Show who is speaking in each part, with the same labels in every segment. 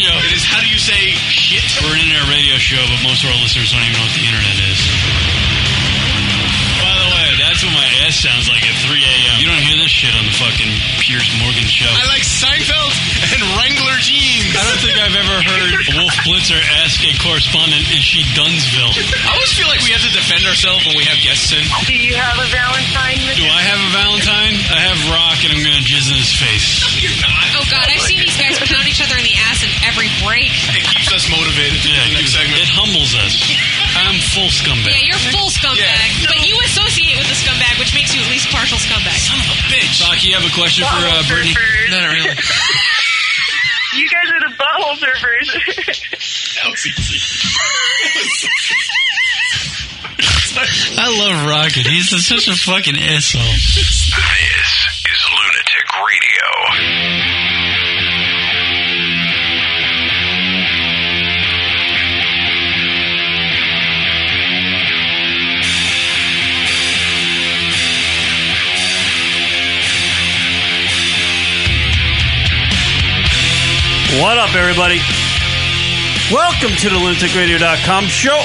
Speaker 1: Show.
Speaker 2: It is, how do you say shit?
Speaker 1: We're an internet radio show, but most of our listeners don't even know what the internet is. By the way, that's what my ass sounds like at 3 a.m. You don't hear this shit on the fucking Piers Morgan show.
Speaker 2: I like Seinfeld and Wrangler jeans.
Speaker 1: I don't think I've ever heard Wolf Blitzer ask a correspondent, is she Dunsville?
Speaker 2: I always feel like we have to defend ourselves when we have guests in.
Speaker 3: Do you have a Valentine?
Speaker 1: Do I have a Valentine? I have Rock, and I'm gonna jizz in his face.
Speaker 2: You're not.
Speaker 4: Oh God, I've seen these guys pound each other in the ass in every break.
Speaker 2: It keeps us motivated for
Speaker 1: Yeah,
Speaker 2: the next segment.
Speaker 1: it humbles us. I'm full scumbag.
Speaker 4: Yeah, you're full scumbag,
Speaker 2: Yeah.
Speaker 4: but you associate with the scumbag, which makes you at least partial scumbag.
Speaker 2: Son of a bitch.
Speaker 1: Doc, you have a question for uh, Brittany?
Speaker 2: No, not really.
Speaker 3: You guys are the butthole surfers.
Speaker 2: That was easy.
Speaker 1: I love Rocket. He's such a fucking asshole.
Speaker 5: What up, everybody? Welcome to the lunaticradio.com show.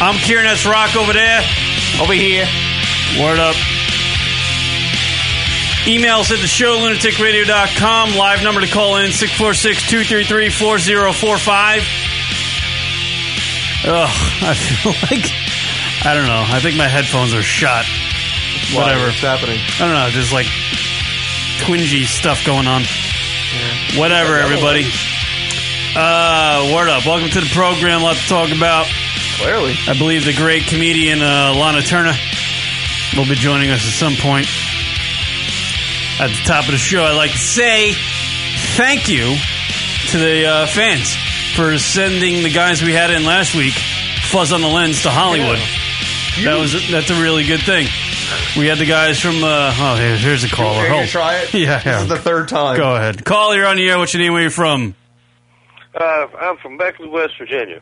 Speaker 5: I'm Kieran S. Rock over there. Over here. Word up. Emails at the show, lunaticradio.com. Live number to call in 646 233 4045. Ugh, I feel like. I don't know. I think my headphones are shot. Whatever.
Speaker 6: What's happening?
Speaker 5: I don't know. There's like twingy stuff going on. Whatever, everybody. Uh, word up. Welcome to the program. A lot to talk about.
Speaker 6: Clearly.
Speaker 5: I believe the great comedian uh, Lahna Turner will be joining us at some point. At the top of the show, I'd like to say thank you to the uh, fans for sending the guys we had in last week, Fuzz on the Lens, to Hollywood. That was that's a really good thing. We had the guys from. Uh, oh, here, here's a caller.
Speaker 6: Can you
Speaker 5: Hold-
Speaker 6: try it?
Speaker 5: Yeah,
Speaker 6: This
Speaker 5: yeah.
Speaker 6: is the third time.
Speaker 5: Go ahead. Call, you're on the air. What's your name? Where you from?
Speaker 7: Uh, I'm from Beckley, West Virginia.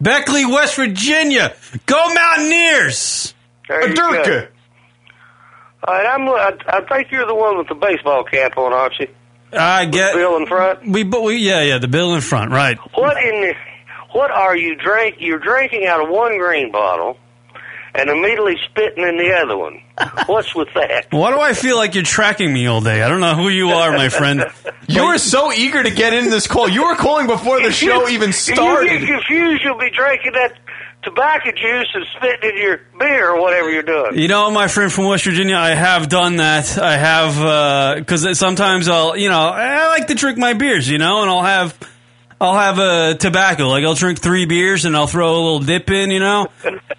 Speaker 5: Beckley, West Virginia. Go Mountaineers!
Speaker 7: There.
Speaker 6: Adurka.
Speaker 7: All right, I'm, I, I think you're the one with the baseball cap on, aren't you?
Speaker 5: I get
Speaker 7: Bill in front.
Speaker 5: we, but we, yeah, yeah, the bill in front, right?
Speaker 7: What in the, what are you drink? You're drinking out of one green bottle, and immediately spitting in the other one. What's with that?
Speaker 5: Why do I feel like you're tracking me all day? I don't know who you are, my friend.
Speaker 6: You were so eager to get in this call. You were calling before the show even started.
Speaker 7: If you
Speaker 6: started.
Speaker 7: get confused, you'll be drinking that tobacco juice and spitting in your beer or whatever you're doing.
Speaker 5: You know, my friend from West Virginia, I have done that. I have uh, because sometimes I'll, you know, I like to drink my beers, you know, and I'll have. I'll have a tobacco, like I'll drink three beers and I'll throw a little dip in, you know,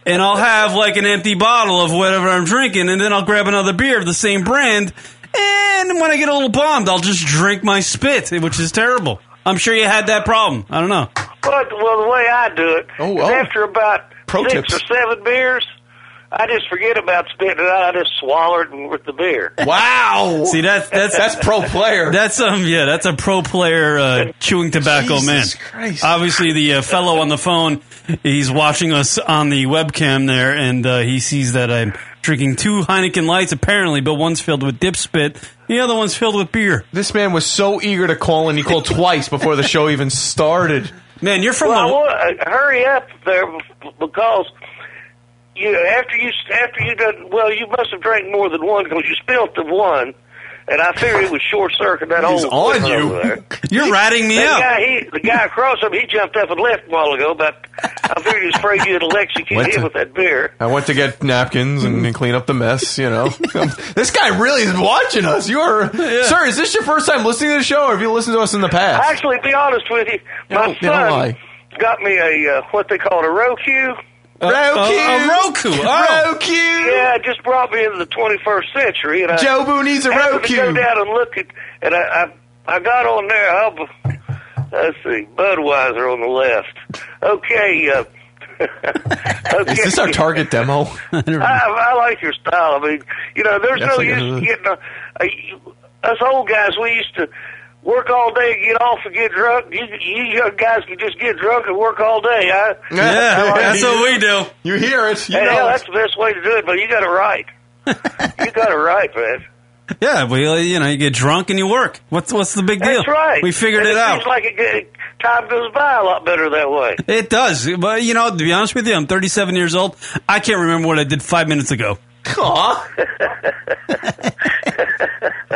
Speaker 5: and I'll have like an empty bottle of whatever I'm drinking, and then I'll grab another beer of the same brand, and when I get a little bombed, I'll just drink my spit, which is terrible. I'm sure you had that problem. I don't know.
Speaker 7: But well, the way I do it,
Speaker 6: Oh, oh.
Speaker 7: after about
Speaker 6: Pro
Speaker 7: six
Speaker 6: tips.
Speaker 7: or seven beers, I just forget about spitting it out. I just swallow it with the beer.
Speaker 6: Wow.
Speaker 5: See, that's that's
Speaker 6: That's pro player.
Speaker 5: That's um yeah, that's a pro player uh, chewing tobacco
Speaker 6: Jesus
Speaker 5: man.
Speaker 6: Christ.
Speaker 5: Obviously, the uh, fellow on the phone, he's watching us on the webcam there, and uh, he sees that I'm drinking two Heineken Lights apparently, but one's filled with dip spit, the other one's filled with beer.
Speaker 6: this man was so eager to call, and he called twice before the show even started.
Speaker 5: Man, you're from
Speaker 7: Well, I
Speaker 5: the
Speaker 7: want, uh, hurry up there because you after you after you done well, you must have drank more than one because you spilt the one, and I figured it was short circuit that
Speaker 6: He's
Speaker 7: whole
Speaker 6: on you.
Speaker 7: There.
Speaker 5: You're ratting me
Speaker 7: That
Speaker 5: out.
Speaker 7: guy, he, the guy across him, he jumped up and left a while ago, but I figured he was afraid you'd electrocute him
Speaker 6: to-
Speaker 7: with that beer.
Speaker 6: I went to get napkins and and clean up the mess, you know. this guy really is watching us. You are, sir, is this your first time listening to the show, or have you listened to us in the past?
Speaker 7: Actually, to be honest with you, my
Speaker 6: yeah, don't
Speaker 7: son got me a uh, what they call a Roku.
Speaker 5: Uh,
Speaker 6: Roku.
Speaker 5: a Roku. Oh.
Speaker 6: Roku.
Speaker 7: Yeah, it just brought me into the 21st century, and I
Speaker 6: Joe Boo needs a
Speaker 7: happened to go down and look at, and I I, I got on there. I, Let's see, Budweiser on the left. Okay. Uh, okay.
Speaker 6: Is this our target demo?
Speaker 7: I, I like your style. I mean, you know, there's
Speaker 6: Yes,
Speaker 7: no
Speaker 6: I
Speaker 7: use
Speaker 6: guess.
Speaker 7: in getting a, a, us old guys. We used to work all day, get off, and get drunk. You, you young guys can just get drunk and work all day. Huh?
Speaker 5: Yeah,
Speaker 7: I like
Speaker 5: that's
Speaker 7: it.
Speaker 5: what we do.
Speaker 6: You hear it. You
Speaker 7: Hey,
Speaker 6: know
Speaker 7: hell,
Speaker 6: it.
Speaker 7: that's the best way to do it. But you got it right. you got it right, man.
Speaker 5: Yeah, well, you know, you get drunk and you work. What's what's the big deal?
Speaker 7: That's right.
Speaker 5: We figured
Speaker 7: And
Speaker 5: it out.
Speaker 7: Seems like it, get- time goes by a lot better that way.
Speaker 5: It does, but you know, to be honest with you, I'm 37 years old. I can't remember what I did five minutes ago.
Speaker 6: Aw.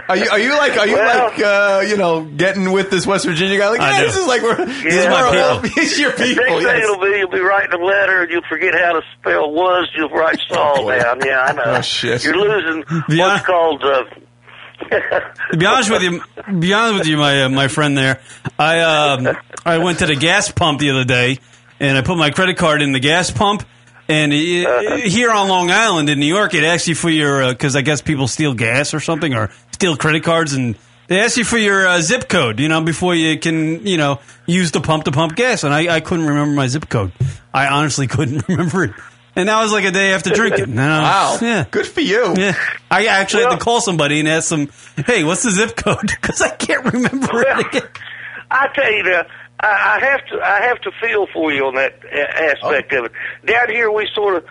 Speaker 6: Are you are you like are you
Speaker 7: Well-
Speaker 6: like uh, you know getting with this West Virginia guy? Like, yeah,
Speaker 5: do.
Speaker 6: this is like we're this is
Speaker 5: my
Speaker 6: we're-
Speaker 5: people.
Speaker 6: It's your people.
Speaker 7: Next thing it'll be, you'll be writing a letter and you'll forget how to spell was. You'll write Saul down. Yeah, I know.
Speaker 6: Oh, shit.
Speaker 7: You're losing
Speaker 5: Yeah.
Speaker 7: what's called. Uh,
Speaker 5: To be honest with you, be honest with you, my uh, my friend there, I um, I went to the gas pump the other day and I put my credit card in the gas pump. And uh, here on Long Island in New York, it asks you for your because I guess people steal gas or something or steal credit cards, and they ask you for your uh, zip code, you know, before you can, you know, use the pump to pump gas. And I, I couldn't remember my zip code. I honestly couldn't remember it. And that was like a day after drinking.
Speaker 6: Wow.
Speaker 5: yeah.
Speaker 6: Good for you.
Speaker 5: Yeah, I actually had to call somebody and ask them, "Hey, what's the zip code?" Because I can't remember
Speaker 7: well,
Speaker 5: it again.
Speaker 7: I tell you, uh, I, I have to. I have to feel for you on that a- aspect of it. Down here, we sort of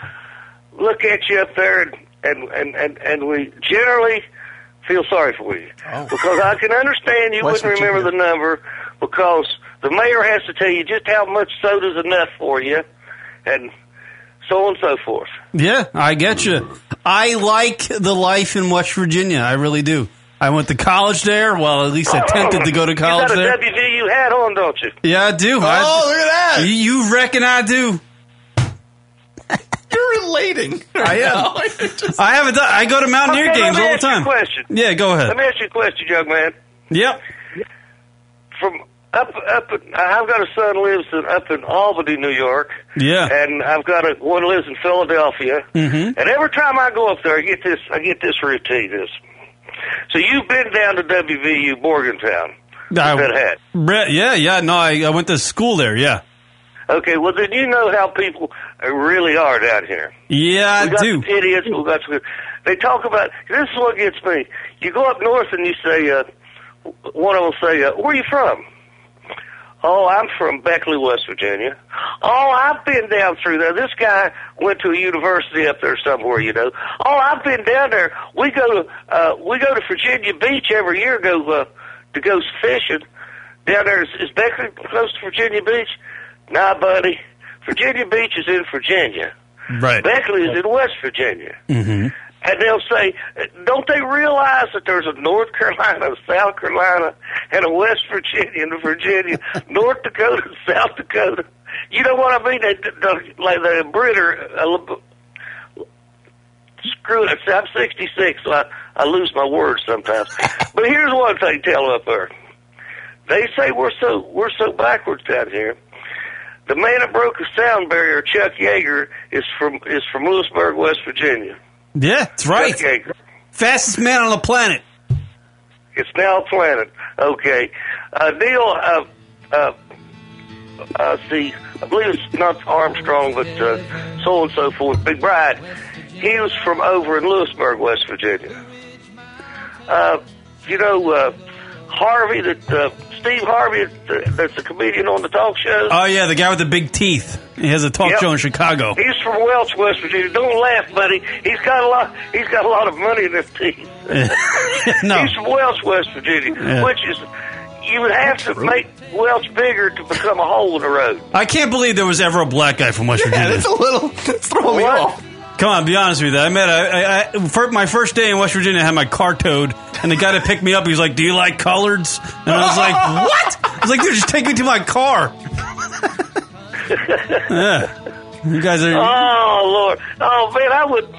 Speaker 7: look at you up there, and and and and, and we generally feel sorry for you because I can understand you
Speaker 6: West
Speaker 7: wouldn't remember the number because the mayor has to tell you just how much soda's enough for you, and so on and so forth.
Speaker 5: Yeah, I get you. I like the life in West Virginia. I really do. I went to college there. Well, at least attempted to go to college
Speaker 7: you got a
Speaker 5: there.
Speaker 7: WVU hat on, don't you?
Speaker 5: Yeah, I do.
Speaker 6: Oh,
Speaker 5: I,
Speaker 6: look at that!
Speaker 5: you, you reckon I do?
Speaker 6: You're relating.
Speaker 5: I am.
Speaker 6: Just-
Speaker 5: I haven't done. I go to Mountaineer
Speaker 7: Okay, let
Speaker 5: games
Speaker 7: me
Speaker 5: all the
Speaker 7: ask you a
Speaker 5: time.
Speaker 7: question.
Speaker 5: Yeah, go ahead.
Speaker 7: Let me ask you a question, young man.
Speaker 5: Yep.
Speaker 7: From up up, I've got a son lives in, up in Albany, New York,
Speaker 5: Yeah.
Speaker 7: and I've got a one lives in Philadelphia.
Speaker 5: Mm-hmm.
Speaker 7: And every time I go up there, I get this I get this routine. This. So you've been down to WVU Morgantown.
Speaker 5: I-
Speaker 7: that hat.
Speaker 5: Brett, yeah, yeah. No, I, I went to school there. Yeah.
Speaker 7: Okay, well then you know how people really are down here.
Speaker 5: Yeah,
Speaker 7: we
Speaker 5: I
Speaker 7: got
Speaker 5: do.
Speaker 7: idiots. We got some, they talk about this is what gets me. You go up north and you say, uh, one of them say, uh, "Where are you from?" Oh, I'm from Beckley, West Virginia. Oh, I've been down through there. This guy went to a university up there somewhere, you know. Oh, I've been down there. We go to uh, we go to Virginia Beach every year. Go uh, to go fishing down there. Is, is Beckley close to Virginia Beach? Nah, buddy. Virginia Beach is in Virginia.
Speaker 5: Right.
Speaker 7: Beckley is in West Virginia.
Speaker 5: Mm-hmm.
Speaker 7: And they'll say, don't they realize that there's a North Carolina, a South Carolina, and a West Virginia and a Virginia, North Dakota, and South Dakota? You know what I mean? They, they, like the Britter, uh, screw it. I'm 66, so I, I lose my words sometimes. but here's one thing, tell up there. They say we're so we're so backwards down here. The man that broke the sound barrier, Chuck Yeager, is from is from Lewisburg, West Virginia.
Speaker 5: Yeah, that's right.
Speaker 7: Yeager.
Speaker 5: Fastest man on the planet.
Speaker 7: It's now planet. Okay. Uh, Neil, uh, uh, uh, see, I believe it's not Armstrong, but uh, so and so forth, McBride. He was from over in Lewisburg, West Virginia. Uh, you know, uh, Harvey, that uh, Steve Harvey, that's a comedian on the talk show.
Speaker 5: Oh yeah, the guy with the big teeth. He has a talk
Speaker 7: Yep.
Speaker 5: show in Chicago.
Speaker 7: He's from Welch, West Virginia. Don't laugh, buddy. He's got a lot. He's got a lot of money in his teeth.
Speaker 5: no.
Speaker 7: He's from Welch, West Virginia,
Speaker 5: Yeah.
Speaker 7: which is you would have to make Welch bigger to become a hole in the road.
Speaker 5: I can't believe there was ever a black guy from West
Speaker 6: yeah,
Speaker 5: Virginia.
Speaker 6: that's a little. That's throwing me off.
Speaker 5: Come on, be honest with you. I met I, I, I for my first day in West Virginia. I had my car towed, and the guy that picked me up, he was like, "Do you like coloreds?" And I was like, "What?" I was like, "Dude, just take me to my car." yeah, you guys are.
Speaker 7: Oh Lord! Oh man, I would.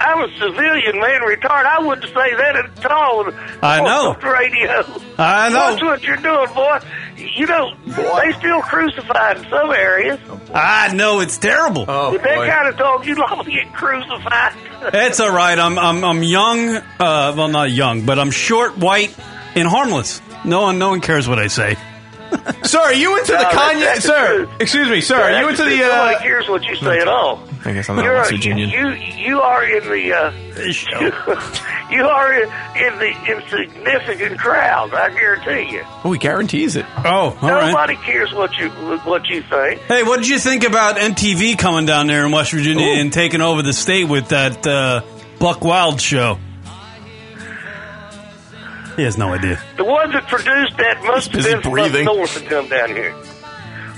Speaker 7: I'm a civilian man, retired. I wouldn't say that at all.
Speaker 5: I know.
Speaker 7: On the radio.
Speaker 5: I know.
Speaker 7: Watch what you're doing, boy. You know they still crucified in some areas.
Speaker 5: I know it's terrible.
Speaker 6: Oh
Speaker 7: With that
Speaker 6: boy.
Speaker 7: kind of talk, you'd love to get crucified.
Speaker 5: It's all right. I'm I'm I'm young. Uh, well, not young, but I'm short, white, and harmless. No one no one cares what I say.
Speaker 6: Sir, are you into the
Speaker 7: No, that-
Speaker 6: Kanye? Sir, excuse me, sir, are you into the?
Speaker 7: Nobody
Speaker 6: Uh,
Speaker 7: cares what you say at all.
Speaker 6: I guess I'm not
Speaker 7: You're
Speaker 6: West
Speaker 7: a-
Speaker 6: Virginian.
Speaker 7: You you are in the uh, you are in, in the insignificant crowd. I guarantee you.
Speaker 6: Oh, he guarantees it.
Speaker 5: Oh, all right.
Speaker 7: Nobody cares what you what you think.
Speaker 5: Hey, what did you think about MTV coming down there in West Virginia and taking over the state with that uh, Buckwild show? He has no idea.
Speaker 7: The ones that produced that must have
Speaker 5: busy
Speaker 7: been from
Speaker 5: breathing.
Speaker 7: up north and come down here.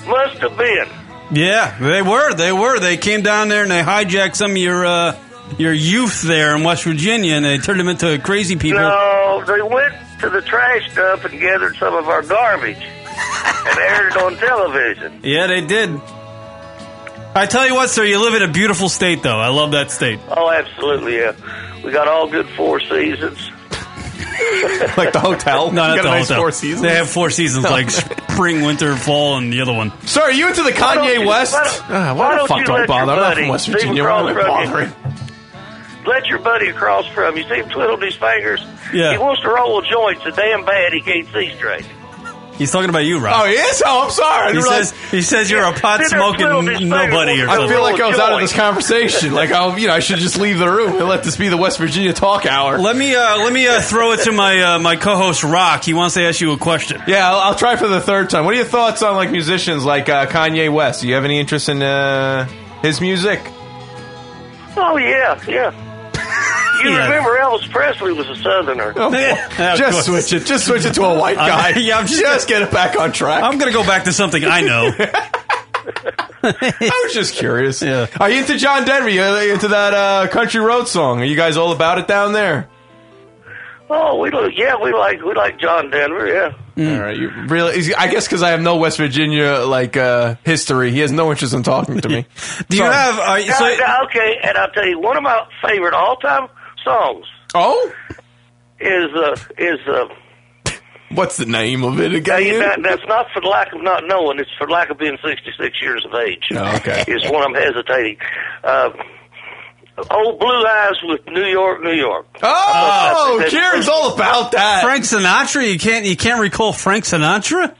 Speaker 7: Must have been.
Speaker 5: Yeah, they were. They were. They came down there and they hijacked some of your uh, your youth there in West Virginia and they turned them into crazy people.
Speaker 7: No, they went to the trash dump and gathered some of our garbage and aired it on television.
Speaker 5: Yeah, they did. I tell you what, sir, you live in a beautiful state, though. I love that state.
Speaker 7: Oh, absolutely, yeah. We got all good four seasons.
Speaker 6: like the hotel.
Speaker 5: No,
Speaker 6: You
Speaker 5: not the
Speaker 6: nice
Speaker 5: hotel.
Speaker 6: four seasons?
Speaker 5: They have four seasons, like spring, winter, fall, and the other one.
Speaker 6: Sir, are you into the
Speaker 7: Why don't
Speaker 6: Kanye
Speaker 7: you-
Speaker 6: West?
Speaker 7: why don't-
Speaker 6: Ah,
Speaker 7: why
Speaker 6: why the
Speaker 7: don't
Speaker 6: fuck
Speaker 7: you
Speaker 6: do I
Speaker 7: let
Speaker 6: bother?
Speaker 7: your
Speaker 6: I'm not
Speaker 7: buddy
Speaker 6: from West
Speaker 7: Stephen
Speaker 6: Virginia. Why am I
Speaker 7: Cross
Speaker 6: bothering?
Speaker 7: Let your buddy across from you see him twiddle his fingers.
Speaker 5: Yeah.
Speaker 7: He wants to roll a joint so damn bad he can't see straight.
Speaker 5: He's talking about you, Rob.
Speaker 6: Oh, he is? Oh, I'm sorry. I
Speaker 5: He
Speaker 6: didn't realize-
Speaker 5: says he says you're a pot
Speaker 7: Sit there
Speaker 5: smoking
Speaker 7: twiddling his
Speaker 5: nobody or
Speaker 7: while
Speaker 5: something.
Speaker 6: I feel like I was out of this conversation. Like I, you know, I should just leave the room and let this be the West Virginia talk hour.
Speaker 5: Let me uh, let me uh, throw it to my uh, my co-host Rock. He wants to ask you a question.
Speaker 6: Yeah, I'll, I'll try for the third time. What are your thoughts on like musicians like uh, Kanye West? Do you have any interest in uh, his music?
Speaker 7: Oh yeah, yeah. You
Speaker 5: Yeah.
Speaker 7: remember Elvis Presley was a Southerner.
Speaker 6: Oh,
Speaker 5: Yeah,
Speaker 6: just switch it. Just switch it to a white
Speaker 5: Uh,
Speaker 6: guy.
Speaker 5: yeah, I'm just
Speaker 6: just get it back on track.
Speaker 5: I'm gonna go back to something I know.
Speaker 6: I was just curious.
Speaker 5: Yeah.
Speaker 6: Are you into John Denver? Are You into that uh, country road song? Are you guys all about it down there?
Speaker 7: Oh, we like yeah, we like we like John Denver. Yeah.
Speaker 6: All right, you really? I guess because I have no West Virginia like uh, history, he has no interest in talking to me.
Speaker 5: Do you have? Uh,
Speaker 7: Now,
Speaker 5: so,
Speaker 7: now, okay, and I'll tell you one of my favorite all time songs
Speaker 6: Oh,
Speaker 7: is uh, is uh,
Speaker 6: what's the name of it again?
Speaker 7: you- that- that's not for lack of not knowing. It's for lack of being sixty six years of age.
Speaker 6: Oh, okay.
Speaker 7: Is when I'm hesitating. Uh, Old Blue Eyes with New York, New York.
Speaker 6: Oh,
Speaker 7: That's-
Speaker 6: Kieran's all about that.
Speaker 5: Frank Sinatra. You can't you can't recall Frank Sinatra?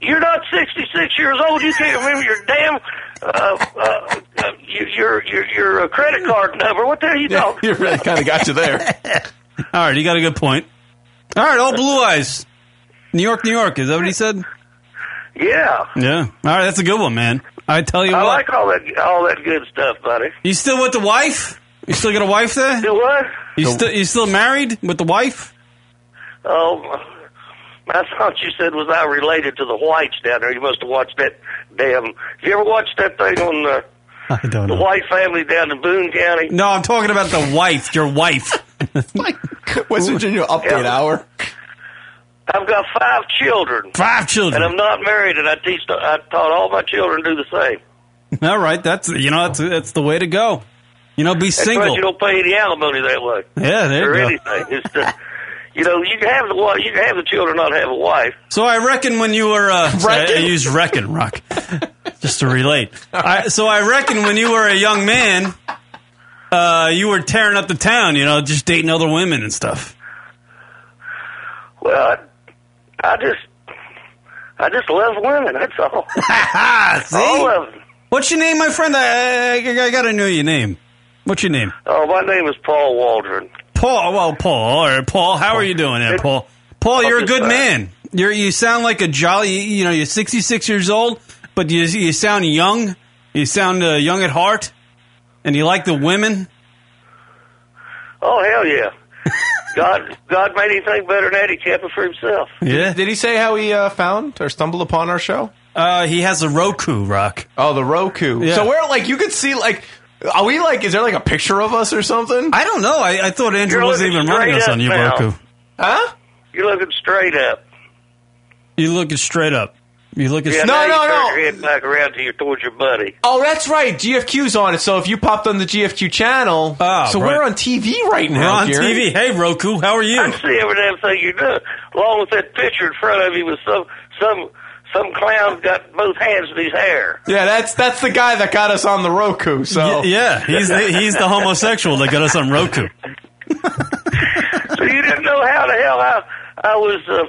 Speaker 7: You're not 66 years old. You can't remember your damn uh, uh, uh, your, your your your uh, credit card number. What the hell are you
Speaker 6: Yeah,
Speaker 7: talking?
Speaker 6: you really kind of got you there.
Speaker 5: All right, you got a good point. All right, all blue eyes. New York, New York. Is that what he said?
Speaker 7: Yeah,
Speaker 5: Yeah. All right, that's a good one, man. I tell you what
Speaker 7: I
Speaker 5: what.
Speaker 7: like all that all that good stuff, buddy.
Speaker 5: you still with the wife? You still got a wife there?
Speaker 7: Do what?
Speaker 5: You still you still married with the wife?
Speaker 7: Oh, I thought you said was I related to the whites down there. You must have watched that damn. Have you ever watched that thing on uh,
Speaker 5: I don't
Speaker 7: the White family down in Boone County?
Speaker 5: No, I'm talking about the wife. Your wife.
Speaker 6: West Virginia update
Speaker 7: Yeah.
Speaker 6: hour.
Speaker 7: I've got five children,
Speaker 5: Five children.
Speaker 7: and I'm not married, and I teach. I taught all my children to do the same.
Speaker 5: All right, that's you know that's that's the way to go. You know, be
Speaker 7: That's why
Speaker 5: single.
Speaker 7: you don't pay any alimony that way.
Speaker 5: Yeah, there
Speaker 7: or
Speaker 5: you go.
Speaker 7: anything. It's the, you know, you can have the wa- you can have the children, not have a wife.
Speaker 5: So I reckon when you were uh, I, I use reckon rock just to relate. I, so I reckon when you were a young man, uh, you were tearing up the town. You know, just dating other women and stuff.
Speaker 7: Well, I, I just, I just love women. That's all.
Speaker 5: See?
Speaker 7: all of them.
Speaker 5: What's your name, my friend? I, I, I gotta know your name. What's your name?
Speaker 7: Oh, my name is Paul Waldron.
Speaker 5: Paul. Well, Paul. All right, Paul. How are you doing there, Paul? Paul, you're a good man. You're you sound like a jolly. You know, you're 66 years old, but you you sound young. You sound uh, young at heart, and you like the women.
Speaker 7: Oh hell yeah! God, God made anything better than that. He kept it for himself.
Speaker 5: Yeah.
Speaker 6: Did he say how he uh, found or stumbled upon our show?
Speaker 5: Uh, he has a Roku rock.
Speaker 6: Oh, the Roku.
Speaker 5: Yeah.
Speaker 6: So where like you could see like. Are we like? Is there like a picture of us or something?
Speaker 5: I don't know. I, I thought Andrew
Speaker 7: You're
Speaker 5: wasn't even running us on
Speaker 7: up
Speaker 5: your
Speaker 7: now.
Speaker 5: Roku.
Speaker 6: Huh?
Speaker 7: You're looking straight up.
Speaker 5: You looking straight up. You looking.
Speaker 7: Yeah,
Speaker 5: straight
Speaker 7: now
Speaker 6: no,
Speaker 7: turn
Speaker 6: no.
Speaker 7: Your head back around to your towards your buddy.
Speaker 6: Oh, that's right. GFQ's on it. So if you popped on the GFQ channel,
Speaker 5: Oh,
Speaker 6: so
Speaker 5: right.
Speaker 6: we're on TV right
Speaker 5: We're
Speaker 6: now.
Speaker 5: on
Speaker 6: Kieran.
Speaker 5: TV. Hey, Roku, how are you?
Speaker 7: I see every damn thing you're doing, along with that picture in front of you with some some some clown got both hands in his hair.
Speaker 6: Yeah, that's that's the guy that got us on the Roku. So
Speaker 5: Y- yeah, he's the, he's the homosexual that got us on Roku.
Speaker 7: So you didn't know how the hell I I was uh,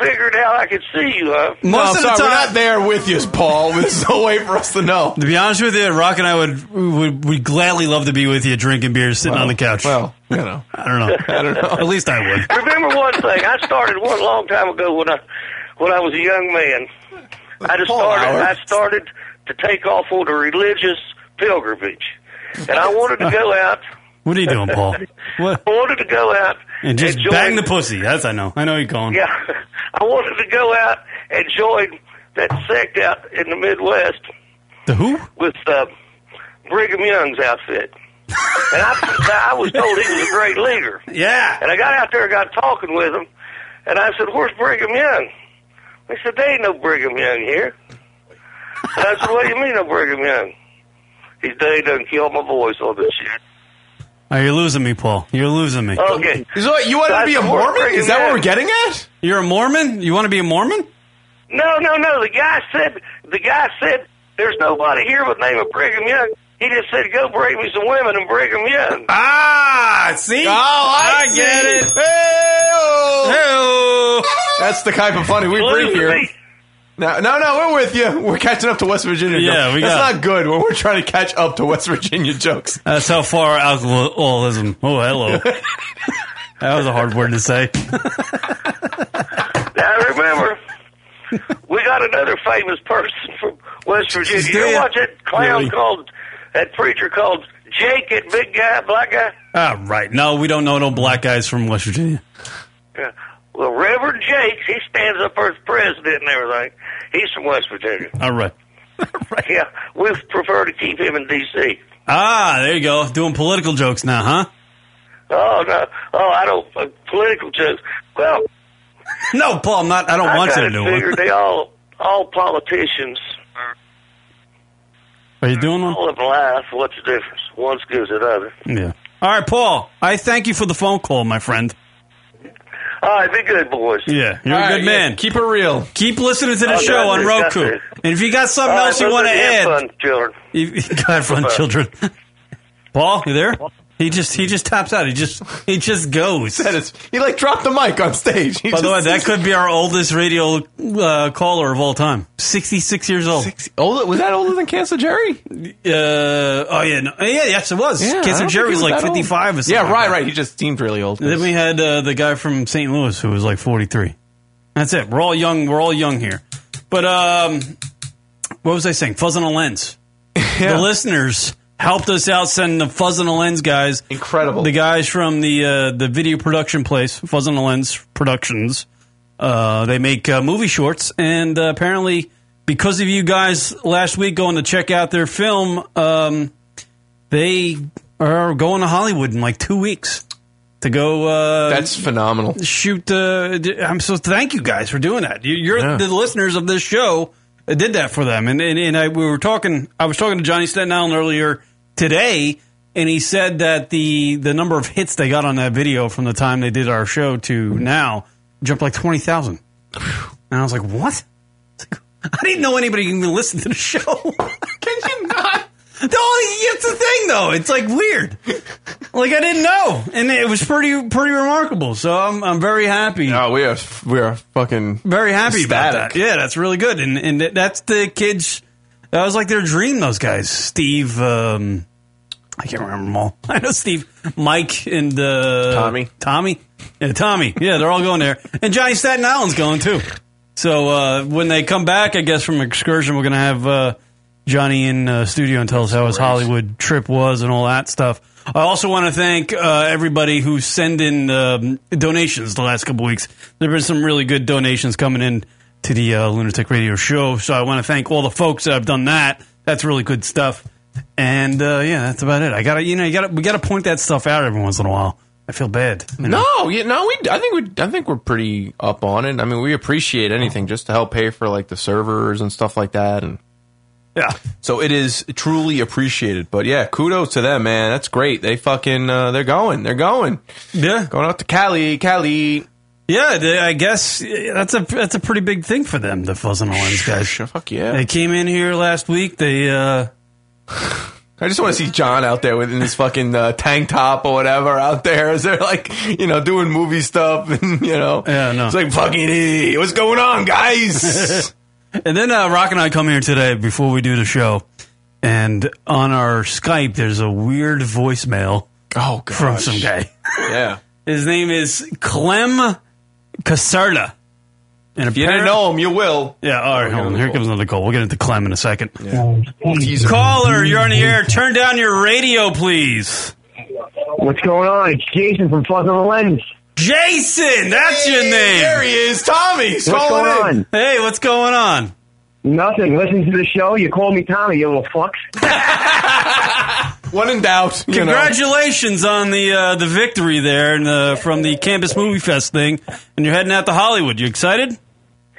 Speaker 7: figured out I could see you, huh?
Speaker 6: no,
Speaker 5: Most of the
Speaker 6: sorry, we're not there with you, Paul. There's no way for us to know.
Speaker 5: To be honest with you, Rock and I would would would gladly love to be with you, drinking beer, sitting on the couch.
Speaker 6: Well, you know,
Speaker 5: I don't know.
Speaker 6: I don't know.
Speaker 5: At least I would.
Speaker 7: Remember one thing? I started one long time ago when I when I was a young man. I just started. I started to take off on a religious pilgrimage, and I wanted to go out.
Speaker 5: What are you doing, Paul? What?
Speaker 7: I wanted to go out
Speaker 5: And just
Speaker 7: join-
Speaker 5: bang the pussy. That's I know. I know you're going.
Speaker 7: Yeah, I wanted to go out and join that sect out in the Midwest
Speaker 5: The who?
Speaker 7: with uh, Brigham Young's outfit. And I, I was told he was a great leader.
Speaker 5: Yeah.
Speaker 7: And I got out there and got talking with him, and I said, "Where's Brigham Young?" They said, "There ain't no Brigham Young here." And I said, "What do you mean, no Brigham Young?" He's they done killed my voice on this shit.
Speaker 5: Oh, you're losing me, Paul. You're losing me.
Speaker 7: Okay.
Speaker 6: So what, you want to be a Mormon? Is that what we're getting at?
Speaker 5: You're a Mormon? You want to be a Mormon?
Speaker 7: No, no, no. The guy said the guy said there's nobody here with the name of Brigham Young. He just said go bring me some women and Brigham Young.
Speaker 5: Ah, see?
Speaker 6: Oh, I,
Speaker 5: get
Speaker 6: see.
Speaker 5: it.
Speaker 6: Hey-oh.
Speaker 5: Hey-oh.
Speaker 6: That's the type of funny we bring
Speaker 7: Listen
Speaker 6: here. No, no, no, we're with you. We're catching up to West Virginia.
Speaker 5: Yeah,
Speaker 6: jokes.
Speaker 5: we
Speaker 6: That's
Speaker 5: got-
Speaker 6: not good when we're trying to catch up to West Virginia jokes.
Speaker 5: That's how far alcoholism. Oh, hello. that was a hard word to say.
Speaker 7: Now remember, we got another famous person from West Virginia. You
Speaker 5: Do
Speaker 7: know
Speaker 5: ya?
Speaker 7: what that clown
Speaker 5: Really?
Speaker 7: called that preacher called Jake, that big guy, black guy?
Speaker 5: Ah, right. No, we don't know no black guys from West Virginia.
Speaker 7: Yeah. Well, Reverend Jake, he stands up for his president and everything. He's from West Virginia.
Speaker 5: All right.
Speaker 7: Yeah, we prefer to keep him in D.C.
Speaker 5: Ah, there you go. Doing political jokes now, huh?
Speaker 7: Oh no! Oh, I don't uh, political jokes. Well,
Speaker 5: No, Paul, I'm not. I don't
Speaker 7: I
Speaker 5: want you to do
Speaker 7: figured
Speaker 5: one.
Speaker 7: they all all politicians
Speaker 5: Are you doing one?
Speaker 7: all of life. What's the difference? One's good as another.
Speaker 5: Yeah. All right, Paul. I thank you for the phone call, my friend.
Speaker 7: All right, be good, boys.
Speaker 5: Yeah, you're
Speaker 6: All
Speaker 5: a
Speaker 6: right,
Speaker 5: good
Speaker 6: yeah,
Speaker 5: man.
Speaker 6: Keep it real.
Speaker 5: Keep listening to the
Speaker 7: Oh,
Speaker 5: show
Speaker 7: that's
Speaker 5: on Roku.
Speaker 7: that's it.
Speaker 5: And if you got something
Speaker 7: All right,
Speaker 5: else you want to
Speaker 7: are the
Speaker 5: add,
Speaker 7: fun children.
Speaker 5: you, you got fun children. Paul, you there? He just he just taps out. He just he just goes.
Speaker 6: That is, he like dropped the mic on stage. He
Speaker 5: By the way,
Speaker 6: just-
Speaker 5: that could be our oldest radio uh, caller of all time. Sixty-six years old.
Speaker 6: older. Was that older than Cancer Jerry?
Speaker 5: Uh, oh yeah, no, yeah, yes, it was.
Speaker 6: Don't
Speaker 5: Cancer Jerry
Speaker 6: he
Speaker 5: was like or something.
Speaker 6: Yeah, right,
Speaker 5: that.
Speaker 6: right. He just seemed really old.
Speaker 5: Then we had uh, the guy from St. Louis who was like 43. That's it. We're all young. We're all young here. But um, what was I saying? Fuzz on a lens. The listeners helped us out sending the Fuzz on the lens guys.
Speaker 6: Incredible.
Speaker 5: The guys from the uh, the video production place, Fuzz on the lens Productions. Uh, they make uh, movie shorts, and uh, apparently, because of you guys last week going to check out their film, um, they are going to Hollywood in like two weeks to go. Uh,
Speaker 6: That's phenomenal.
Speaker 5: shoot. Uh, I'm so thank you guys for doing that. You, you're
Speaker 6: Yeah.
Speaker 5: the listeners of this show uh, did that for them, and and, and I, we were talking. I was talking to Johnny Staten Island earlier today, and he said that the the number of hits they got on that video from the time they did our show to now jumped like twenty thousand. And I was like, what? I didn't know anybody even listened to the show.
Speaker 6: Can you not?
Speaker 5: No, it's the thing though. It's like weird. Like I didn't know, and it was pretty pretty remarkable. So I'm I'm very happy.
Speaker 6: No, we are we are fucking
Speaker 5: Very happy about that. Yeah, that's really good, and and that's the kids. That was like their dream. Those guys, Steve. Um, I can't remember them all. I know Steve, Mike, and uh,
Speaker 6: Tommy.
Speaker 5: Tommy, yeah, Tommy. Yeah, they're all going there, and Johnny Staten Island's going too. So uh, when they come back, I guess from excursion, we're gonna have uh, Johnny in uh, studio and tell us how his Hollywood trip was and all that stuff. I also want to thank uh, everybody who sent in um, donations the last couple weeks. There have been some really good donations coming in to the uh, Lunatic Radio show, so I want to thank all the folks that have done that. That's really good stuff. And uh, yeah, that's about it. I gotta, you know, you gotta, we gotta point that stuff out every once in a while. I feel bad. you know?
Speaker 6: No, yeah, no, we. I think we. I think we're pretty up on it. I mean, we appreciate anything just to help pay for like the servers and stuff like that, and
Speaker 5: Yeah.
Speaker 6: so it is truly appreciated. But yeah, kudos to them, man. That's great. They fucking. Uh, they're going. They're going.
Speaker 5: Yeah.
Speaker 6: Going out to Cali. Cali.
Speaker 5: Yeah, they, I guess that's a that's a pretty big thing for them, the Fuzz and guys.
Speaker 6: Fuck yeah.
Speaker 5: They came in here last week. They uh,
Speaker 6: I just want to see John out there with in his fucking uh, tank top or whatever out there. Is there like you know doing movie stuff and you know?
Speaker 5: Yeah, no.
Speaker 6: It's like fucking hey, what's going on, guys?
Speaker 5: And then uh, Rock and I come here today before we do the show, and on our Skype there's a weird voicemail.
Speaker 6: Oh,
Speaker 5: from some guy.
Speaker 6: yeah.
Speaker 5: His name is Clem Caserta. And
Speaker 6: If you didn't know him, you will.
Speaker 5: Yeah, all right, hold on. Here comes another call. We'll get into Clem in a second.
Speaker 6: Teaser.
Speaker 5: Caller, you're on the air. Turn down your radio, please.
Speaker 8: What's going on? It's Jason from Fuzz on the Lens.
Speaker 5: Jason, that's your name.
Speaker 6: There he is, Tommy. He's
Speaker 8: What's going
Speaker 6: in.
Speaker 8: on?
Speaker 5: Hey, what's going on?
Speaker 8: Nothing. Listen to the show. You call me Tommy, you little fucks.
Speaker 6: When in doubt, you know.
Speaker 5: Congratulations on the uh, the victory there and, uh, from the Campus Movie Fest thing, and you're heading out to Hollywood. You excited?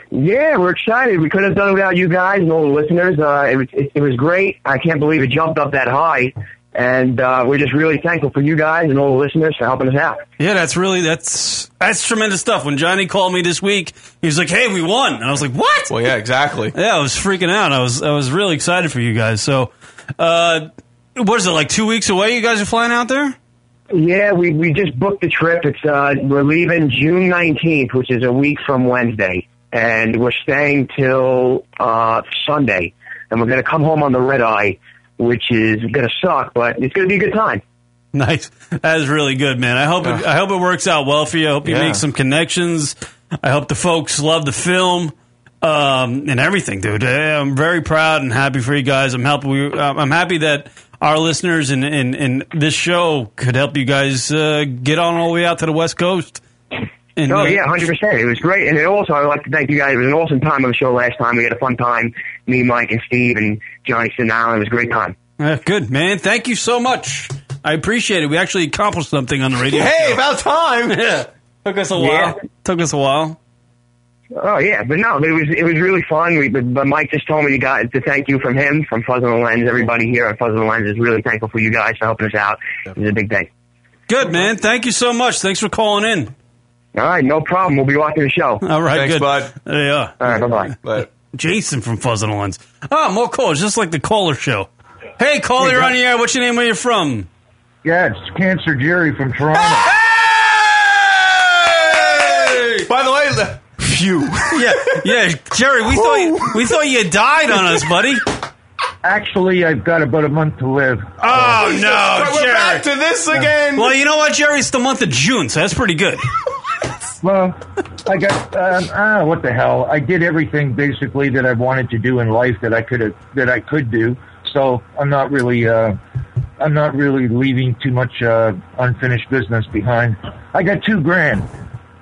Speaker 8: Yeah, we're excited. We couldn't have done it without you guys and all the listeners. Uh, it, was, it, it was great. I can't believe it jumped up that high. And uh, we're just really thankful for you guys and all the listeners for helping us out.
Speaker 5: Yeah, that's really that's that's tremendous stuff. When Johnny called me this week, he was like, "Hey, we won," and I was like, "What?"
Speaker 6: Well, yeah, exactly.
Speaker 5: Yeah, I was freaking out. I was I was really excited for you guys. So, uh, what is it like two weeks away? You guys are flying out there?
Speaker 8: Yeah, we, we just booked the trip. It's uh, we're leaving June nineteenth, which is a week from Wednesday, and we're staying till uh, Sunday, and we're going to come home on the red eye, which is going to suck, but it's going to be a good time.
Speaker 5: Nice. That is really good, man. I hope it, I hope it works out well for you. I hope you
Speaker 8: Yeah.
Speaker 5: make some connections. I hope the folks love the film um, and everything, dude. I- I'm very proud and happy for you guys. I'm happy. We, I'm happy that our listeners and, and, and this show could help you guys uh, get on all the way out to the West Coast. And,
Speaker 8: oh
Speaker 5: uh,
Speaker 8: yeah, hundred percent. It was great, and it also I'd like to thank you guys. It was an awesome time on the show last time. We had a fun time. Me, Mike, and Steve, and Johnny Sinal. It was a great time.
Speaker 5: uh, good, man. Thank you so much. I appreciate it. We actually accomplished something on the radio.
Speaker 6: Hey,
Speaker 5: show.
Speaker 6: about time.
Speaker 5: yeah. Took us a while.
Speaker 8: Yeah.
Speaker 5: Took us a while.
Speaker 8: Oh yeah, but no, it was it was really fun. We, but, but Mike just told me to got to thank you from him, from Fuzz on the Lens. Everybody here at Fuzz on the Lens is really thankful for you guys for helping us out. It was a big day.
Speaker 5: Good, man. Thank you so much. Thanks for calling in.
Speaker 8: All right, no problem. We'll be watching the show.
Speaker 5: All right,
Speaker 6: Thanks,
Speaker 5: good.
Speaker 6: bud.
Speaker 5: There you are.
Speaker 8: All right, bye bye.
Speaker 6: But
Speaker 5: Jason from Fuzz on the Lens. Ah, more calls, just like the caller show. Hey, caller,
Speaker 9: Hey,
Speaker 5: you're on the air. What's your name? Where you from?
Speaker 9: Yeah, it's Cancer Jerry from Toronto.
Speaker 6: by the way, the- phew.
Speaker 5: Yeah, yeah, Jerry. We thought you, we thought you died on us, buddy.
Speaker 9: Actually, I've got about a month to live.
Speaker 5: Oh no,
Speaker 6: Right, we're
Speaker 5: Jerry.
Speaker 6: back to this again.
Speaker 5: Well, you know what, Jerry? It's the month of June, so that's pretty good.
Speaker 9: Well, I got um, ah, what the hell? I did everything basically that I wanted to do in life that I could have that I could do. So I'm not really uh, I'm not really leaving too much uh, unfinished business behind. I got two grand.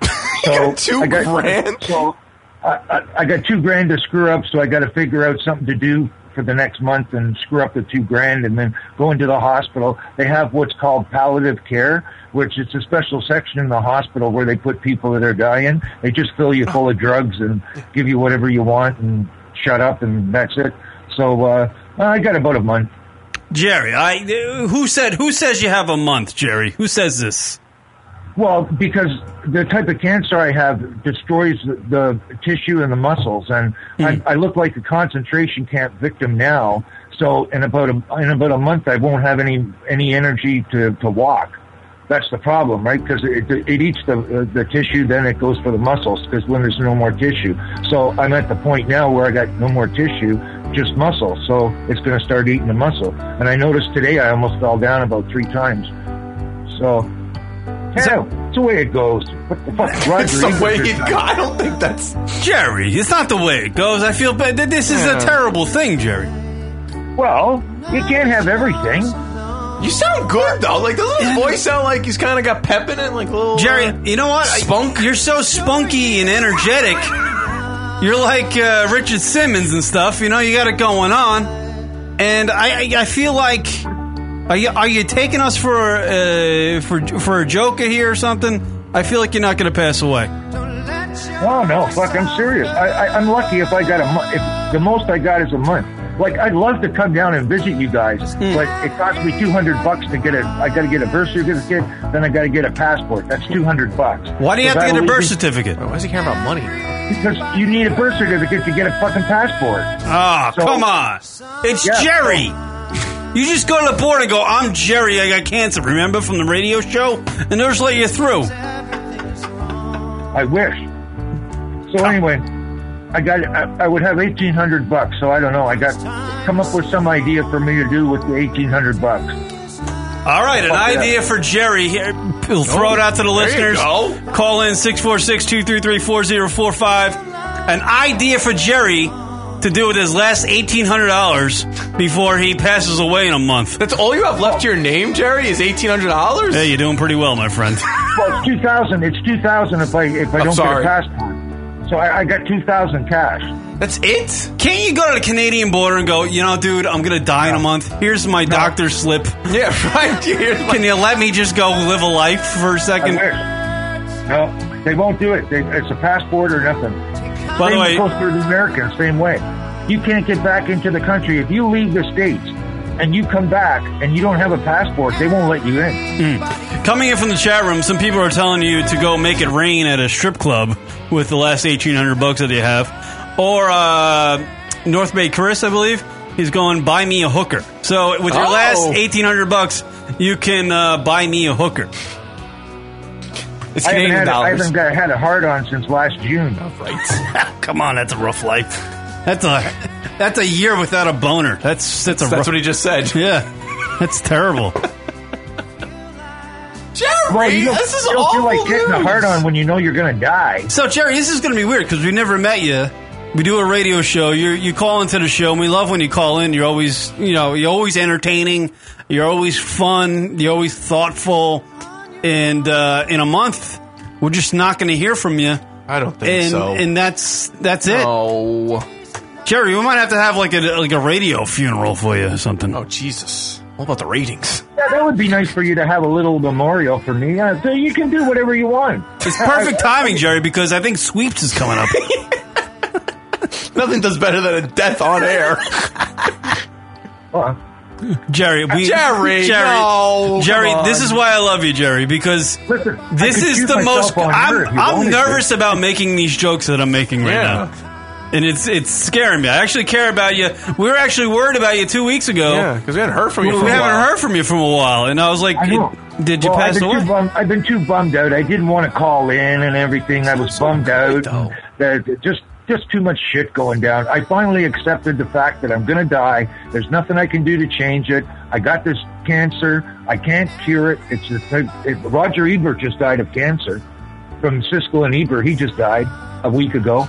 Speaker 9: So
Speaker 6: two
Speaker 9: I got,
Speaker 6: grand?
Speaker 9: So I, I, I got two grand to screw up. So I got to figure out something to do for the next month and screw up the two grand and then go into the hospital. They have what's called palliative care, which is a special section in the hospital where they put people that are dying. They just fill you full of drugs and give you whatever you want and shut up and that's it. So uh, I got about a month.
Speaker 5: Jerry, I who said who says you have a month, Jerry? Who says this?
Speaker 9: Well, because the type of cancer I have destroys the, the tissue and the muscles, and I, I look like a concentration camp victim now. So in about a in about a month, I won't have any any energy to to walk. That's the problem, right? Because it, it eats the uh, the tissue, then it goes for the muscles. Because when there's no more tissue, so I'm at the point now where I got no more tissue, just muscle. So it's going to start eating the muscle. And I noticed today I almost fell down about three times. So yeah, it's the way it goes. What the fuck, Roger?
Speaker 6: It's the way it go- I don't think that's
Speaker 5: Jerry, it's not the way it goes. I feel bad. This is a terrible thing, Jerry.
Speaker 9: Well, you can't have everything.
Speaker 6: You sound good though. Like doesn't his voice sound like he's kind of got pep in it, like a little
Speaker 5: Jerry,
Speaker 6: uh,
Speaker 5: you know what?
Speaker 6: Spunk.
Speaker 5: You're so spunky and energetic. You're like uh, Richard Simmons and stuff. You know, you got it going on. And I, I, I feel like, are you, are you taking us for uh, for for a joke here or something? I feel like you're not going to pass away.
Speaker 9: Oh no, fuck! I'm serious. I, I, I'm lucky if I got a month. If the most I got is a month. Like I'd love to come down and visit you guys, but it costs me 200 bucks to get a. I got to get a birth certificate, then I got to get a passport. That's 200 bucks.
Speaker 5: Why do you have to get a birth certificate?
Speaker 6: Why does he care about money?
Speaker 9: Because you need a birth certificate to get a fucking passport.
Speaker 5: Ah,
Speaker 9: So-
Speaker 5: come on! It's
Speaker 9: Yeah,
Speaker 5: Jerry. You just go to the board and go, "I'm Jerry. I got cancer." Remember from the radio show, and they'll just let you through.
Speaker 9: I wish. So anyway, I got. I, I would have eighteen hundred bucks. So I don't know. I got come up with some idea for me to do with the eighteen hundred bucks.
Speaker 5: All right, an
Speaker 9: Fuck yeah.
Speaker 5: idea for Jerry. Here, we'll oh, throw it out to the
Speaker 9: There you
Speaker 5: listeners.
Speaker 9: go.
Speaker 5: Call in 646-233-4045. An idea for Jerry to do with his last $1,800 before he passes away in a month.
Speaker 6: That's all you have left to your name, Jerry, is $1,800?
Speaker 5: Hey, you're doing pretty well, my friend.
Speaker 9: Well, it's two thousand. It's two thousand if I if I
Speaker 6: I'm
Speaker 9: don't
Speaker 6: sorry.
Speaker 9: get a passport. So I, I got two thousand cash.
Speaker 6: That's it?
Speaker 5: Can't you go to the Canadian border and go, you know, dude, I'm going to die in a month. Here's my doctor's slip.
Speaker 6: Yeah, right.
Speaker 5: Can you let me just go live a life for a second?
Speaker 9: No, they won't do it. They, it's a passport or nothing.
Speaker 5: By the way-
Speaker 9: goes the Americans. Same way. You can't get back into the country if you leave the states and you come back and you don't have a passport. They won't let you in.
Speaker 5: Hmm. Coming in from the chat room, some people are telling you to go make it rain at a strip club with the last eighteen hundred bucks that you have, or uh, North Bay Chris, I believe, he's going buy me a hooker. So with your
Speaker 6: Oh.
Speaker 5: last eighteen hundred bucks, you can uh, buy me a hooker.
Speaker 6: It's
Speaker 9: I haven't,
Speaker 6: Canadian
Speaker 9: had, I haven't got, had a hard on since last June.
Speaker 6: Right.
Speaker 5: Come on, that's a rough life. That's a that's a year without a boner. That's that's a
Speaker 6: That's
Speaker 5: rough,
Speaker 6: what he just said.
Speaker 5: Yeah, that's terrible.
Speaker 6: Jerry,
Speaker 9: Well, you don't,
Speaker 6: this is
Speaker 9: you don't feel like
Speaker 6: awful
Speaker 9: getting a
Speaker 6: news.
Speaker 9: hard on when you know you're going to die.
Speaker 5: So Jerry, this is going to be weird because we never met you. We do a radio show. You you call into the show, and we love when you call in. You're always you know you're always entertaining. You're always fun. You're always thoughtful. And uh, in a month, we're just not going to hear from you.
Speaker 6: I don't think
Speaker 5: and,
Speaker 6: so.
Speaker 5: And that's that's it.
Speaker 6: Oh.
Speaker 5: Jerry, we might have to have like a like a radio funeral for you or something.
Speaker 6: Oh, Jesus. What about the ratings?
Speaker 9: Yeah, that would be nice for you to have a little memorial for me. Uh, so you can do whatever you want.
Speaker 5: It's perfect timing, Jerry, because I think sweeps is coming up.
Speaker 6: Nothing does better than a death on air.
Speaker 5: Jerry, we,
Speaker 6: Jerry,
Speaker 5: Jerry,
Speaker 6: no,
Speaker 5: Jerry. This is why I love you, Jerry, because
Speaker 9: Listen,
Speaker 5: this is the most.
Speaker 9: on air if
Speaker 5: I'm, I'm
Speaker 9: wanted
Speaker 5: nervous about making these jokes that I'm making right
Speaker 6: Yeah.
Speaker 5: now, and it's it's scaring me. I actually care about you. We were actually worried about you two weeks ago.
Speaker 6: Yeah, because we hadn't heard from you
Speaker 5: we
Speaker 6: for a
Speaker 5: haven't
Speaker 6: while.
Speaker 5: heard from you for a while, and I was like,
Speaker 9: I know.
Speaker 5: "Did you
Speaker 9: Well,
Speaker 5: pass
Speaker 9: I've been
Speaker 5: away?"
Speaker 9: Too bummed, I've been too bummed out. I didn't want to call in and everything. I was bummed out. that- just just too much shit going down. I finally accepted the fact that I'm going to die. There's nothing I can do to change it. I got this cancer. I can't cure it. It's a, it, Roger Ebert just died of cancer from Siskel and Ebert. He just died a week ago.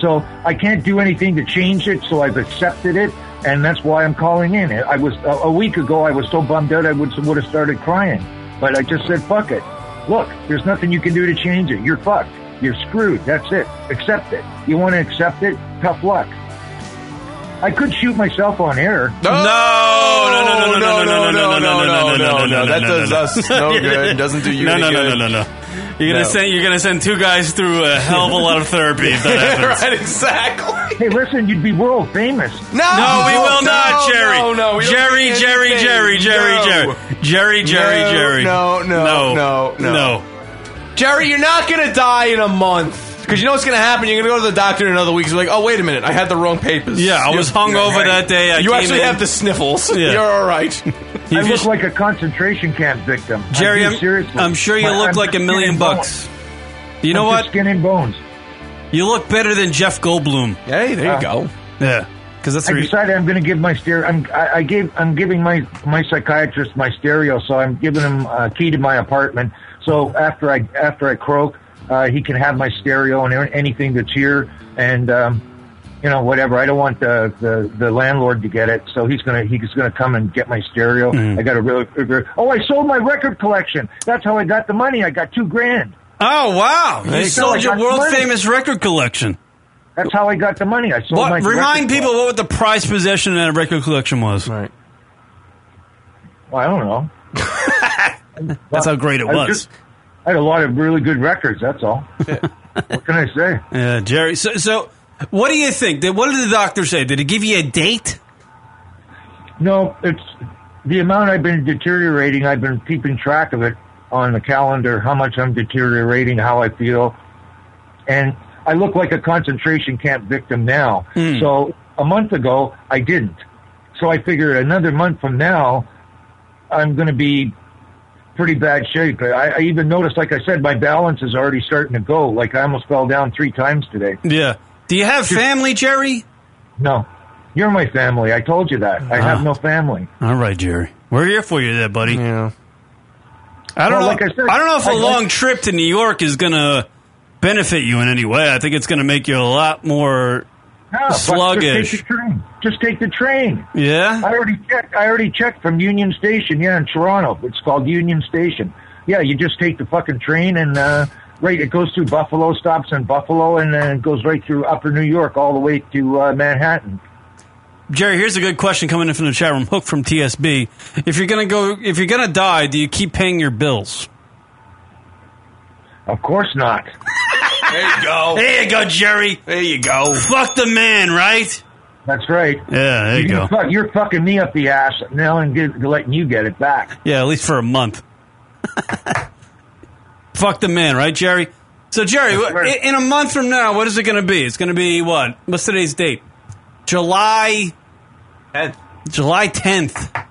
Speaker 9: So I can't do anything to change it. So I've accepted it, and that's why I'm calling in. I was a, a week ago. I was so bummed out. I would would have started crying, but I just said, "Fuck it." Look, there's nothing you can do to change it. You're fucked. You're screwed. That's it. Accept it. You want to accept it? Tough luck. I could shoot myself on air.
Speaker 5: No, no, no, no, no, no, no, no, no, no, no, no, no, no,
Speaker 6: That
Speaker 5: no,
Speaker 6: does
Speaker 5: no.
Speaker 6: us no good. Doesn't do you
Speaker 5: No,
Speaker 6: any
Speaker 5: no, no,
Speaker 6: good.
Speaker 5: no, no, no. You're gonna
Speaker 6: No.
Speaker 5: send you're gonna send two guys through a hell of a lot of therapy if that happens.
Speaker 6: right, exactly.
Speaker 9: Hey, listen, you'd be world famous.
Speaker 6: No,
Speaker 5: No, we will
Speaker 6: no,
Speaker 5: not, Jerry.
Speaker 6: No, no, we don't
Speaker 5: Jerry,
Speaker 6: need
Speaker 5: Jerry,
Speaker 6: anything.
Speaker 5: Jerry, Jerry, Jerry, Jerry, Jerry,
Speaker 6: No,
Speaker 5: Jerry.
Speaker 6: no, no, no, no.
Speaker 5: no.
Speaker 6: Jerry, you're not gonna die in a month. Because you know what's going to happen? You're going to go to the doctor in another week. You're like, oh, wait a minute. I had the wrong papers.
Speaker 5: Yeah, I
Speaker 6: You-
Speaker 5: was hungover
Speaker 6: Right.
Speaker 5: that day. I
Speaker 6: you
Speaker 5: came
Speaker 6: actually
Speaker 5: in-
Speaker 6: have the sniffles.
Speaker 5: Yeah.
Speaker 6: You're all right.
Speaker 9: I look like a concentration camp victim.
Speaker 5: Jerry, I'm,
Speaker 9: seriously.
Speaker 5: I'm sure you
Speaker 9: My-
Speaker 5: look
Speaker 9: I'm
Speaker 5: like a million bucks.
Speaker 9: bones.
Speaker 5: You know
Speaker 9: I'm
Speaker 5: what?
Speaker 9: Skin and bones.
Speaker 5: You look better than Jeff Goldblum.
Speaker 6: Hey, there you
Speaker 9: Uh,
Speaker 6: go.
Speaker 5: Yeah, because that's
Speaker 9: I
Speaker 5: where you-
Speaker 9: decided I'm going to give my stereo. I'm, I, I gave. I'm giving my my psychiatrist my stereo, so I'm giving him a key to my apartment. So after I after I croak, uh, he can have my stereo and anything that's here, and um, you know whatever. I don't want the, the the landlord to get it, so he's gonna he's gonna come and get my stereo.
Speaker 5: Mm-hmm.
Speaker 9: I got a really oh I sold my record collection. That's how I got the money. I got two grand.
Speaker 5: Oh wow!
Speaker 9: There
Speaker 5: You
Speaker 9: you
Speaker 5: sold
Speaker 9: go.
Speaker 5: your
Speaker 9: I got
Speaker 5: world famous record collection.
Speaker 9: That's how I got the money. I sold
Speaker 5: What?
Speaker 9: my
Speaker 5: Remind
Speaker 9: record
Speaker 5: people what the prized possession in a record collection was.
Speaker 6: Right.
Speaker 9: Well, I don't know.
Speaker 5: That's how great it
Speaker 9: I
Speaker 5: was.
Speaker 9: just- I had a lot of really good records. That's all. what can I say?
Speaker 5: Yeah, Jerry. So, so what do you think? Did, what did the doctor say? Did he give you a date?
Speaker 9: No, it's the amount I've been deteriorating. I've been keeping track of it on the calendar, how much I'm deteriorating, how I feel. And I look like a concentration camp victim now.
Speaker 5: Hmm.
Speaker 9: So a month ago, I didn't. So I figure another month from now, I'm going to be pretty bad shape. I, I even noticed, like I said, my balance is already starting to go. Like I almost fell down three times today.
Speaker 5: Yeah. Do you have family, Jerry?
Speaker 9: No, you're my family. I told you that. I have ah. no family.
Speaker 5: All right, Jerry. We're here for you there, buddy.
Speaker 6: Yeah.
Speaker 5: I don't
Speaker 9: Well,
Speaker 5: know.
Speaker 9: like I said,
Speaker 5: I don't know if a
Speaker 9: I- I-
Speaker 5: long trip to New York is going to benefit you in any way. I think it's going to make you a lot more
Speaker 9: No,
Speaker 5: sluggish.
Speaker 9: Just take the train. Just take the train.
Speaker 5: Yeah.
Speaker 9: I already checked. I already checked from Union Station. Yeah, in Toronto. It's called Union Station. Yeah, you just take the fucking train and uh, right. It goes through Buffalo, stops in Buffalo, and then it goes right through Upper New York all the way to uh, Manhattan.
Speaker 5: Jerry, here's a good question coming in from the chat room. Hook from TSB. If you're gonna go, if you're gonna die, do you keep paying your bills?
Speaker 9: Of course not.
Speaker 6: There you go.
Speaker 5: There you go, Jerry.
Speaker 6: There you go.
Speaker 5: Fuck the man, right?
Speaker 9: That's right.
Speaker 5: Yeah, there you go.
Speaker 9: Fuck, you're fucking me up the ass now and get, letting you get it back.
Speaker 5: Yeah, at least for a month. Fuck the man, right, Jerry? So, Jerry, wh- i- in a month from now, what is it going to be? It's going to be what? What's today's date? July
Speaker 6: 10th.
Speaker 5: July 10th.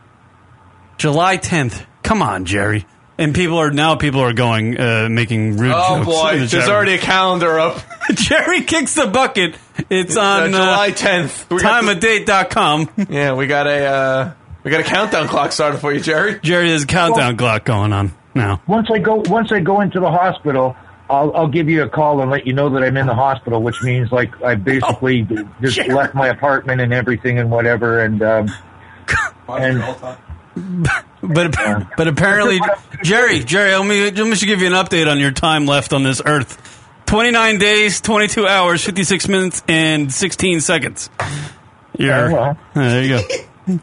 Speaker 5: July 10th. Come on, Jerry. And people are now people are going uh, making rude
Speaker 6: Oh
Speaker 5: jokes.
Speaker 6: boy,
Speaker 5: in the
Speaker 6: there's
Speaker 5: chat room.
Speaker 6: already a calendar up.
Speaker 5: Jerry kicks the bucket. It's on
Speaker 6: Uh, July
Speaker 5: uh,
Speaker 6: 10th. We got
Speaker 5: timeanddate.com.
Speaker 6: Yeah, we got a uh, we got a countdown clock started for you, Jerry.
Speaker 5: Jerry, there's a countdown clock going on now.
Speaker 9: Once I go, once I go into the hospital, I'll, I'll give you a call and let you know that I'm in the hospital, which means like I basically
Speaker 5: Oh,
Speaker 9: just left my apartment and everything and whatever, and um, and
Speaker 5: But but apparently, Jerry, Jerry, let me let me give you an update on your time left on this earth. Twenty nine days, twenty two hours, fifty six minutes, and sixteen seconds. You're,
Speaker 9: Oh,
Speaker 5: Uh, there you go.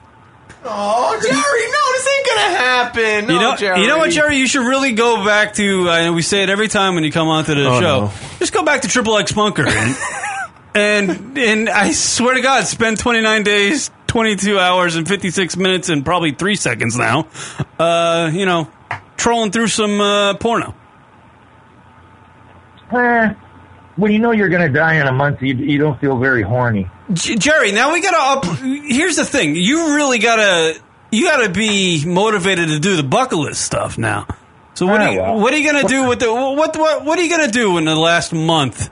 Speaker 6: Oh, Jerry, no, this ain't gonna happen. No,
Speaker 5: you know,
Speaker 6: Jerry.
Speaker 5: you know what, Jerry? You should really go back to. I know we say it every time when you come onto the
Speaker 6: Oh,
Speaker 5: show.
Speaker 6: no.
Speaker 5: Just go back to Triple X Bunker, and, and and I swear to God, spend twenty nine days, twenty two hours, and fifty six minutes, and probably three seconds now. Uh, you know, trolling through some uh, porno.
Speaker 9: eh, when you know you're going to die in a month, you, you don't feel very horny.
Speaker 5: J- Jerry, now we gotta up. Here's the thing: you really gotta you gotta be motivated to do the bucket list stuff now. So what
Speaker 9: Ah,
Speaker 5: are you,
Speaker 9: well.
Speaker 5: what are you gonna do with the what what what are you gonna do in the last month?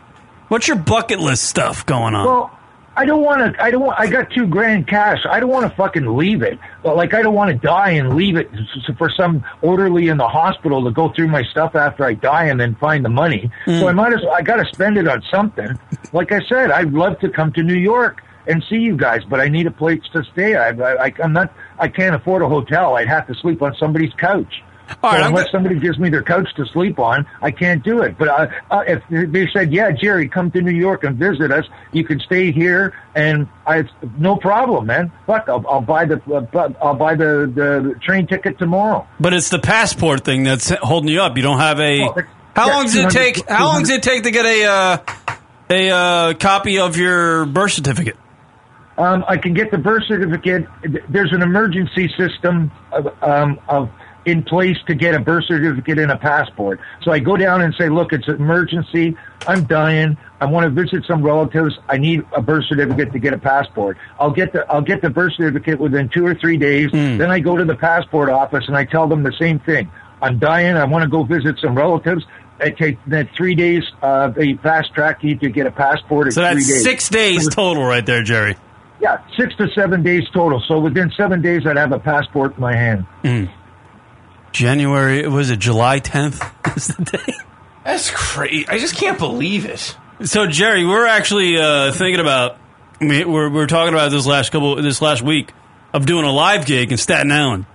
Speaker 5: What's your bucket list stuff going on?
Speaker 9: Well, I don't want to. I don't. want I got two grand cash. I don't want to fucking leave it. But like, I don't want to die and leave it for some orderly in the hospital to go through my stuff after I die and then find the money. Mm. So I might as. well I got to spend it on something. Like I said, I'd love to come to New York and see you guys, but I need a place to stay. I, I, I'm not. I can't afford a hotel. I'd have to sleep on somebody's couch.
Speaker 5: All right,
Speaker 9: so
Speaker 5: I'm
Speaker 9: unless somebody gives me their couch to sleep on, I can't do it. But uh, uh, if they said, "Yeah, Jerry, come to New York and visit us. You can stay here," and I, no problem, man. Fuck, I'll, I'll buy the uh, I'll buy the, the train ticket tomorrow.
Speaker 5: But it's the passport thing that's holding you up. You don't have a.
Speaker 9: Well,
Speaker 5: How
Speaker 9: yeah,
Speaker 5: long does it take? How long does it take to get a uh, a uh, copy of your birth certificate?
Speaker 9: Um, I can get the birth certificate. There's an emergency system of, um, of in place to get a birth certificate and a passport. So I go down and say, "Look, it's an emergency. I'm dying. I want to visit some relatives. I need a birth certificate to get a passport. I'll get the I'll get the birth certificate within two or three days. Then I go to the passport office and I tell them the same thing. I'm dying. I want to go visit some relatives. It takes that three days. Uh, they fast track you to get a passport.
Speaker 5: So that's
Speaker 9: days.
Speaker 5: six days total, right there, Jerry.
Speaker 9: Yeah, six to seven days total. So within seven days, I'd have a passport in my hand.
Speaker 5: January was it July 10th is the day.
Speaker 6: That's crazy. I just can't believe it.
Speaker 5: So Jerry, we're actually uh, thinking about we- we're we're talking about this last couple this last week of doing a live gig in Staten Island.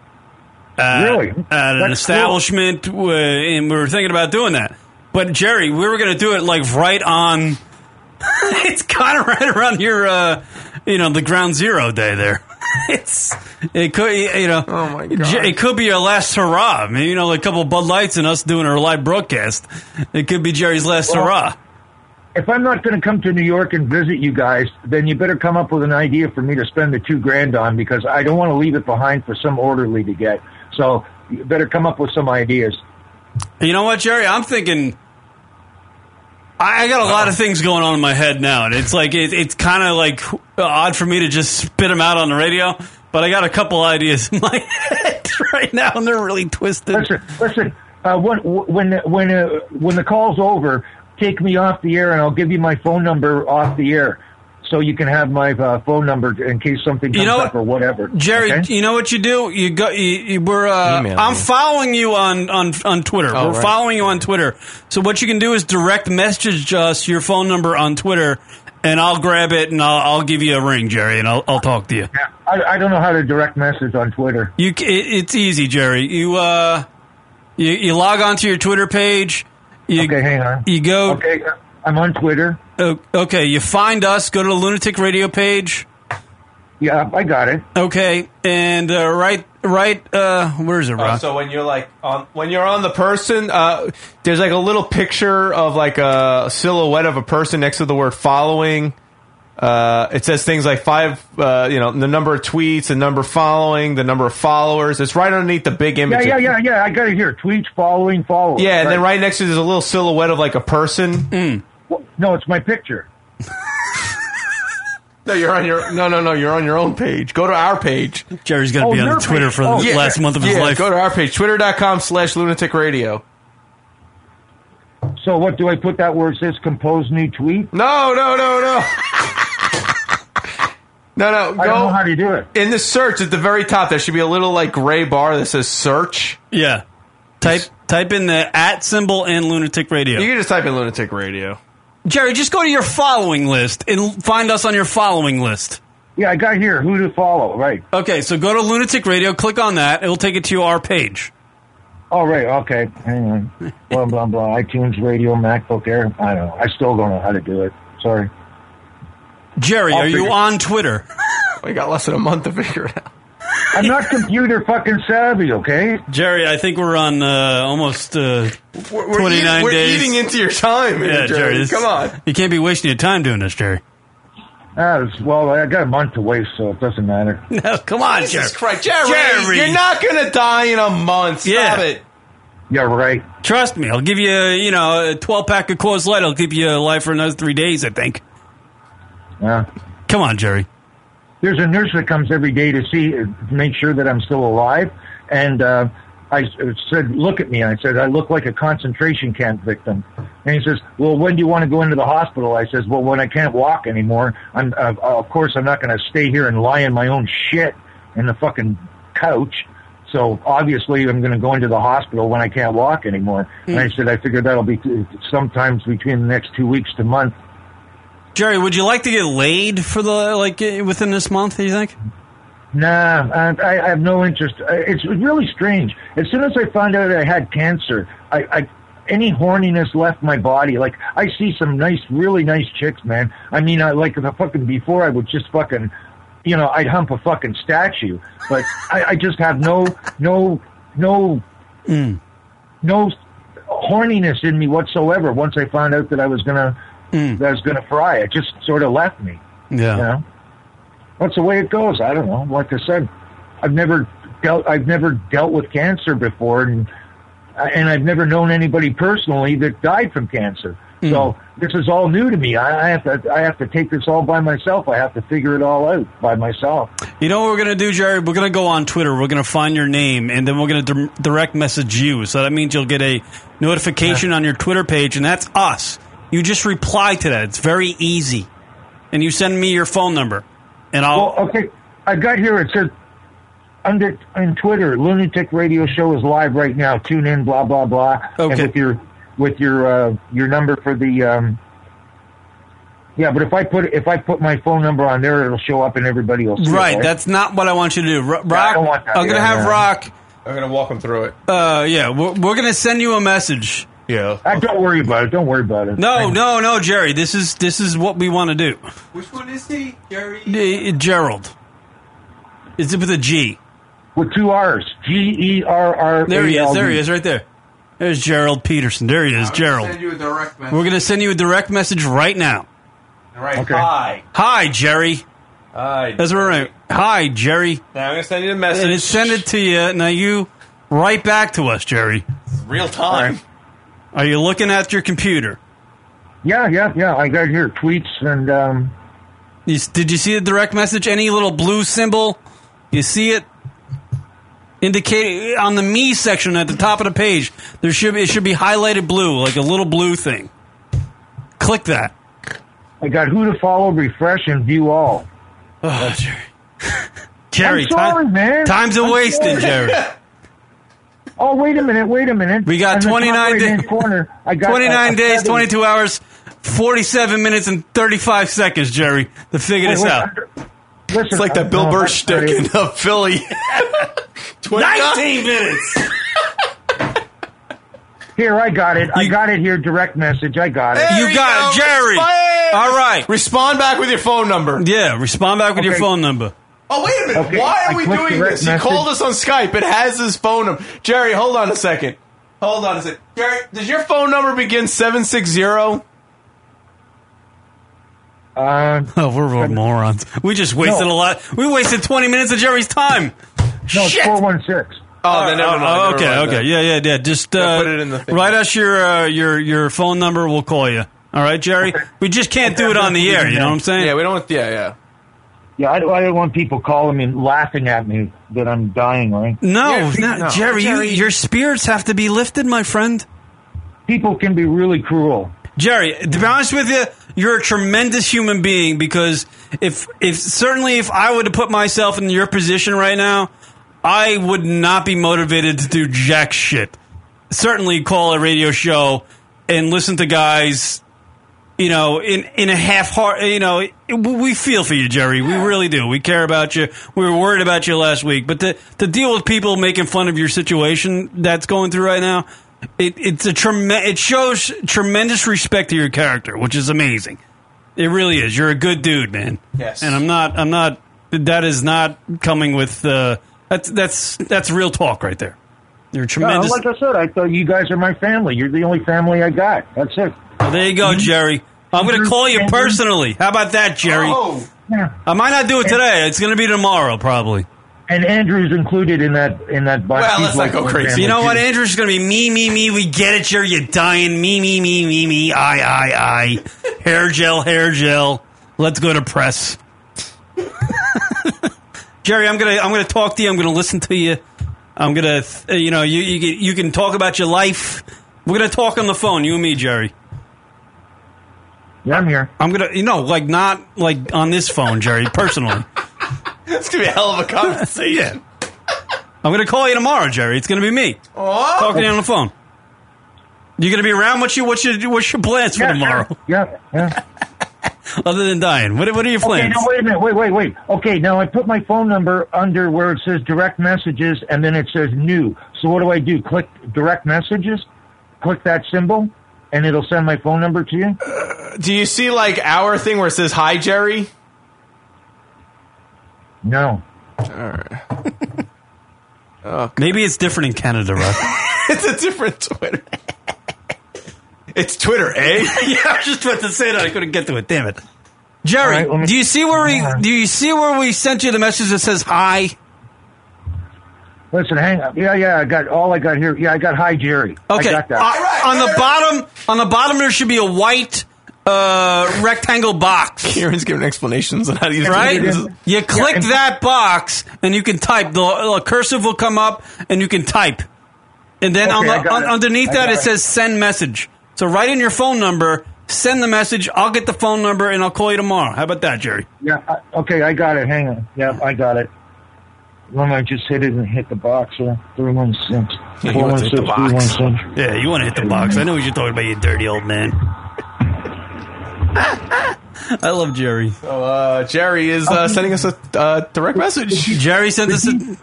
Speaker 5: At,
Speaker 9: Really?
Speaker 5: At an
Speaker 9: That's cool.
Speaker 5: establishment, uh, and we were thinking about doing that. But Jerry, we were going to do it like right on. it's kind of right around your, uh, you know, the ground zero day there. it's it could you know.
Speaker 6: Oh my god.
Speaker 5: It could be our last hurrah. I mean, you know, a couple of Bud Lights and us doing our live broadcast. It could be Jerry's last
Speaker 9: Well,
Speaker 5: hurrah.
Speaker 9: If I'm not going to come to New York and visit you guys, then you better come up with an idea for me to spend the two grand on because I don't want to leave it behind for some orderly to get. So you better come up with some ideas.
Speaker 5: You know what, Jerry? I'm thinking. I I got a lot of things going on in my head now, and it's like it, it's kind of like odd for me to just spit them out on the radio. but I got a couple ideas in my head right now, and they're really twisted.
Speaker 9: Listen, listen. Uh, when when when uh, when the call's over, take me off the air, and I'll give you my phone number off the air, so you can have my uh, phone number in case something comes
Speaker 5: You know
Speaker 9: up or whatever.
Speaker 5: Jerry,
Speaker 9: okay?
Speaker 5: you know what you do? You go. You, you, we're. Uh, I'm
Speaker 9: me.
Speaker 5: following you on on on Twitter.
Speaker 9: Oh,
Speaker 5: we're
Speaker 9: right.
Speaker 5: following you on Twitter. So what you can do is direct message us your phone number on Twitter, and I'll grab it and I'll, I'll give you a ring, Jerry, and I'll I'll talk to you.
Speaker 9: I, I don't know how to direct message on Twitter.
Speaker 5: You, it, it's easy, Jerry. You uh, you, you log onto your Twitter page. You,
Speaker 9: okay, hang on.
Speaker 5: You go.
Speaker 9: Okay, I'm on Twitter.
Speaker 5: Oh, okay, you find us. Go to the Lunatic Radio page.
Speaker 9: Yeah, I got it.
Speaker 5: Okay, and uh, right, right. Uh, where is it,
Speaker 6: Oh,
Speaker 5: Rob?
Speaker 6: so when you're like on when you're on the person, uh, there's like a little picture of like a silhouette of a person next to the word following. Uh, it says things like five, uh, you know, the number of tweets, the number following, the number of followers. It's right underneath the big image.
Speaker 9: yeah, yeah, yeah. I got it here. Tweets following, following.
Speaker 6: Yeah, and then right next to there's a little silhouette of like a person.
Speaker 9: Well, no, it's my picture.
Speaker 6: No, you're on your no, no, no. You're on your own page. Go to our page.
Speaker 5: Jerry's gonna
Speaker 9: Oh,
Speaker 5: be on
Speaker 9: your
Speaker 5: Twitter
Speaker 9: page.
Speaker 5: for the
Speaker 9: Oh, yeah.
Speaker 5: last month of his
Speaker 6: yeah,
Speaker 5: life.
Speaker 6: Go to our page, twitter.com slash lunatic radio.
Speaker 9: So what do I put that where it says compose new tweet?
Speaker 6: No, no, no, no. No, no. Go
Speaker 9: I don't know how to do it.
Speaker 6: In the search at the very top, there should be a little like gray bar that says search.
Speaker 5: Yeah. Type type in the at symbol and lunatic radio.
Speaker 6: You can just type in lunatic radio.
Speaker 5: Jerry, just go to your following list and find us on your following list.
Speaker 9: Yeah, I got here. Who to follow? Right.
Speaker 5: Okay, so go to lunatic radio, click on that, it'll take it to our page.
Speaker 9: Oh, right. Okay. Hang on. blah blah blah. iTunes Radio, MacBook Air. I don't know. I still don't know how to do it. Sorry.
Speaker 5: Jerry,
Speaker 9: I'll
Speaker 5: are you
Speaker 9: figure-
Speaker 5: on Twitter?
Speaker 6: We got less than a month to figure it out.
Speaker 9: I'm not computer fucking savvy. Okay.
Speaker 5: Jerry, I think we're on uh, almost uh,
Speaker 6: We're,
Speaker 5: 29
Speaker 6: eating, we're
Speaker 5: days.
Speaker 6: eating into your time, here,
Speaker 5: yeah,
Speaker 6: Jerry.
Speaker 5: Jerry. this-
Speaker 6: Come on.
Speaker 5: You can't be wasting your time doing this, Jerry.
Speaker 9: Ah, it's- well, I got a month to waste, so it doesn't matter.
Speaker 5: No, come on,
Speaker 6: Jesus
Speaker 5: Jerry.
Speaker 6: Christ, Jerry,
Speaker 5: Jerry.
Speaker 6: you're not gonna die in a month. Stop
Speaker 5: Yeah.
Speaker 6: it.
Speaker 9: Yeah, right.
Speaker 5: Trust me, I'll give you, you know, a 12 pack of Coors Light. I'll keep you alive for another three days, I think.
Speaker 9: Yeah.
Speaker 5: Come on, Jerry.
Speaker 9: There's a nurse that comes every day to see, to make sure that I'm still alive, and uh, I said, "Look at me." I said, "I look like a concentration camp victim." And he says, "Well, when do you want to go into the hospital?" I says, "Well, when I can't walk anymore. I'm, uh, of course, I'm not going to stay here and lie in my own shit in the fucking couch." So obviously, I'm going to go into the hospital when I can't walk anymore. And I said, I figured that'll be t- sometimes between the next two weeks to month.
Speaker 5: Jerry, would you like to get laid for the, like, within this month, do you think?
Speaker 9: Nah, I, I have no interest. It's really strange. As soon as I found out I had cancer, I, I any horniness left my body. Like I see some nice, really nice chicks, man. I mean, I like the fucking before I would just fucking, you know, I'd hump a fucking statue, but I, I just have no, no, no, mm. no horniness in me whatsoever. Once I found out that I was gonna, that I was gonna fry, it just sort of left me.
Speaker 5: Yeah.
Speaker 9: You know? That's the way it goes. I don't know. Like I said, I've never dealt. I've never dealt with cancer before, and and I've never known anybody personally that died from cancer. Mm. So this is all new to me. I, I have to. I have to take this all by myself. I have to figure it all out by myself.
Speaker 5: You know what we're going to do, Jerry? We're going to go on Twitter. We're going to find your name, and then we're going to di- direct message you. So that means you'll get a notification on your Twitter page, and that's us. You just reply to that. It's very easy. And you send me your phone number, and I'll.
Speaker 9: Well, okay. I got here. It says under on Twitter, Lunatic Radio Show is live right now. Tune in. Blah blah blah.
Speaker 5: Okay.
Speaker 9: And with your with your uh, your number for the. Um, yeah, but if I put if I put my phone number on there, it'll show up and everybody will see it.
Speaker 5: right. That's not what I want you to do. Ro- Rock.
Speaker 9: don't want that.
Speaker 5: I'm going to
Speaker 9: Yeah,
Speaker 5: have
Speaker 9: yeah.
Speaker 5: Rock.
Speaker 6: I'm gonna walk him through it.
Speaker 5: Uh, yeah, we're, we're going to send you a message.
Speaker 6: Yeah.
Speaker 9: Uh, don't worry about it. Don't worry about it.
Speaker 5: No, no, no, Jerry. This is this is what we want to do.
Speaker 6: Which one is he, Jerry?
Speaker 5: Uh, Gerald. Is it with a G?
Speaker 9: With two R's. G E R R.
Speaker 5: There he is. There he is, right there. There's Gerald Peterson. There he is, Gerald.
Speaker 6: Send you a direct message.
Speaker 5: We're going to send you a direct message right now.
Speaker 6: Right.
Speaker 9: Okay.
Speaker 6: Hi.
Speaker 5: Hi, Jerry.
Speaker 6: Hi.
Speaker 5: That's what we're right. Hi, Jerry.
Speaker 6: Now I'm gonna send you a message.
Speaker 5: And send it to you. Now you write back to us, Jerry.
Speaker 6: real time.
Speaker 5: Are you looking at your computer?
Speaker 9: Yeah, yeah, yeah. I got here tweets and um,
Speaker 5: You, did you see the direct message? Any little blue symbol? You see it? Indicate on the me section at the top of the page. There should be, it should be highlighted blue, like a little blue thing. Click that.
Speaker 9: I got who to follow, refresh, and view all.
Speaker 5: Oh, Jerry. Jerry,
Speaker 9: I'm sorry,
Speaker 5: time-
Speaker 9: man.
Speaker 5: time's a wasting. Jerry.
Speaker 9: Oh, wait a minute, wait a minute.
Speaker 5: We got
Speaker 9: On the top
Speaker 5: 29
Speaker 9: right-hand
Speaker 5: days.
Speaker 9: corner. I got
Speaker 5: 29
Speaker 9: a- a
Speaker 5: days,
Speaker 9: seven.
Speaker 5: 22 hours, 47 minutes, and 35 seconds, Jerry, to figure
Speaker 9: Wait,
Speaker 5: this
Speaker 9: wait,
Speaker 5: out.
Speaker 9: Listen,
Speaker 6: It's like that
Speaker 9: uh,
Speaker 6: Bill
Speaker 9: no,
Speaker 6: Burr
Speaker 9: that's
Speaker 6: shtick in
Speaker 9: it.
Speaker 6: uh, Philly.
Speaker 5: 19 minutes.
Speaker 9: Here, I got it. I got it here. Direct message. I got it.
Speaker 5: You got it, Jerry. All right.
Speaker 6: Respond back with your phone number.
Speaker 5: Yeah, respond back with your phone number.
Speaker 6: Oh, wait a minute.
Speaker 9: Okay,
Speaker 6: Why
Speaker 9: I
Speaker 6: are we doing
Speaker 9: direct
Speaker 6: this? He called us on Skype. It has his phone number. Jerry, hold on a second. Hold on a second. Jerry, does your phone number begin 760?
Speaker 9: Uh,
Speaker 5: oh, we're morons. We just wasted
Speaker 9: No.
Speaker 5: a lot. We wasted 20 minutes of Jerry's time.
Speaker 9: No, it's 416.
Speaker 6: Oh, then never mind.
Speaker 5: Oh,
Speaker 6: never
Speaker 5: okay,
Speaker 6: mind
Speaker 5: okay.
Speaker 6: then.
Speaker 5: Yeah, yeah, yeah. Just uh,
Speaker 6: put it in the thing.
Speaker 5: write us your uh, your your phone number. We'll call you. All right, Jerry. We just can't do it on the air. You know what I'm saying?
Speaker 6: Yeah, we don't yeah, yeah.
Speaker 9: Yeah, I, I don't want people calling me, laughing at me that I'm dying, right?
Speaker 5: No,
Speaker 6: Yeah,
Speaker 5: not,
Speaker 6: no.
Speaker 5: Jerry, You,
Speaker 6: Jerry.
Speaker 5: your spirits have to be lifted, my friend.
Speaker 9: People can be really cruel.
Speaker 5: Jerry, to be honest with you, you're a tremendous human being because if if certainly if I were to put myself in your position right now, I would not be motivated to do jack shit. Certainly call a radio show and listen to guys, you know, in in a half heart, you know, we feel for you, Jerry. We really do. We care about you. We were worried about you last week, but to to deal with people making fun of your situation that's going through right now, it, it's a trem- It shows tremendous respect to your character, which is amazing. It really is. You're a good dude, man.
Speaker 6: Yes.
Speaker 5: And I'm not. I'm not. That is not coming with. Uh, that's that's that's real talk right there. You're a
Speaker 9: No, like I said, I thought you guys are my family. You're the only family I got. That's it.
Speaker 5: Well, there you go, mm-hmm. Jerry. I'm going to call you personally. How about that, Jerry?
Speaker 6: Oh.
Speaker 9: Yeah.
Speaker 5: I might not do it today. It's going to be tomorrow, probably.
Speaker 9: And Andrew's included in that in that bunch.
Speaker 6: Well, let's not go crazy.
Speaker 5: You know what? Andrew's going to be me, me, me. We get it, Jerry. You're dying. Me, me, me, me, me. I, I, I. Hair gel, hair gel. Let's go to press. Jerry, I'm gonna I'm gonna talk to you. I'm gonna listen to you. I'm gonna uh, you know you you can, you can talk about your life. We're gonna talk on the phone, you and me, Jerry.
Speaker 9: Yeah, I'm here.
Speaker 5: I'm gonna you know like not like on this phone, Jerry. Personally,
Speaker 6: It's going to be a hell of a conversation.
Speaker 5: I'm gonna call you tomorrow, Jerry. It's gonna be me
Speaker 6: Oh.
Speaker 5: talking to you on the phone. You gonna be around? What's your what's your what's your plans for
Speaker 9: Yeah,
Speaker 5: tomorrow?
Speaker 9: sure. Yeah, yeah.
Speaker 5: Other than dying, what what are your
Speaker 9: Okay,
Speaker 5: plans?
Speaker 9: no, wait a minute. Wait, wait, wait. Okay, now I put my phone number under where it says direct messages, and then it says new. So what do I do? Click direct messages, click that symbol, and it'll send my phone number to you.
Speaker 6: Uh, do you see like our thing where it says hi, Jerry?
Speaker 9: No.
Speaker 6: All right. oh,
Speaker 5: Maybe it's different in Canada, right?
Speaker 6: it's a different Twitter. It's Twitter, eh?
Speaker 5: yeah, I was just about to say that. I couldn't get to it. Damn it, Jerry.
Speaker 9: All right, let me-
Speaker 5: do you see where we do you see where we sent you the message that says hi?
Speaker 9: Listen, hang up. Yeah, yeah. I got all I got here. Yeah, I got hi, Jerry.
Speaker 5: Okay.
Speaker 9: I got that.
Speaker 5: Uh, on the bottom, on the bottom, there should be a white uh, rectangle box.
Speaker 6: Kieran's giving explanations on how to use
Speaker 5: Right?
Speaker 6: Twitter.
Speaker 5: You click
Speaker 9: and-
Speaker 5: that box and you can type. The, the cursive will come up and you can type. And then on the,
Speaker 9: I
Speaker 5: on, underneath that it
Speaker 9: it.
Speaker 5: says send message. So write in your phone number, send the message. I'll get the phone number and I'll call you tomorrow. How about that, Jerry?
Speaker 9: Yeah. I, okay, I got it. Hang on. Yeah, I got it. Let me just hit it and hit the box. Uh, three one six.
Speaker 5: Yeah, you want to hit the box. Yeah, you want to hit the box. I know what you're talking about, you dirty old man. I love Jerry.
Speaker 6: So, uh, Jerry is uh, sending us a uh, direct message.
Speaker 5: Jerry sent us a.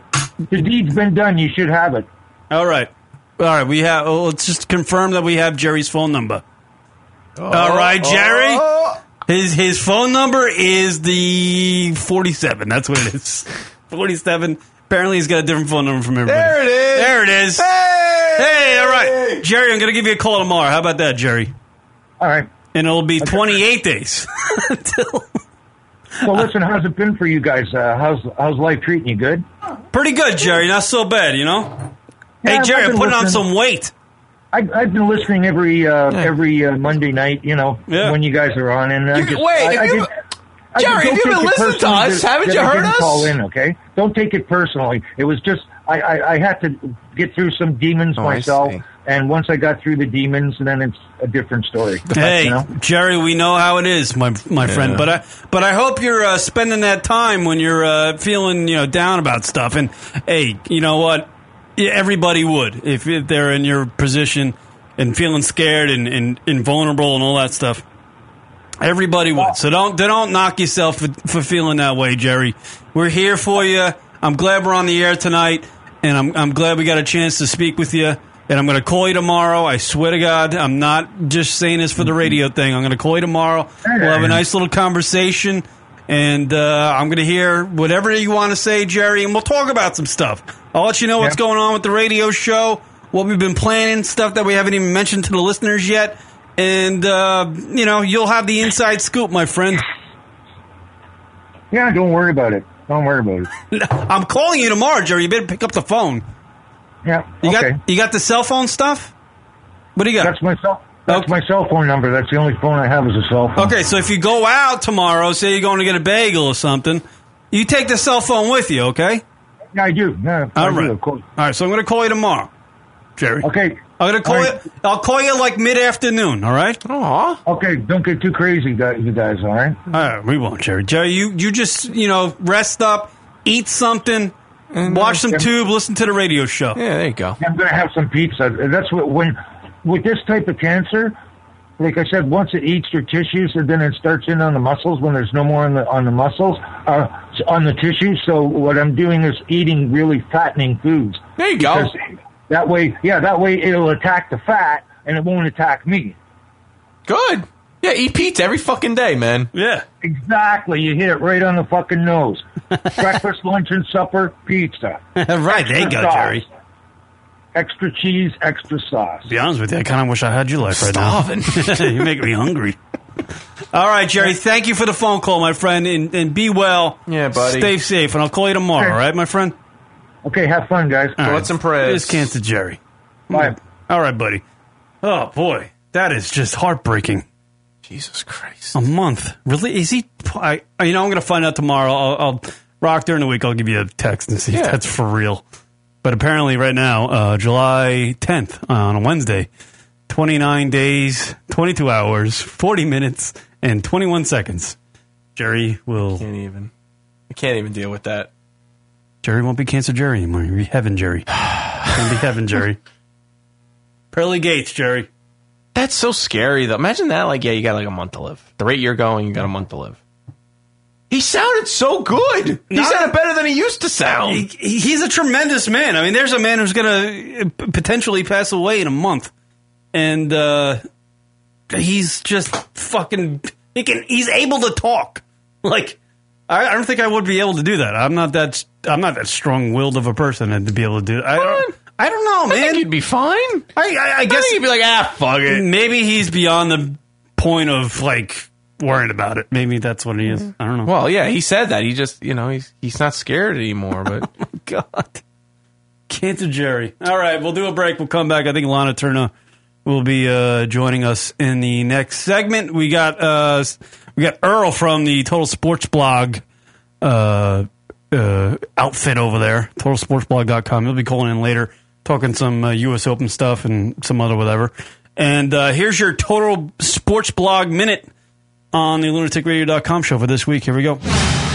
Speaker 9: The deed's been done. You should have it.
Speaker 5: All right. All right. We have. oh, let's just confirm that we have Jerry's phone number. All right, Jerry.
Speaker 6: Oh.
Speaker 5: His his phone number is the forty seven. That's what it is. Forty seven. Apparently, he's got a different phone number from everybody.
Speaker 6: There it is.
Speaker 5: There it is.
Speaker 6: Hey!
Speaker 5: Hey, all right, Jerry. I'm going to give you a call tomorrow. How about that, Jerry?
Speaker 9: All right.
Speaker 5: And it'll be 28 days. until-
Speaker 9: So listen, how's it been for you guys? Uh, how's how's life treating you? Good.
Speaker 5: Pretty good, Jerry. Not so bad, you know.
Speaker 9: Yeah,
Speaker 5: hey, Jerry,
Speaker 9: I've
Speaker 5: I'm
Speaker 9: been
Speaker 5: putting on some weight.
Speaker 9: I, I've been listening every uh, every uh, Monday night. You know
Speaker 5: Yeah.
Speaker 9: when you guys are on, and I just
Speaker 6: wait,
Speaker 9: I,
Speaker 6: if
Speaker 9: I
Speaker 6: you-
Speaker 9: did, I-
Speaker 6: Jerry,
Speaker 9: don't
Speaker 6: have you been listening to us?
Speaker 9: that-
Speaker 6: Haven't
Speaker 9: that
Speaker 6: you
Speaker 9: I
Speaker 6: heard
Speaker 9: didn't
Speaker 6: us?
Speaker 9: Call in, okay? Don't take it personally. It was just I, I, I had to get through some demons
Speaker 6: Oh,
Speaker 9: myself, and once I got through the demons, then it's a different story.
Speaker 5: Hey,
Speaker 9: you know?
Speaker 5: Jerry, we know how it is, my my friend. But I but I hope you're uh, spending that time when you're uh, feeling you know down about stuff. And hey, you know what? Yeah, Everybody would if, if they're in your position and feeling scared and, and, and vulnerable and all that stuff. Everybody would. So don't don't knock yourself for, for feeling that way, Jerry. We're here for you. I'm glad we're on the air tonight, and I'm I'm glad we got a chance to speak with you. And I'm going to call you tomorrow. I swear to God, I'm not just saying this for the radio thing. I'm going to call you tomorrow. We'll have a nice little conversation, and uh, I'm going to hear whatever you want to say, Jerry, and we'll talk about some stuff. I'll let you know what's
Speaker 9: Yeah.
Speaker 5: going on with the radio show, what we've been planning, stuff that we haven't even mentioned to the listeners yet, and uh, you know you'll have the inside scoop, my friend.
Speaker 9: Yeah, don't worry about it. Don't worry about it.
Speaker 5: I'm calling you tomorrow, Jerry. You better pick up the phone.
Speaker 9: Yeah,
Speaker 5: You
Speaker 9: okay.
Speaker 5: got you got the cell phone stuff. What do you got?
Speaker 9: That's my cell. That's my cell phone number. That's the only phone I have is a cell phone.
Speaker 5: Okay, so if you go out tomorrow, say you're going to get a bagel or something, you take the cell phone with you, okay?
Speaker 9: Yeah, I do. Yeah, I
Speaker 5: All
Speaker 9: do,
Speaker 5: right.
Speaker 9: of course.
Speaker 5: All right, so I'm going to call you tomorrow, Jerry.
Speaker 9: Okay.
Speaker 5: I'm going to call
Speaker 9: All right.
Speaker 5: you. I'll call you like mid afternoon. All right.
Speaker 6: Aw.
Speaker 9: Okay, don't get too crazy, guys. You guys, all right?
Speaker 5: All right, we won't, Jerry. Jerry, you you just you know rest up, eat something, mm-hmm. watch some
Speaker 9: Yeah.
Speaker 5: tube, listen to the radio show.
Speaker 6: Yeah, there you go.
Speaker 9: I'm going to have some pizza. That's what when with this type of cancer, like I said, once it eats your tissues and then it starts in on the muscles when there's no more on the on the muscles, uh, on the tissues. So what I'm doing is eating really fattening foods.
Speaker 6: There you go.
Speaker 9: That way, yeah, that way it'll attack the fat and it won't attack me.
Speaker 6: Good. Yeah, eat pizza every fucking day, man.
Speaker 5: Yeah.
Speaker 9: Exactly. You hit it right on the fucking nose. Breakfast, lunch, and supper, pizza.
Speaker 5: right, there you go,
Speaker 9: sauce.
Speaker 5: Jerry.
Speaker 9: Extra cheese, extra sauce.
Speaker 5: To be honest with you, I kind of wish I had your life right
Speaker 6: Starving.
Speaker 5: now. you make me hungry. All right, Jerry. Thank you for the phone call, my friend, and, and be well.
Speaker 6: Yeah, buddy.
Speaker 5: Stay safe, and I'll call you tomorrow.
Speaker 9: Okay.
Speaker 5: All right, my friend.
Speaker 9: Okay, have fun, guys.
Speaker 5: All right.
Speaker 6: Thoughts and prayers.
Speaker 5: Here's Cancer Jerry.
Speaker 9: Bye. Mm.
Speaker 5: All right, buddy. Oh boy, that is just heartbreaking.
Speaker 6: Jesus Christ.
Speaker 5: A month, really? Is he? I, you know, I'm going to find out tomorrow. I'll, I'll rock during the week. I'll give you a text and see
Speaker 6: Yeah.
Speaker 5: if that's for real. But apparently, right now, uh, July 10th on a Wednesday, 29 days, 22 hours, 40 minutes, and 21 seconds. Jerry will.
Speaker 6: Can't even. I can't even deal with that.
Speaker 5: Jerry won't be Cancer Jerry anymore. You'll be Heaven Jerry. Gonna be Heaven Jerry. Pearly Gates, Jerry.
Speaker 6: That's so scary, though. Imagine that. Like, yeah, you got like a month to live. The rate you're going, you got a month to live. He sounded so good. He
Speaker 5: Not-
Speaker 6: sounded better than he used to sound.
Speaker 5: He- he's a tremendous man. I mean, there's a man who's going to potentially pass away in a month, and uh, he's just fucking. He can. He's able to talk. Like, I, I don't think I would be able to do that. I'm not that. I'm not that strong-willed of a person to be able to do. I don't. I don't know, man.
Speaker 6: I think you'd be fine.
Speaker 5: I, I, I guess
Speaker 6: think you'd be like, ah, fuck it.
Speaker 5: maybe he's beyond the point of like worrying about it. Maybe that's what he is. I don't know.
Speaker 6: Well, yeah, he said that. He just, you know, he's he's not scared anymore. But
Speaker 5: God. Cancer Jerry. All right, we'll do a break. We'll come back. I think Lahna Turner will be uh, joining us in the next segment. We got uh, we got Earl from the Total Sports Blog uh, uh, outfit over there, totalsportsblog.com. He'll be calling in later, talking some uh, U.S. Open stuff and some other whatever. And uh, here's your Total Sports Blog Minute on the lunaticradio.com show for this week. Here we go.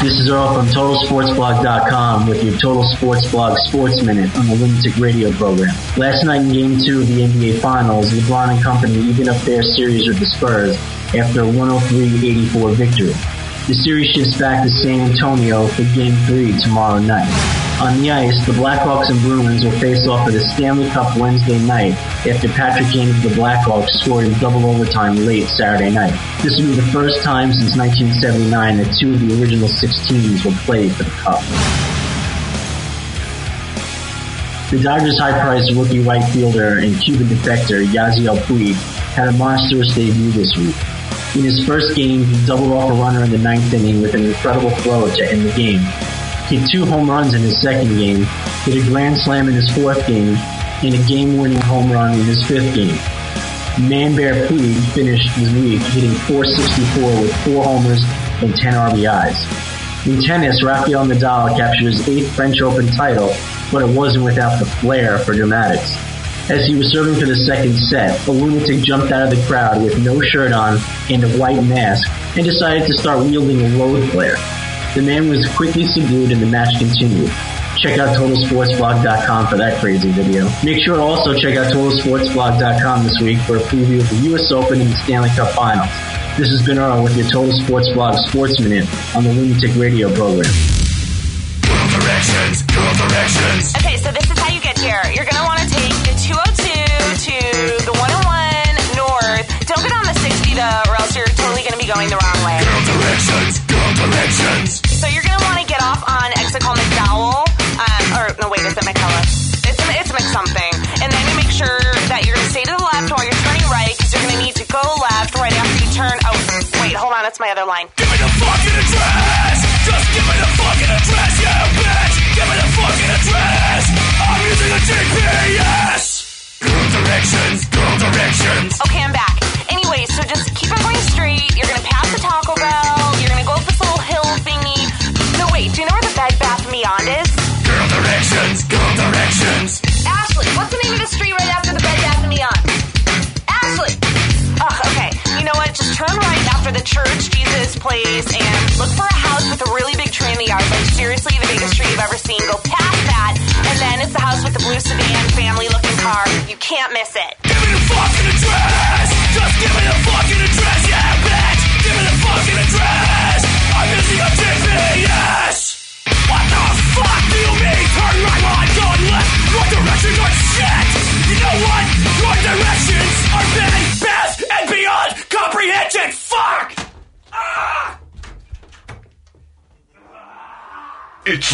Speaker 10: This is Earl from TotalSportsBlog.com with your Total Sports Blog Sports Minute on the Lunatic Radio program. Last night in Game 2 of the NBA Finals, LeBron and company evened up their series with the Spurs after a 103-84 victory. The series shifts back to San Antonio for Game 3 tomorrow night. On the ice, the Blackhawks and Bruins will face off for the Stanley Cup Wednesday night after Patrick Kane of the Blackhawks scored in double overtime late Saturday night. This will be the first time since 1979 that two of the original six teams will play for the Cup. The Dodgers' high-priced rookie right fielder and Cuban defector Yasiel Puig had a monstrous debut this week. In his first game, he doubled off a runner in the ninth inning with an incredible throw to end the game. He hit two home runs in his second game, hit a grand slam in his fourth game, and a game-winning home run in his fifth game. Man Bear Puig finished the week hitting 464 with four homers, and 10 RBIs. In tennis, Rafael Nadal captured his eighth French Open title, but it wasn't without the flair for dramatics. As he was serving for the second set, a lunatic jumped out of the crowd with no shirt on and a white mask and decided to start wielding a load flare. The man was quickly subdued and the match continued. Check out TotalSportsBlog.com for that crazy video. Make sure to also check out TotalSportsBlog.com this week for a preview of the U.S. Open and the Stanley Cup Finals. This has been Earl with your Total Sports Blog Sports Minute on the Lunatic Radio program.
Speaker 11: Directions, girl directions.
Speaker 12: Okay, so this is how you get here. You're going to want the 60 though, or else you're totally going to be going the wrong way.
Speaker 11: Girl directions, girl directions.
Speaker 12: So you're going to want to get off on exit called McDowell. Um, or, no, wait, is it McCullough? It's, it's McSomething. And then you make sure that you're going to stay to the left while you're turning right, because you're going to need to go left right after you turn. Oh, wait, hold on, that's my other line.
Speaker 11: Give me the fucking address. Just give me the fucking address, you bitch. Give me the fucking address. I'm using a GPS. Girl directions, girl directions.
Speaker 12: Okay, I'm back. So just keep on going straight. You're gonna pass the Taco Bell. You're gonna go up this little hill thingy. No, wait. Do you know where the Bed Bath Beyond is?
Speaker 11: Girl directions, girl directions.
Speaker 12: Ashley. What's the name of the street right after the Bed Bath Beyond? Ashley. Ugh. Okay. You know what? Just turn right after the church Jesus place and look for a house with a really big tree in the yard. Like seriously, the biggest tree you've ever seen. Go past that, and then it's the house with the blue sedan, family-looking car. You can't miss it.
Speaker 11: Give me the fucking address. Just give me the fucking address, yeah, bitch. Give me the fucking address. I'm using a GPS. What the fuck do you mean? Turn right while I'm going left. Your directions are shit. You know what? Your directions are big, best, and beyond comprehension. Fuck. Ah!
Speaker 13: It's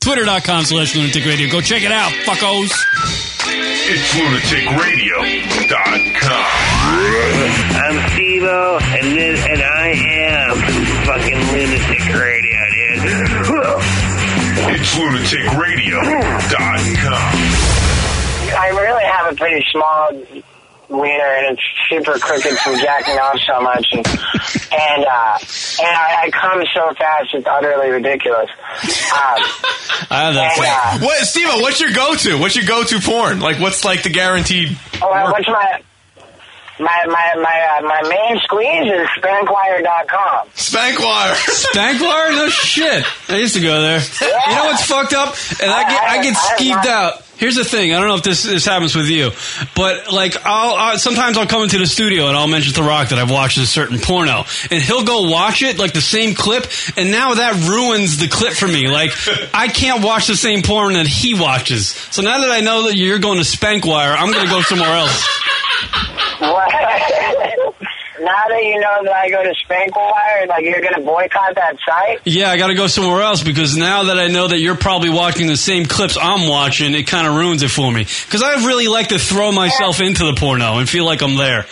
Speaker 5: Twitter.com slash lunatic radio. Go check it out, fuckos.
Speaker 13: It's lunaticradio.com.
Speaker 7: I'm Steve-O, and, this, and I am fucking lunatic radio, dude.
Speaker 13: It's lunaticradio.com.
Speaker 14: I really have a pretty small wiener, and it's super crooked from jacking off so much, and and uh, and I, I come so fast, it's utterly ridiculous. Um,
Speaker 5: Ah, that's
Speaker 14: and, uh,
Speaker 6: What, Steve? What's your go-to? What's your go-to porn? Like, what's like the guaranteed?
Speaker 14: oh, uh, what's my my my my uh, my main squeeze is spankwire.com.
Speaker 6: Spankwire.
Speaker 5: Spankwire? No shit. I used to go there. You know what's fucked up? And I get I get skeeved out. Here's the thing. I don't know if this this happens with you, but like I'll, I'll sometimes I'll come into the studio and I'll mention to Rock that I've watched a certain porno, and he'll go watch it like the same clip, and now that ruins the clip for me. Like I can't watch the same porn that he watches. So now that I know that you're going to Spankwire, I'm going to go somewhere else.
Speaker 14: Now that you know that I go to Spankwire, like you're gonna boycott that site?
Speaker 5: Yeah, I got to go somewhere else because now that I know that you're probably watching the same clips I'm watching, it kind of ruins it for me. Because I really like to throw myself into the porno and feel like I'm there.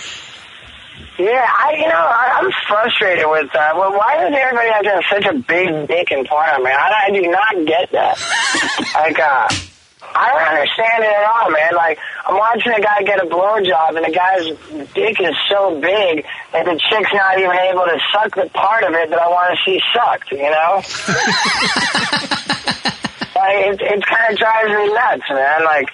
Speaker 14: Yeah, I you know I, I'm frustrated with that. Well, why does everybody have to have such a big dick in porn, man? I, I do not get that. like, uh, I don't understand it at all, man. Like, I'm watching a guy get a blowjob, and the guy's dick is so big that the chick's not even able to suck the part of it that I want to see sucked. You know? like, it, it kind of drives me nuts, man. Like.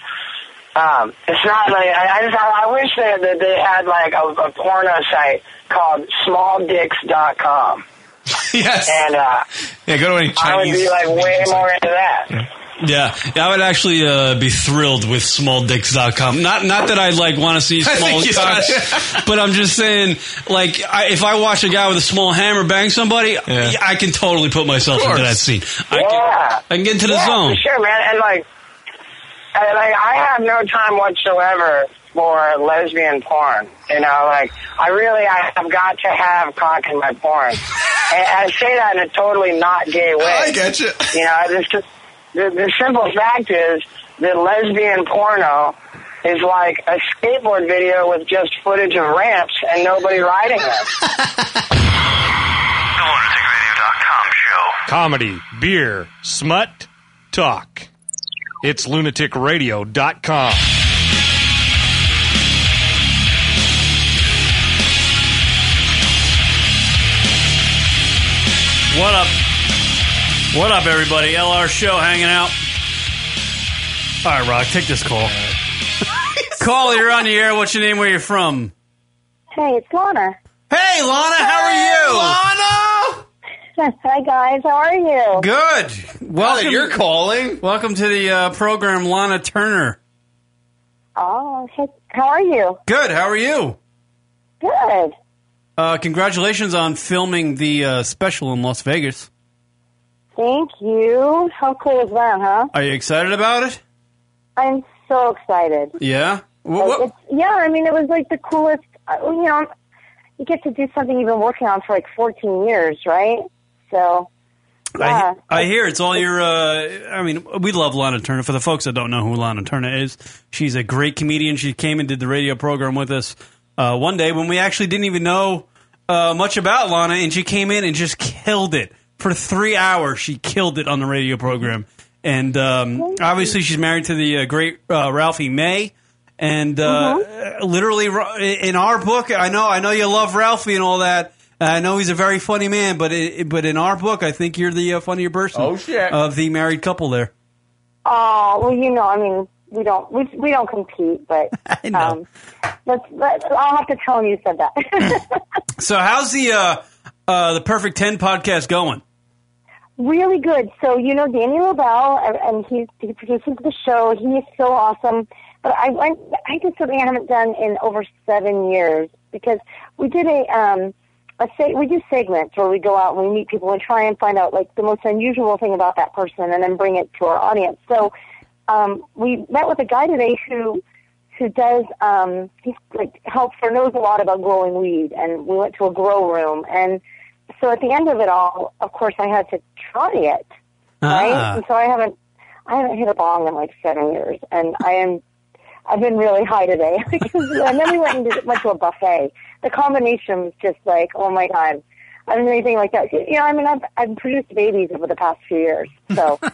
Speaker 14: Um, it's not like I, I just I, I wish that that they had like a, a porno site called SmallDicks.com.
Speaker 6: yes.
Speaker 14: And uh,
Speaker 6: Yeah, go to any Chinese.
Speaker 14: I would be like way more into that.
Speaker 5: Yeah, yeah, I would actually uh, be thrilled with smalldicks.com. Not not that I like want to see small
Speaker 6: think you-
Speaker 5: cocks, but I'm just saying, like, I, if I watch a guy with a small hammer bang somebody, I can totally put myself into that scene. I
Speaker 14: yeah.
Speaker 5: can, I can get into the
Speaker 14: yeah,
Speaker 5: zone.
Speaker 14: For sure, man. And like, and like, I have no time whatsoever for lesbian porn. You know, like I really I have got to have cock in my porn. And I say that in a totally not gay way.
Speaker 2: I get you.
Speaker 14: You know, it's just the, the simple fact is that lesbian porno is like a skateboard video with just footage of ramps and nobody riding them.
Speaker 15: Comedy, beer, smut, talk. It's lunaticradio.com.
Speaker 5: What up? What up, everybody? LR Show hanging out. All right, Rock, take this call. call, you're on the air. What's your name? Where you from?
Speaker 16: Hey, it's Lahna.
Speaker 5: Hey, Lahna, how are you?
Speaker 16: Lahna! Hi, guys. How are you?
Speaker 5: Good. Welcome.
Speaker 6: you're calling.
Speaker 5: Welcome to the uh, program, Lahna Turner.
Speaker 16: Oh, hey, how are you?
Speaker 5: Good. How are you?
Speaker 16: Good.
Speaker 5: Uh, congratulations on filming the uh, special in Las Vegas.
Speaker 16: Thank you. How cool is that, huh?
Speaker 5: Are you excited about it?
Speaker 16: I'm so excited.
Speaker 5: Yeah. Wha-
Speaker 16: Like,
Speaker 5: what-
Speaker 16: it's, yeah, I mean, it was like the coolest. uh, You know, you get to do something you've been working on for like 14 years, right? So, yeah.
Speaker 5: I, I hear it's all your. Uh, I mean, we love Lahna Turner. For the folks that don't know who Lahna Turner is, she's a great comedian. She came and did the radio program with us uh, one day when we actually didn't even know uh, much about Lahna, and she came in and just killed it for three hours. She killed it on the radio program, and um, obviously she's married to the uh, great uh, Ralphie May. And uh, literally, in our book, I know, I know you love Ralphie and all that. I know he's a very funny man, but it, but in our book, I think you're the uh, funnier person.
Speaker 6: Oh, shit.
Speaker 5: Of the married couple there.
Speaker 16: Oh well, you know, I mean, we don't we we don't compete, but um, let's, let I'll have to tell him you said that.
Speaker 5: So how's the uh, uh, the Perfect Ten podcast going?
Speaker 16: Really good. So you know Danny Lobell, and- and he's he produces the show. He is so awesome. But I went. I did something I haven't done in over seven years because we did a um a se- we do segments where we go out and we meet people and try and find out like the most unusual thing about that person and then bring it to our audience. So um, we met with a guy today who who does um he's like helps or knows a lot about growing weed and we went to a grow room and so at the end of it all of course I had to try it right
Speaker 5: Ah.
Speaker 16: and so I haven't I haven't hit a bong in like seven years and I am I've been really high today and then we went and did, went to a buffet the combination was just like oh my god I don't do anything like that you know I mean I've I've produced babies over the past few years so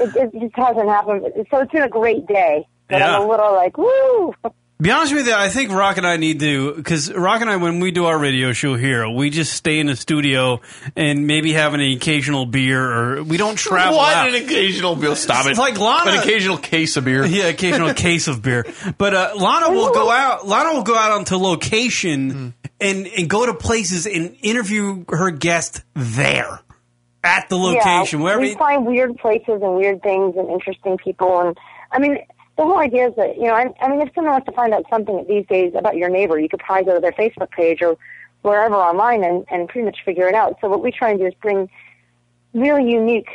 Speaker 16: it, it just hasn't happened. So it's been a great day. But I'm
Speaker 5: Yeah.
Speaker 16: a little like, woo.
Speaker 5: Be honest with you, I think Rock and I need to because Rock and I, when we do our radio show here, we just stay in the studio and maybe have an occasional beer, or we don't travel.
Speaker 6: What
Speaker 5: out.
Speaker 6: an occasional beer? Stop it.
Speaker 5: It's like Lahna,
Speaker 6: An occasional case of beer.
Speaker 5: Yeah, occasional case of beer. But uh, Lahna will go out. Lahna will go out onto location and and go to places and interview her guest there at the location.
Speaker 16: Yeah,
Speaker 5: wherever.
Speaker 16: we find weird places and weird things and interesting people. And I mean, the whole idea is that you know, I, I mean, if someone wants to find out something these days about your neighbor, you could probably go to their Facebook page or wherever online and and pretty much figure it out. So what we try and do is bring really unique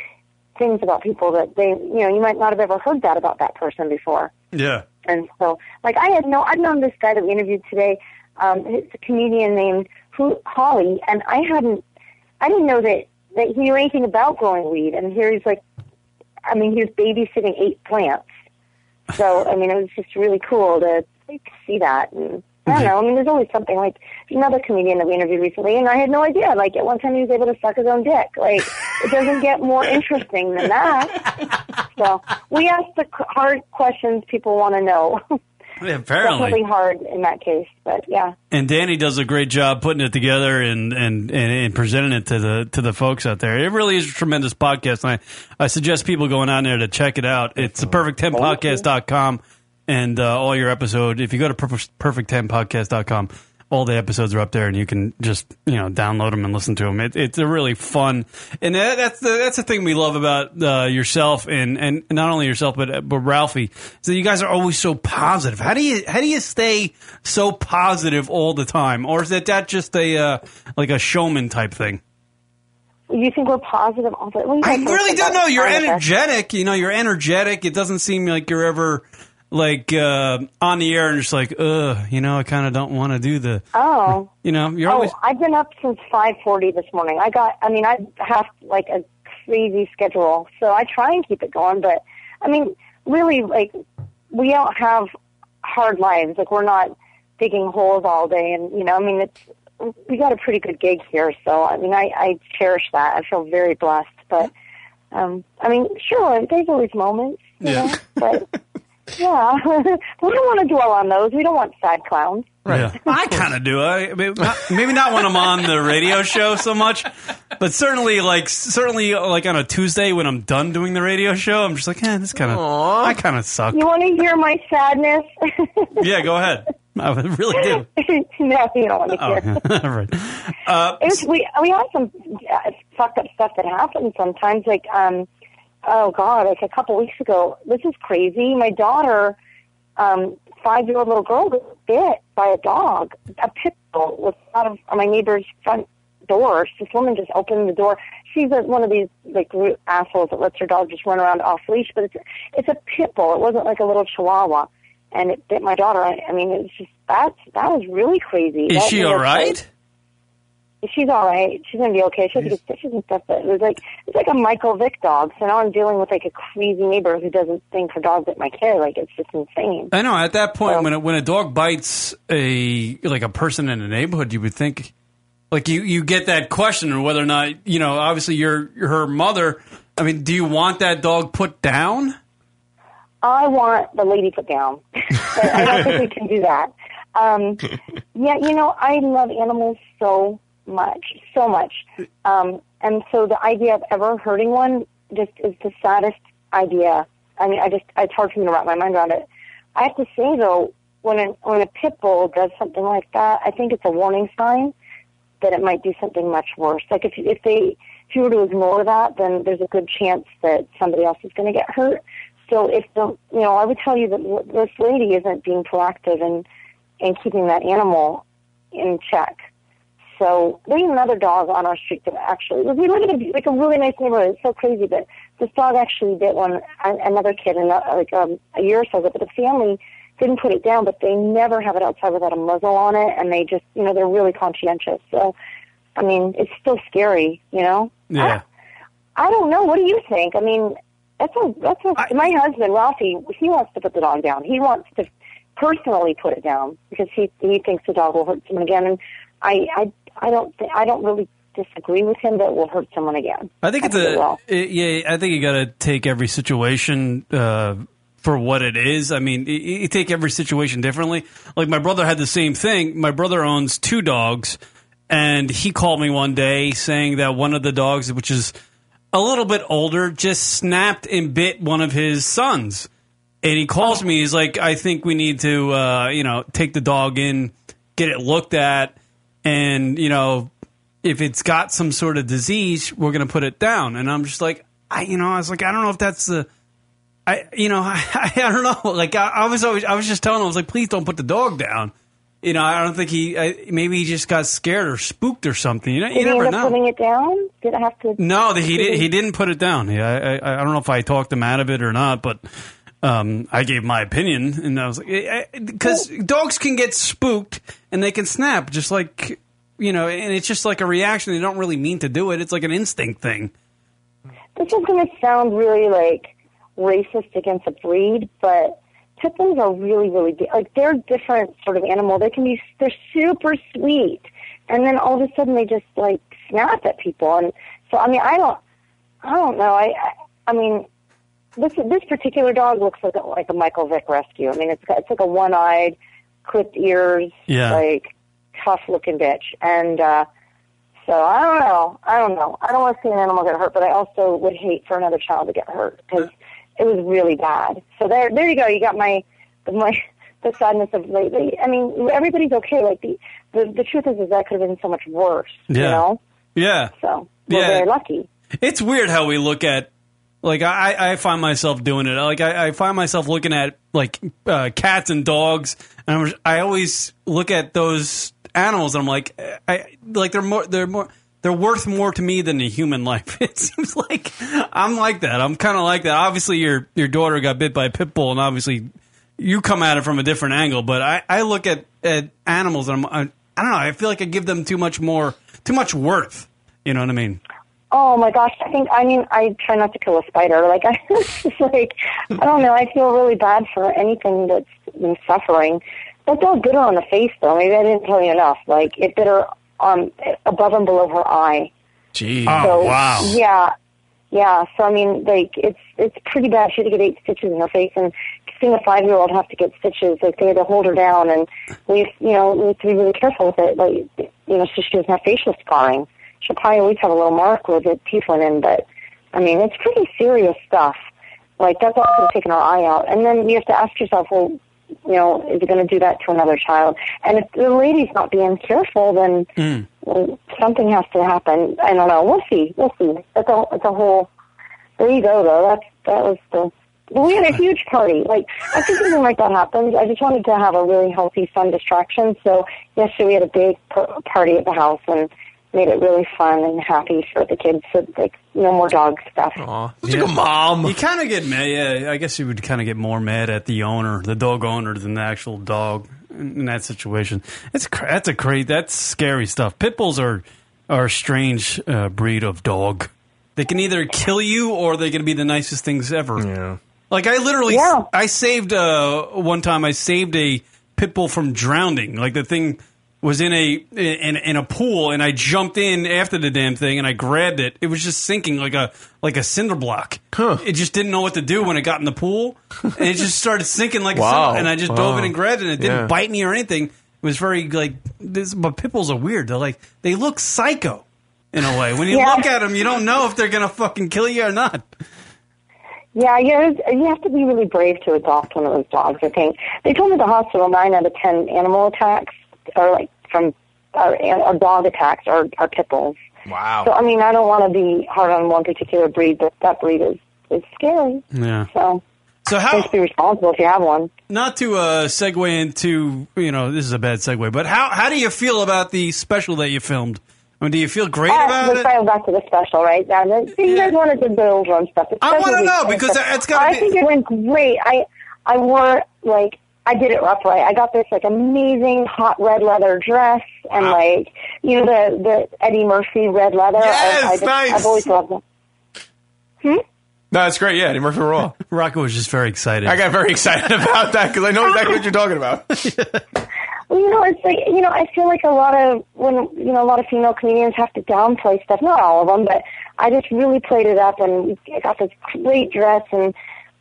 Speaker 16: things about people that they, you know, you might not have ever heard that about that person before.
Speaker 5: yeah.
Speaker 16: And so, like, I had no, I'd known this guy that we interviewed today. Um, it's a comedian named Holly, and I hadn't, I didn't know that that he knew anything about growing weed. And here he's like, I mean, he was babysitting eight plants. So, I mean, it was just really cool to like, see that. And I don't mhm. know. I mean, there's always something like another comedian that we interviewed recently, and I had no idea. Like at one time, he was able to suck his own dick. Like it doesn't get more interesting than that. So we ask the hard questions people want to know.
Speaker 5: Apparently.
Speaker 16: Definitely hard in that case, but yeah.
Speaker 5: And Danny does a great job putting it together and, and, and, presenting it to the to the folks out there. It really is a tremendous podcast, and I, I suggest people going on there to check it out. It's the perfect10podcast.com and uh, all your episode. If you go to perfect, perfect10podcast.com, all the episodes are up there, and you can just you know download them and listen to them. It, it's a really fun, and that, that's the that's the thing we love about uh, yourself and and not only yourself but but Ralphie. So you guys are always so positive. How do you how do you stay so positive all the time, or is that that just a uh, like a showman type thing?
Speaker 16: You think we're positive all the time?
Speaker 5: I really don't know. You're
Speaker 16: kind of us.
Speaker 5: energetic. You know, you're energetic. It doesn't seem like you're ever like uh, on the air and just like, ugh, you know, I kind of don't want to do the,
Speaker 16: Oh.
Speaker 5: you know, you're
Speaker 16: oh,
Speaker 5: always.
Speaker 16: I've been up since 5:40 this morning. I got. I mean, I have like a crazy schedule, so I try and keep it going. But I mean, really, like we don't have hard lives. Like we're not digging holes all day, and you know, I mean, it's we got a pretty good gig here. So I mean, I, I cherish that. I feel very blessed. But um, I mean, sure, there's always moments, you
Speaker 5: Yeah.
Speaker 16: know, but. Yeah, we don't want to dwell on those. We don't want sad clowns.
Speaker 5: Yeah. I kind of do. I maybe not, maybe not when I'm on the radio show so much, but certainly like certainly like on a Tuesday when I'm done doing the radio show, I'm just like, eh, this kind of I kind of suck.
Speaker 16: You want to hear my sadness?
Speaker 5: Yeah, go ahead. I really do.
Speaker 16: no, you don't want to
Speaker 5: Oh,
Speaker 16: hear.
Speaker 5: all right. Uh,
Speaker 16: It was, we we have some uh, fucked up stuff that happens sometimes. Like, um, oh god, like a couple weeks ago. This is crazy. My daughter, um, five year old little girl, was bit by a dog. A pit bull was out of my neighbor's front door. This woman just opened the door. She's a, one of these like assholes that lets her dog just run around off leash, but it's it's a pit bull. It wasn't like a little chihuahua, and it bit my daughter. I, I mean, it's just that's that was really crazy.
Speaker 5: Is
Speaker 16: That
Speaker 5: she
Speaker 16: all right?
Speaker 5: all
Speaker 16: us,
Speaker 5: right?
Speaker 16: like, She's all right. She's gonna be okay. She has get stitches and stuff. But it was like it's like a Michael Vick dog. So now I'm dealing with like a crazy neighbor who doesn't think her dog's at my care. Like it's just insane.
Speaker 5: I know. At that point, when a, when a dog bites a like a person in a neighborhood, you would think, like you you get that question of whether or not you know. Obviously, you're, you're her mother. I mean, do you want that dog put down?
Speaker 16: I want the lady put down. but I don't think we can do that. Um, yeah, you know, I love animals so much, so much. Um, and so the idea of ever hurting one just is the saddest idea. I mean, I just, it's hard for me to wrap my mind around it. I have to say though, when a, when a pit bull does something like that, I think it's a warning sign that it might do something much worse. Like if if they if you were to ignore that, then there's a good chance that somebody else is going to get hurt. So if the you know, I would tell you that this lady isn't being proactive in in keeping that animal in check. So there's another dog on our street that actually we live in a, like a really nice neighborhood. It's so crazy, but this dog actually bit one another kid in a, like um, a year or so ago. But the family didn't put it down, but they never have it outside without a muzzle on it, and they just you know they're really conscientious. So I mean, it's still scary, you know.
Speaker 5: Yeah.
Speaker 16: I don't know. What do you think? I mean, that's a that's a. my husband Ralphie, he wants to put the dog down. He wants to personally put it down because he he thinks the dog will hurt someone again. And I I I don't th- I don't really disagree with him that it will hurt someone again.
Speaker 5: I think it's
Speaker 16: think
Speaker 5: a it- yeah. I think you got to take every situation uh, for what it is. I mean, you, you take every situation differently. Like my brother had the same thing. My brother owns two dogs, and he called me one day saying that one of the dogs, which is a little bit older, just snapped and bit one of his sons. And he calls me. He's like, "I think we need to, uh, you know, take the dog in, get it looked at, and you know, if it's got some sort of disease, we're going to put it down." And I'm just like, I, you know, I was like, I don't know if that's the, I, you know, I, I don't know. Like, I, I was always, I was just telling him, I was like, please don't put the dog down. You know, I don't think he, I, maybe he just got scared or spooked or something. You know,
Speaker 16: Did
Speaker 5: you never know.
Speaker 16: putting it down? Did I have to?
Speaker 5: No, he did. He didn't put it down. Yeah, I, I, I don't know if I talked him out of it or not, but um, I gave my opinion, and I was like, because dogs can get spooked and they can snap, just like you know, and it's just like a reaction. They don't really mean to do it. It's like an instinct thing.
Speaker 16: This is going to sound really like racist against a breed, but pit bulls are really, really di- like they're a different sort of animal. They can be they're super sweet, and then all of a sudden they just like snap at people. And so I mean, I don't, I don't know. I, I, I mean, this this particular dog looks like a, like a Michael Vick rescue. I mean, it's got it's like a one-eyed, clipped ears,
Speaker 5: Yeah.
Speaker 16: like tough looking bitch, and. uh so I don't know. I don't know. I don't want to see an animal get hurt, but I also would hate for another child to get hurt because it was really bad. So there, there you go. You got my, my, the sadness of lately. I mean, everybody's okay. Like the, the, the truth is, is that could have been so much worse. You
Speaker 5: Yeah.
Speaker 16: know.
Speaker 5: Yeah.
Speaker 16: So we're
Speaker 5: Yeah.
Speaker 16: very lucky.
Speaker 5: It's weird how we look at like I, I find myself doing it. Like I, I find myself looking at like uh, cats and dogs, and I'm, I always look at those animals, and I'm like, I like they're more they're more they're worth more to me than a human life. It seems like I'm like that. I'm kind of like that. Obviously, your your daughter got bit by a pit bull, and obviously you come at it from a different angle, but I, I look at, at animals and I'm, I, I don't know. I feel like I give them too much more, too much worth. You know what I mean?
Speaker 16: Oh my gosh, I think I mean I try not to kill a spider. Like I it's just like I don't know, I feel really bad for anything that's been suffering. That dog bit her on the face though. Maybe I didn't tell you enough. Like it bit her um above and below her eye.
Speaker 6: Gee.
Speaker 16: Oh, so, wow. Yeah, yeah. So I mean, like it's it's pretty bad. She had to get eight stitches in her face, and seeing a five year old have to get stitches, like they had to hold her down, and we, you know, we have to be really careful with it. Like, you know, so she doesn't have facial scarring. She'll probably always have a little mark where the teeth went in, but I mean, it's pretty serious stuff. Like that dog could have taken her eye out, and then you have to ask yourself, well, you know, is it going to do that to another child? And if the lady's not being careful, then mm. well, something has to happen. I don't know. We'll see. We'll see. It's a it's a whole. There you go, though. That's that was the. We had a huge party. Like I think something like that happens. I just wanted to have a really healthy, fun distraction. So yesterday we had a big party at the house and made it really fun and happy for the kids. So like no more dog stuff.
Speaker 6: It's like a mom.
Speaker 5: You kind of get mad. Yeah, I guess you would kind of get more mad at the owner, the dog owner, than the actual dog in, in that situation. It's that's a great. That's scary stuff. Pit bulls are are a strange uh, breed of dog. They can either kill you or they're going to be the nicest things ever.
Speaker 6: Yeah.
Speaker 5: Like I literally, I saved uh, one time. I saved a pit bull from drowning. Like the thing was in a in, in a pool, and I jumped in after the damn thing, and I grabbed it. It was just sinking like a like a cinder block. It just didn't know what to do when it got in the pool, and it just started sinking like a
Speaker 6: Wow.
Speaker 5: cinder. And I just dove in and grabbed it, and it didn't
Speaker 6: Yeah.
Speaker 5: bite me or anything. It was very like this. But pit bulls are weird. They're like they look psycho in a way. When you
Speaker 16: Yeah.
Speaker 5: look at them, you don't know if they're gonna fucking kill you or not.
Speaker 16: Yeah, you you have to be really brave to adopt one of those dogs. I think they told me at the hospital nine out of ten animal attacks are like from our, or dog attacks are are pit bulls.
Speaker 6: Wow.
Speaker 16: So I mean, I don't want to be hard on one particular breed, but that breed is is scary.
Speaker 5: Yeah.
Speaker 16: So
Speaker 5: so how
Speaker 16: to be responsible if you have one.
Speaker 5: Not to uh, segue into you know this is a bad segue, but how how do you feel about the special that you filmed? I mean, do you feel great
Speaker 16: Uh,
Speaker 5: about
Speaker 16: let's
Speaker 5: it?
Speaker 16: back to the special, right? Now, the- so you guys wanted to build on stuff. The
Speaker 5: I wanna know, because
Speaker 16: stuff.
Speaker 5: it's gotta
Speaker 16: I
Speaker 5: be-
Speaker 16: think it went great. I I wore like I did it rough right. I got this like amazing hot red leather dress and like you know the the Eddie Murphy red leather.
Speaker 6: Yes,
Speaker 16: I, I just,
Speaker 6: nice.
Speaker 16: I've always loved them. Hmm?
Speaker 6: No, that's great. Yeah, Eddie Murphy Raw.
Speaker 5: Rocco was just very excited.
Speaker 6: I got very excited about that because I know exactly what you're talking about.
Speaker 16: Well, you know, it's like you know, I feel like a lot of when you know a lot of female comedians have to downplay stuff. Not all of them, but I just really played it up, and I got this great dress, and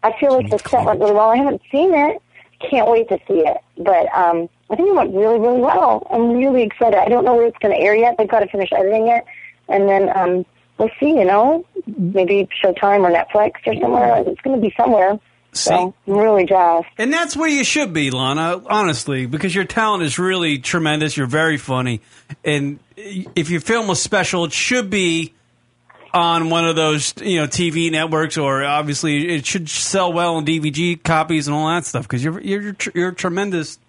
Speaker 16: I feel like the set went really well. I haven't seen it, can't wait to see it, but um, I think it went really, really well. I'm really excited. I don't know where it's going to air yet. They've got to finish editing it, and then um, we'll see. You know, maybe Showtime or Netflix or somewhere. It's going to be somewhere. So I'm really jazzed.
Speaker 5: And that's where you should be, Lahna, honestly, because your talent is really tremendous. You're very funny. And if you film a special, it should be on one of those, you know, TV networks or obviously it should sell well in DVD copies and all that stuff because you're, you're, you're a tremendous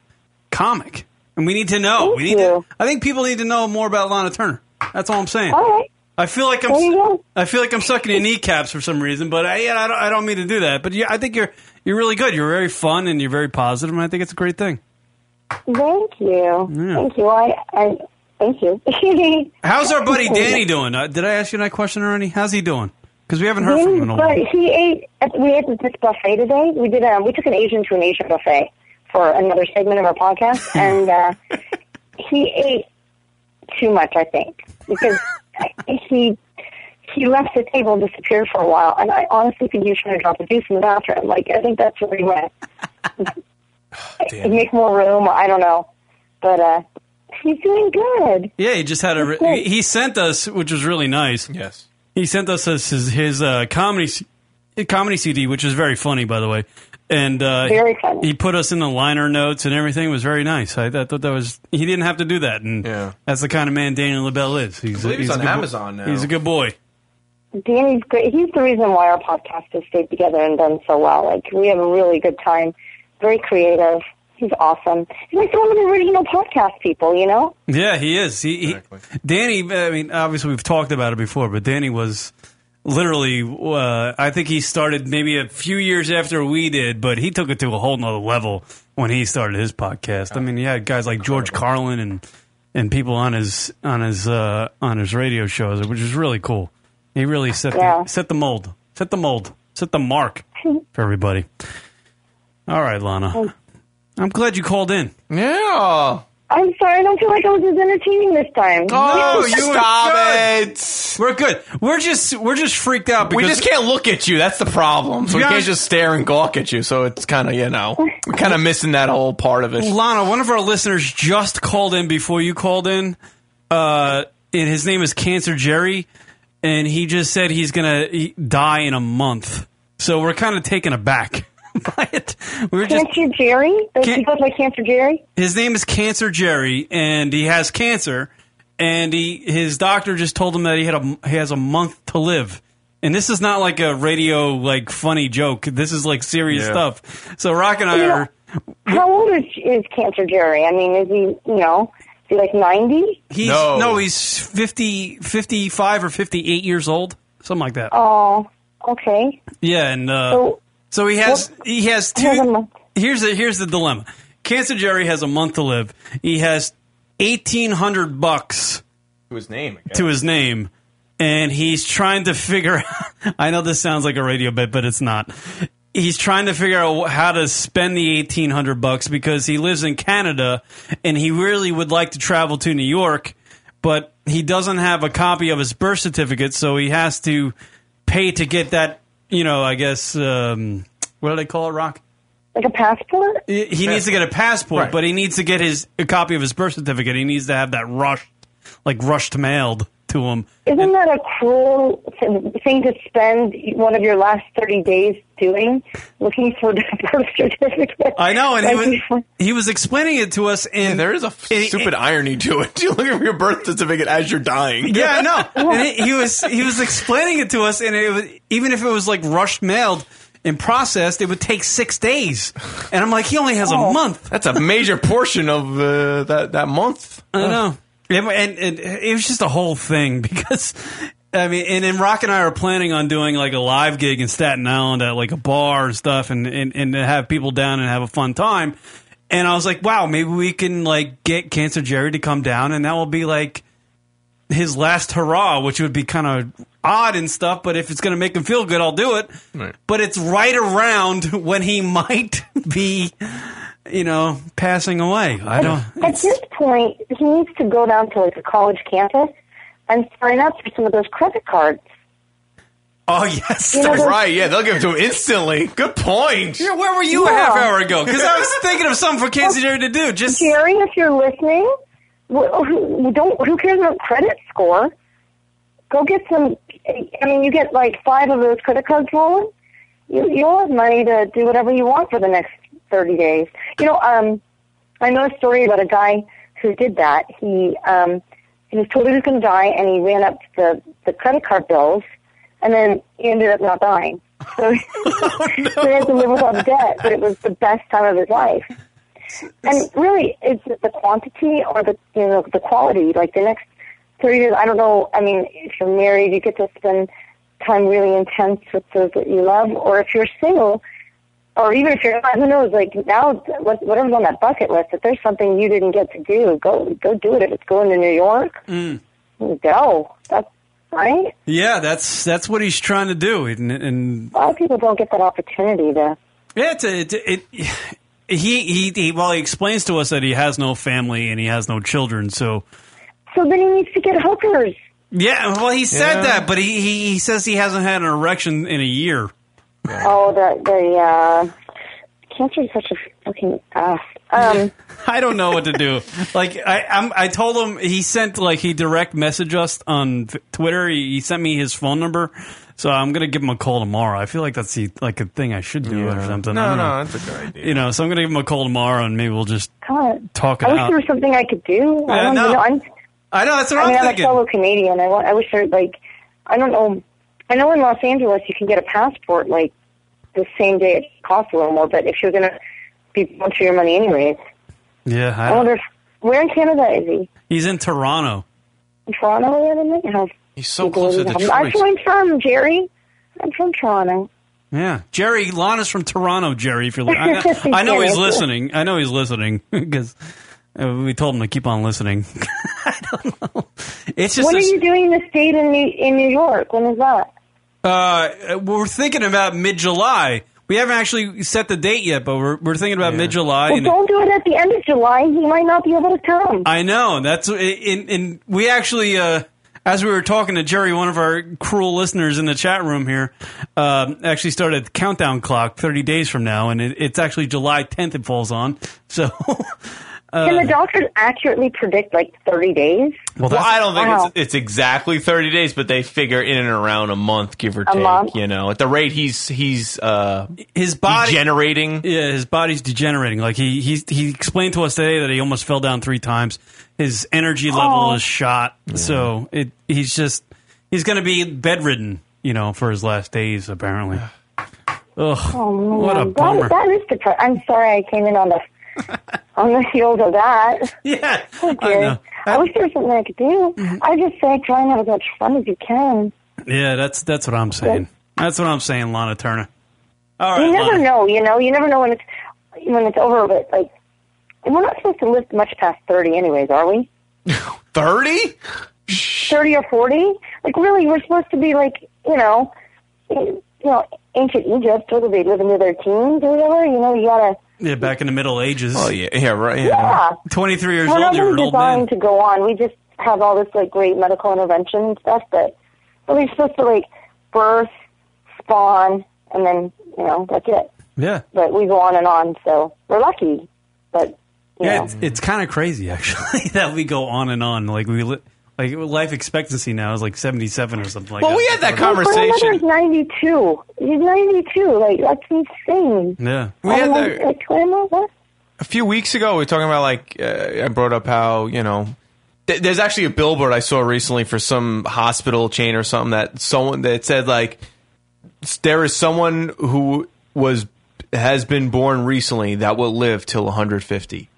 Speaker 5: comic. And we need to know. we need to, I think people need to know more about Lahna Turner. That's all I'm saying.
Speaker 16: All right.
Speaker 5: I feel like I'm.
Speaker 16: You.
Speaker 5: I feel like I'm sucking your kneecaps for some reason, but I, I, don't, I don't mean to do that. But yeah, I think you're you're really good. You're very fun and you're very positive, and I think it's a great thing.
Speaker 16: Thank you.
Speaker 5: Yeah.
Speaker 16: Thank you. I, I thank you.
Speaker 5: How's our buddy Danny doing? Uh, did I ask you that question already? How's he doing? Because we haven't heard from him in a
Speaker 16: But
Speaker 5: while.
Speaker 16: he ate. at- We ate at this buffet today. We did. Um, we took an Asian to an Asian buffet for another segment of our podcast, and uh, he ate too much. I think because he he left the table and disappeared for a while, and I honestly think he was trying to drop a deuce in the bathroom. Like I think that's where he went. Make more room. I don't know, but uh, he's doing good.
Speaker 5: Yeah, he just had a. He he sent us, which was really nice.
Speaker 6: Yes,
Speaker 5: he sent us his his, his uh, comedy comedy CD, which is very funny, by the way. And uh,
Speaker 16: Very funny.
Speaker 5: He put us in the liner notes and everything. It was very nice. I, I thought that was he didn't have to do that, and yeah. that's the kind of man Daniel Lobell is. He's,
Speaker 6: believe he's
Speaker 5: a
Speaker 6: on
Speaker 5: good bo-
Speaker 6: Amazon now.
Speaker 5: He's a good boy.
Speaker 16: Danny's great. He's the reason why our podcast has stayed together and done so well. Like we have a really good time. Very creative. He's awesome. He's like one of the original podcast people. You know.
Speaker 5: Yeah, he is. He, he Danny. I mean, obviously we've talked about it before, but Danny was literally, uh, I think he started maybe a few years after we did, but he took it to a whole nother level when he started his podcast. I mean, he had guys like George Carlin and and people on his on his uh, on his radio shows, which is really cool. He really set
Speaker 16: Yeah.
Speaker 5: the, set the mold, set the mold, set the mark for everybody. All right, Lahna. I'm glad you called in.
Speaker 6: Yeah.
Speaker 16: I'm sorry, I don't feel like I was as entertaining this time.
Speaker 5: Oh, you
Speaker 6: stop
Speaker 5: were good. We're good. We're just we're just freaked out because
Speaker 6: we just can't look at you. That's the problem. So we can't just stare and gawk at you. So it's kind of you know we're kind of missing that whole part of it.
Speaker 5: Lahna, one of our listeners just called in before you called in. Uh, and his name is Cancer Jerry, and he just said he's gonna he- die in a month. So we're kind of taken aback by it. We're just
Speaker 16: Cancer Jerry? Does he goes by Cancer Jerry?
Speaker 5: his name is Cancer Jerry, and he has cancer, and he his doctor just told him that he had a he has a month to live. And this is not like a radio like funny joke. This is like serious
Speaker 16: Yeah.
Speaker 5: stuff. So Rock and I
Speaker 16: You know,
Speaker 5: are
Speaker 16: How old is, is Cancer Jerry? I mean, is he, you know, is he like 90?
Speaker 5: He's no, he's 50, 55 or 58 years old, something like that.
Speaker 16: Oh, okay.
Speaker 5: Yeah, and uh,
Speaker 16: So-
Speaker 5: so, he has he has
Speaker 16: He has
Speaker 5: two. Here's the here's the dilemma. Cancer Jerry has a month to live. He has eighteen hundred bucks
Speaker 6: To his name.
Speaker 5: to his name, and he's trying to figure. out I know this sounds like a radio bit, but it's not. He's trying to figure out how to spend the eighteen hundred bucks because he lives in Canada, and he really would like to travel to New York, but he doesn't have a copy of his birth certificate, so he has to pay to get that. You know, I guess um, what do they call it, Rock?
Speaker 16: Like a passport?
Speaker 5: He he needs to get a passport,
Speaker 16: Right.
Speaker 5: but he needs to get his a copy of his birth certificate. He needs to have that rushed, like rushed mailed to him.
Speaker 16: Isn't that a cruel thing to spend one of your last 30 days doing? Looking for the birth certificate?
Speaker 5: I know, and he was he was explaining it to us, and
Speaker 6: there is a stupid irony to it. You look at your birth certificate as you're dying.
Speaker 5: Yeah, I know. And he, he was he was explaining it to us, and it was, even if it was like rushed mailed and processed, it would take six days. And I'm like, he only has
Speaker 16: Oh.
Speaker 5: a month.
Speaker 6: That's a major portion of uh, that that month.
Speaker 5: I know. And, and, and it was just a whole thing because, I mean, and then Rock and I are planning on doing like a live gig in Staten Island at like a bar and stuff and, and, and to have people down and have a fun time. And I was like, wow, maybe we can like get Cancer Jerry to come down and that will be like his last hurrah, which would be kind of odd and stuff. But if it's going to make him feel good, I'll do it. But it's right around when he might be, you know, passing away. I don't.
Speaker 16: At this point, he needs to go down to like a college campus and sign up for some of those credit cards.
Speaker 5: Oh yes,
Speaker 16: You know,
Speaker 6: that's right. Yeah, they'll give it to him instantly. Good point.
Speaker 5: Yeah, where were you a half hour ago? Because I was thinking of something for Cancer Jerry to do. Just
Speaker 16: Jerry, if you're listening, who, don't who cares about credit score? Go get some. I mean, you get like five of those credit cards rolling. You you'll have money to do whatever you want for the next thirty days. You know, um, I know a story about a guy who did that. He um, he was told he was going to die, and he ran up the the credit card bills, and then he ended up not dying. So he had to live without debt, but it was the best time of his life. And really, it's it the quantity or the you know the quality. Like the next thirty years, I don't know. I mean, if you're married, you get to spend time really intense with those that you love, or if you're single, or even if you're not, who knows? Like now, whatever's on that bucket list, if there's something you didn't get to do, go go do it. If it's going to New York,
Speaker 5: Mm.
Speaker 16: go. That's right.
Speaker 5: yeah, that's that's what he's trying to do, and, and
Speaker 16: A lot of people don't get that opportunity to.
Speaker 5: yeah, it's a, it's a, it. He, he he well he explains to us that he has no family and he has no children so
Speaker 16: So then he needs to get hookers.
Speaker 5: yeah well he said
Speaker 16: Yeah.
Speaker 5: that but he, he he says he hasn't had an erection in a year
Speaker 16: Oh, the the uh, cancer is such a fucking ass. Um,
Speaker 5: I don't know what to do. Like I, I'm, I told him he sent like he direct messaged us on Twitter. He, he sent me his phone number, so I'm gonna give him a call tomorrow. I feel like that's the, like a thing I should do or
Speaker 6: Yeah.
Speaker 5: something.
Speaker 6: No,
Speaker 5: I don't
Speaker 6: no,
Speaker 5: know.
Speaker 6: that's a good idea.
Speaker 5: You know, so I'm gonna give him a call tomorrow, and maybe we'll just
Speaker 16: God,
Speaker 5: talk it
Speaker 16: I wish
Speaker 5: out.
Speaker 16: there was something I could do. I
Speaker 5: Yeah,
Speaker 16: don't
Speaker 5: no.
Speaker 16: you know. I'm,
Speaker 5: I know that's what
Speaker 16: I
Speaker 5: I'm
Speaker 16: mean, I'm
Speaker 5: thinking.
Speaker 16: a fellow Canadian. I, want, I wish there like I don't know. I know in Los Angeles you can get a passport like the same day. It costs a little more, but if you're gonna be going for your money anyways,
Speaker 5: Yeah, I
Speaker 16: I, wonder if where in Canada is he?
Speaker 5: he's in Toronto.
Speaker 16: In Toronto or anything? How
Speaker 6: He's so close to
Speaker 16: have-
Speaker 6: Detroit.
Speaker 16: I'm from Jerry. I'm from Toronto.
Speaker 5: Yeah, Jerry Lahna's from Toronto. Jerry, if you're, li- I know, I know he's listening. I know he's listening because uh, we told him to keep on listening. I don't know. It's just
Speaker 16: when
Speaker 5: a-
Speaker 16: are you doing the state in New, in New York? When is that?
Speaker 5: Uh, we're thinking about mid July. We haven't actually set the date yet, but we're we're thinking about mid July.
Speaker 16: Well, don't do it at the end of July. He might not be able to come.
Speaker 5: I know that's in in we actually uh as we were talking to Jerry, one of our cruel listeners in the chat room here, um, actually started the countdown clock 30 days from now, and it, it's actually July 10th it falls on. So, uh,
Speaker 16: Can the doctors accurately predict like 30 days?
Speaker 6: Well, I don't think
Speaker 16: Wow.
Speaker 6: it's, it's exactly 30 days, but they figure in and around a month, give or
Speaker 16: A
Speaker 6: take.
Speaker 16: month?
Speaker 6: You know, at the rate he's he's uh,
Speaker 5: his body
Speaker 6: degenerating.
Speaker 5: Yeah, his body's degenerating. Like he he he explained to us today that he almost fell down three times. His energy level
Speaker 16: Oh.
Speaker 5: is shot. So it he's just he's going to be bedridden, you know, for his last days apparently. Ugh,
Speaker 16: Oh man,
Speaker 5: what a
Speaker 16: That-
Speaker 5: bummer.
Speaker 16: that is depressing. I'm sorry I came in on the on the heels of that.
Speaker 5: Yeah,
Speaker 16: oh, dear. I, wish there was something I could do.
Speaker 5: Mm-hmm.
Speaker 16: I just say try and have as much fun as you can.
Speaker 5: Yeah, that's that's what I'm saying. That's what I'm saying, Lahna Turner. All right,
Speaker 16: you never
Speaker 5: Lahna.
Speaker 16: know, you know. You never know when it's when it's over. But like, we're not supposed to live much past thirty, anyways, are we?
Speaker 6: 30?
Speaker 16: Thirty or forty? Like, really, we're supposed to be like, you know, you know, ancient Egypt, where they live into their teens or whatever. You know, you gotta.
Speaker 5: Yeah, back in the Middle Ages.
Speaker 6: Oh yeah, yeah, right.
Speaker 16: Yeah.
Speaker 5: 23 years
Speaker 16: we're
Speaker 5: old,
Speaker 16: not
Speaker 5: you're an
Speaker 16: really
Speaker 5: old man.
Speaker 16: designed to go on. We just have all this like great medical intervention stuff, but but we're supposed to like birth, spawn, and then you know that's it.
Speaker 5: Yeah.
Speaker 16: But we go on and on, so we're lucky. But you
Speaker 5: Yeah,
Speaker 16: know.
Speaker 5: it's, it's kind of crazy actually that we go on and on. Like we li- like life expectancy now is like 77 or something like
Speaker 6: Well,
Speaker 5: that.
Speaker 6: we had that
Speaker 16: My
Speaker 6: conversation.
Speaker 16: grandmother's ninety two. He's ninety two. Like that's insane.
Speaker 5: Yeah.
Speaker 6: We had
Speaker 16: I'm like,
Speaker 6: that-
Speaker 16: like, grandma, what?
Speaker 6: a few weeks ago, we were talking about like uh, I brought up how you know th- there's actually a billboard I saw recently for some hospital chain or something that someone that said like there is someone who was has been born recently that will live till 150.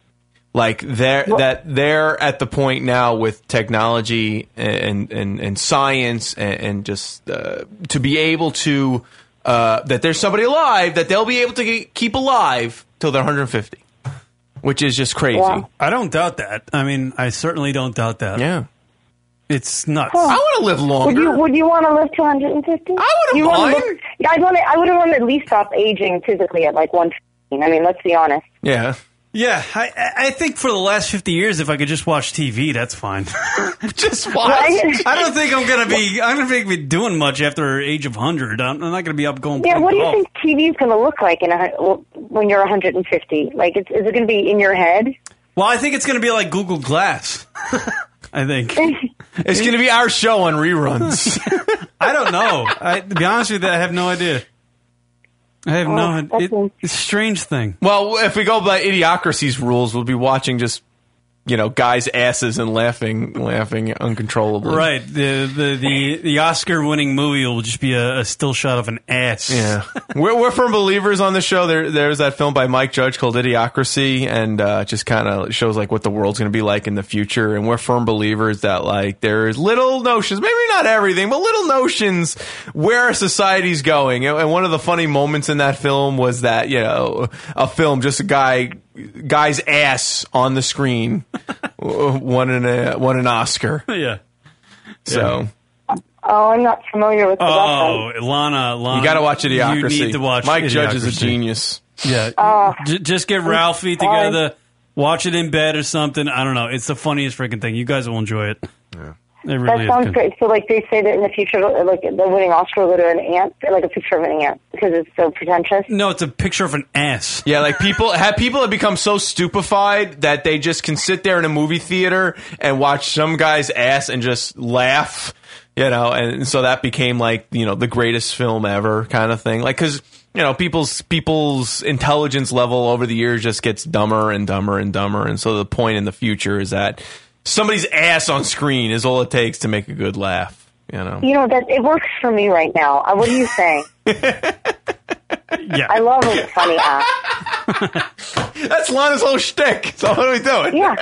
Speaker 6: Like they're that they're at the point now with technology and and and science and, and just uh, to be able to uh, that there's somebody alive that they'll be able to ge- keep alive till they're 150, which is just crazy.
Speaker 5: I don't doubt that. I mean, I certainly don't doubt that.
Speaker 6: Yeah.
Speaker 5: It's nuts.
Speaker 16: I
Speaker 6: want to live
Speaker 16: Would you Would you want to live to one hundred and fifty? I
Speaker 6: wouldn't
Speaker 16: mind. Yeah, I'd want to. I would want to at least stop aging physically at like one fifteen. I mean, let's be honest.
Speaker 6: Yeah.
Speaker 5: Yeah, I, I- I think for the last 50 years, if I could just watch TV, that's fine.
Speaker 6: just
Speaker 16: watch. Right?
Speaker 5: I don't think I'm going to be, I don't think I'm gonna be doing much after age of 100. I'm, I'm not going to be up going
Speaker 16: Yeah, what do you
Speaker 5: golf.
Speaker 16: think TV is going to look like in a, when you're 150? Like, it's, is it going to be in your head?
Speaker 5: Well, I think it's going to be like Google Glass. I think.
Speaker 6: It's going to be our show on reruns.
Speaker 5: I don't know. I, to be honest with you, I have no idea. I have no
Speaker 6: Oh,
Speaker 5: it, It's a strange thing.
Speaker 6: Well, if we go by Idiocracy's rules, we'll be watching just you know guys' asses and laughing, laughing uncontrollably.
Speaker 5: Right. The the the, the Oscar winning movie will just be a, a still shot of an ass.
Speaker 6: Yeah, we're, we're firm believers on the show. There, there's that film by Mike Judge called Idiocracy, and uh, just kind of shows like what the world's going to be like in the future. And we're firm believers that like there's little notions, maybe not everything, but little notions where our society's going. And and one of the funny moments in that film was that you know a film just a guy guy's ass on the screen won an uh, won an Oscar.
Speaker 5: yeah.
Speaker 6: So.
Speaker 16: Oh, I'm not familiar with the
Speaker 5: Oh,
Speaker 16: reference.
Speaker 5: Lahna, Lahna.
Speaker 6: You gotta watch Idiocracy.
Speaker 5: You need to watch it.
Speaker 6: Mike Judge is a genius.
Speaker 5: Yeah.
Speaker 16: Oh.
Speaker 5: J- just get Ralphie
Speaker 16: Sorry.
Speaker 5: together, watch it in bed or something. I don't know. It's the funniest freaking thing. You guys will enjoy it. Yeah. It really
Speaker 16: that
Speaker 5: is
Speaker 16: sounds
Speaker 5: good.
Speaker 16: great. So, like, they say that in the future, like, the winning Oscar will go to an ant, like a picture of an ant, because it's so pretentious.
Speaker 5: No, it's a picture of an ass.
Speaker 6: Yeah, like people have people have become so stupefied that they just can sit there in a movie theater and watch some guy's ass and just laugh, you know, and so that became like you know the greatest film ever kind of thing. Like because you know people's people's intelligence level over the years just gets dumber and dumber and dumber, and so the point in the future is that somebody's ass on screen is all it takes to make a good laugh. You know.
Speaker 16: You know, that it works for me right now. Uh, What are you saying?
Speaker 5: yeah.
Speaker 16: I love a funny ass.
Speaker 6: That's Lahna's whole shtick. So what are we doing?
Speaker 16: Yeah.